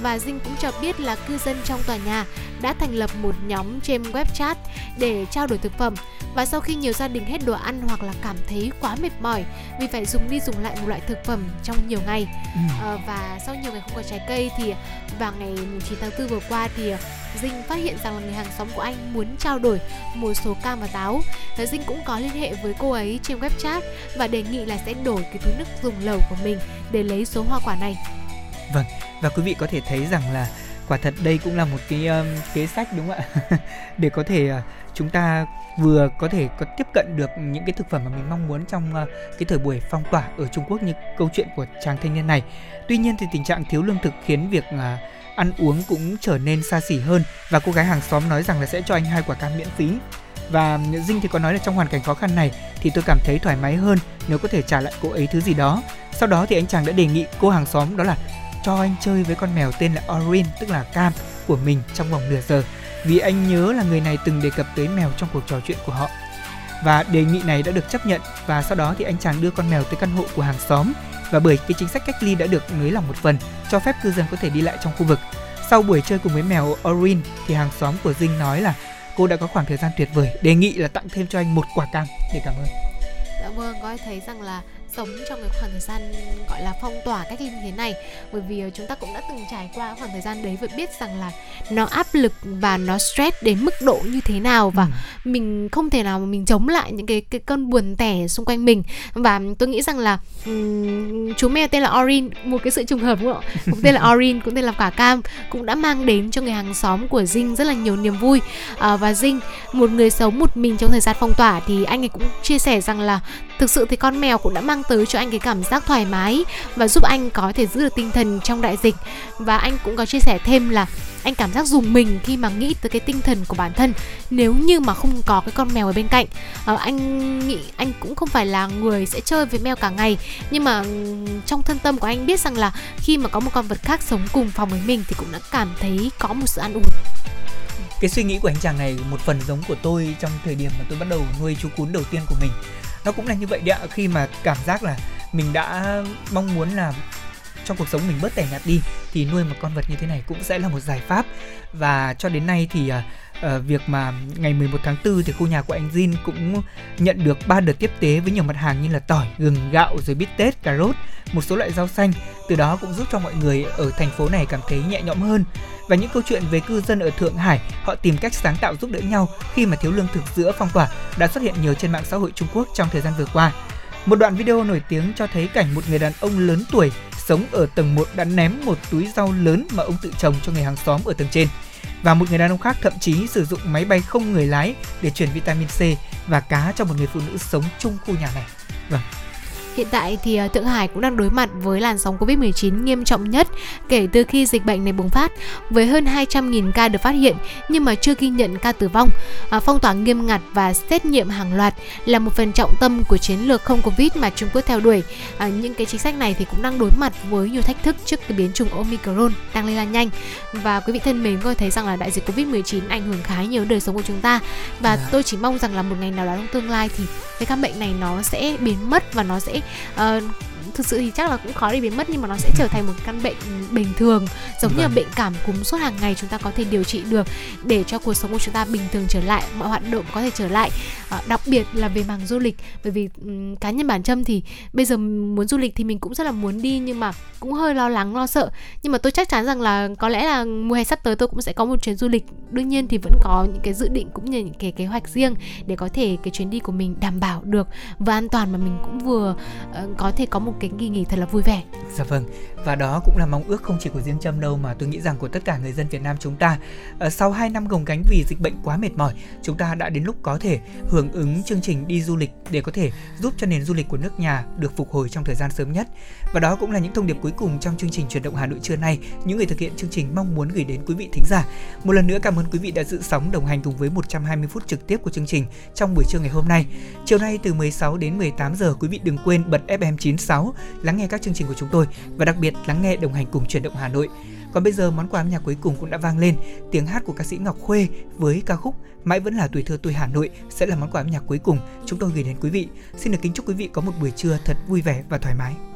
và Dinh cũng cho biết là cư dân trong tòa nhà đã thành lập một nhóm trên web chat để trao đổi thực phẩm và sau khi nhiều gia đình hết đồ ăn hoặc là cảm thấy quá mệt mỏi vì phải dùng đi dùng lại một loại thực phẩm trong nhiều ngày ừ. à, và sau nhiều ngày không có trái cây thì vào ngày 9 tháng 4 vừa qua thì Dinh phát hiện rằng là người hàng xóm của anh muốn trao đổi một số cam và táo. Và Dinh cũng có liên hệ với cô ấy trên web chat và đề nghị là sẽ đổi cái túi nước dùng lầu của mình để lấy số hoa quả này. Vâng, và quý vị có thể thấy rằng là quả thật đây cũng là một cái um, kế sách đúng không ạ? để có thể uh, chúng ta vừa có thể có tiếp cận được những cái thực phẩm mà mình mong muốn trong uh, cái thời buổi phong tỏa ở Trung Quốc như câu chuyện của chàng thanh niên này. Tuy nhiên thì tình trạng thiếu lương thực khiến việc uh, ăn uống cũng trở nên xa xỉ hơn và cô gái hàng xóm nói rằng là sẽ cho anh hai quả cam miễn phí và Dinh thì có nói là trong hoàn cảnh khó khăn này thì tôi cảm thấy thoải mái hơn nếu có thể trả lại cô ấy thứ gì đó. Sau đó thì anh chàng đã đề nghị cô hàng xóm đó là cho anh chơi với con mèo tên là Orin tức là cam của mình trong vòng nửa giờ vì anh nhớ là người này từng đề cập tới mèo trong cuộc trò chuyện của họ. Và đề nghị này đã được chấp nhận và sau đó thì anh chàng đưa con mèo tới căn hộ của hàng xóm và bởi cái chính sách cách ly đã được nới lỏng một phần cho phép cư dân có thể đi lại trong khu vực. Sau buổi chơi cùng với mèo Orin thì hàng xóm của Dinh nói là cô đã có khoảng thời gian tuyệt vời, đề nghị là tặng thêm cho anh một quả cam để cảm ơn. Dạ vâng, có thấy rằng là sống trong cái khoảng thời gian gọi là phong tỏa cách ly như thế này. Bởi vì ờ, chúng ta cũng đã từng trải qua khoảng thời gian đấy và biết rằng là nó áp lực và nó stress đến mức độ như thế nào và ừ. mình không thể nào mà mình chống lại những cái cái cơn buồn tẻ xung quanh mình. Và tôi nghĩ rằng là um, chú mèo tên là Orin một cái sự trùng hợp đúng không ạ? Cũng tên là Orin cũng tên là quả cam cũng đã mang đến cho người hàng xóm của Dinh rất là nhiều niềm vui. À, và Dinh một người sống một mình trong thời gian phong tỏa thì anh ấy cũng chia sẻ rằng là thực sự thì con mèo cũng đã mang tới cho anh cái cảm giác thoải mái và giúp anh có thể giữ được tinh thần trong đại dịch. Và anh cũng có chia sẻ thêm là anh cảm giác dùng mình khi mà nghĩ tới cái tinh thần của bản thân nếu như mà không có cái con mèo ở bên cạnh. À, anh nghĩ anh cũng không phải là người sẽ chơi với mèo cả ngày nhưng mà trong thân tâm của anh biết rằng là khi mà có một con vật khác sống cùng phòng với mình thì cũng đã cảm thấy có một sự an ủi. Cái suy nghĩ của anh chàng này một phần giống của tôi trong thời điểm mà tôi bắt đầu nuôi chú cún đầu tiên của mình nó cũng là như vậy đấy ạ, khi mà cảm giác là mình đã mong muốn là trong cuộc sống mình bớt tẻ nhạt đi thì nuôi một con vật như thế này cũng sẽ là một giải pháp và cho đến nay thì uh, việc mà ngày 11 tháng 4 thì khu nhà của anh Jin cũng nhận được 3 đợt tiếp tế với nhiều mặt hàng như là tỏi, gừng, gạo rồi bít tết, cà rốt, một số loại rau xanh. Từ đó cũng giúp cho mọi người ở thành phố này cảm thấy nhẹ nhõm hơn. Và những câu chuyện về cư dân ở Thượng Hải, họ tìm cách sáng tạo giúp đỡ nhau khi mà thiếu lương thực giữa phong tỏa đã xuất hiện nhiều trên mạng xã hội Trung Quốc trong thời gian vừa qua. Một đoạn video nổi tiếng cho thấy cảnh một người đàn ông lớn tuổi sống ở tầng 1 đã ném một túi rau lớn mà ông tự trồng cho người hàng xóm ở tầng trên. Và một người đàn ông khác thậm chí sử dụng máy bay không người lái để chuyển vitamin C và cá cho một người phụ nữ sống chung khu nhà này. Vâng, Hiện tại thì ờ, Thượng Hải cũng đang đối mặt với làn sóng Covid-19 nghiêm trọng nhất kể từ khi dịch bệnh này bùng phát, với hơn 200.000 ca được phát hiện nhưng mà chưa ghi nhận ca tử vong. À, phong tỏa nghiêm ngặt và xét nghiệm hàng loạt là một phần trọng tâm của chiến lược không Covid mà Trung Quốc theo đuổi. À, những cái chính sách này thì cũng đang đối mặt với nhiều thách thức trước cái biến chủng Omicron đang lây lan nhanh. Và quý vị thân mến có thấy rằng là đại dịch Covid-19 ảnh hưởng khá nhiều đời sống của chúng ta và. Dạ. tôi chỉ mong rằng là một ngày nào đó trong tương lai thì cái căn bệnh này nó sẽ biến mất và nó sẽ uh, thực sự thì chắc là cũng khó để biến mất nhưng mà nó sẽ trở thành một căn bệnh bình thường giống như là vâng. bệnh cảm cúm suốt hàng ngày chúng ta có thể điều trị được để cho cuộc sống của chúng ta bình thường trở lại mọi hoạt động có thể trở lại. À, đặc biệt là về mảng du lịch bởi vì um, cá nhân bản trâm thì bây giờ muốn du lịch thì mình cũng rất là muốn đi nhưng mà cũng hơi lo lắng lo sợ. Nhưng mà tôi chắc chắn rằng là có lẽ là mùa hè sắp tới tôi cũng sẽ có một chuyến du lịch. Đương nhiên thì vẫn có những cái dự định cũng như những cái kế hoạch riêng để có thể cái chuyến đi của mình đảm bảo được và an toàn mà mình cũng vừa uh, có thể có một cái kỳ nghỉ thật là vui vẻ. Dạ vâng, và đó cũng là mong ước không chỉ của riêng Trâm đâu mà tôi nghĩ rằng của tất cả người dân Việt Nam chúng ta. à, sau 2 năm gồng gánh vì dịch bệnh quá mệt mỏi, chúng ta đã đến lúc có thể hưởng ứng chương trình đi du lịch để có thể giúp cho nền du lịch của nước nhà được phục hồi trong thời gian sớm nhất. Và đó cũng là những thông điệp cuối cùng trong chương trình chuyển động Hà Nội trưa nay. Những người thực hiện chương trình mong muốn gửi đến quý vị thính giả. Một lần nữa cảm ơn quý vị đã giữ sóng đồng hành cùng với 120 phút trực tiếp của chương trình trong buổi trưa ngày hôm nay. Chiều nay từ 16 đến 18 giờ quý vị đừng quên bật FM 96 lắng nghe các chương trình của chúng tôi và đặc biệt lắng nghe đồng hành cùng chuyển động Hà Nội. Còn bây giờ món quà âm nhạc cuối cùng cũng đã vang lên, tiếng hát của ca sĩ Ngọc Khuê với ca khúc Mãi vẫn là tuổi thơ tôi Hà Nội sẽ là món quà âm nhạc cuối cùng chúng tôi gửi đến quý vị. Xin được kính chúc quý vị có một buổi trưa thật vui vẻ và thoải mái.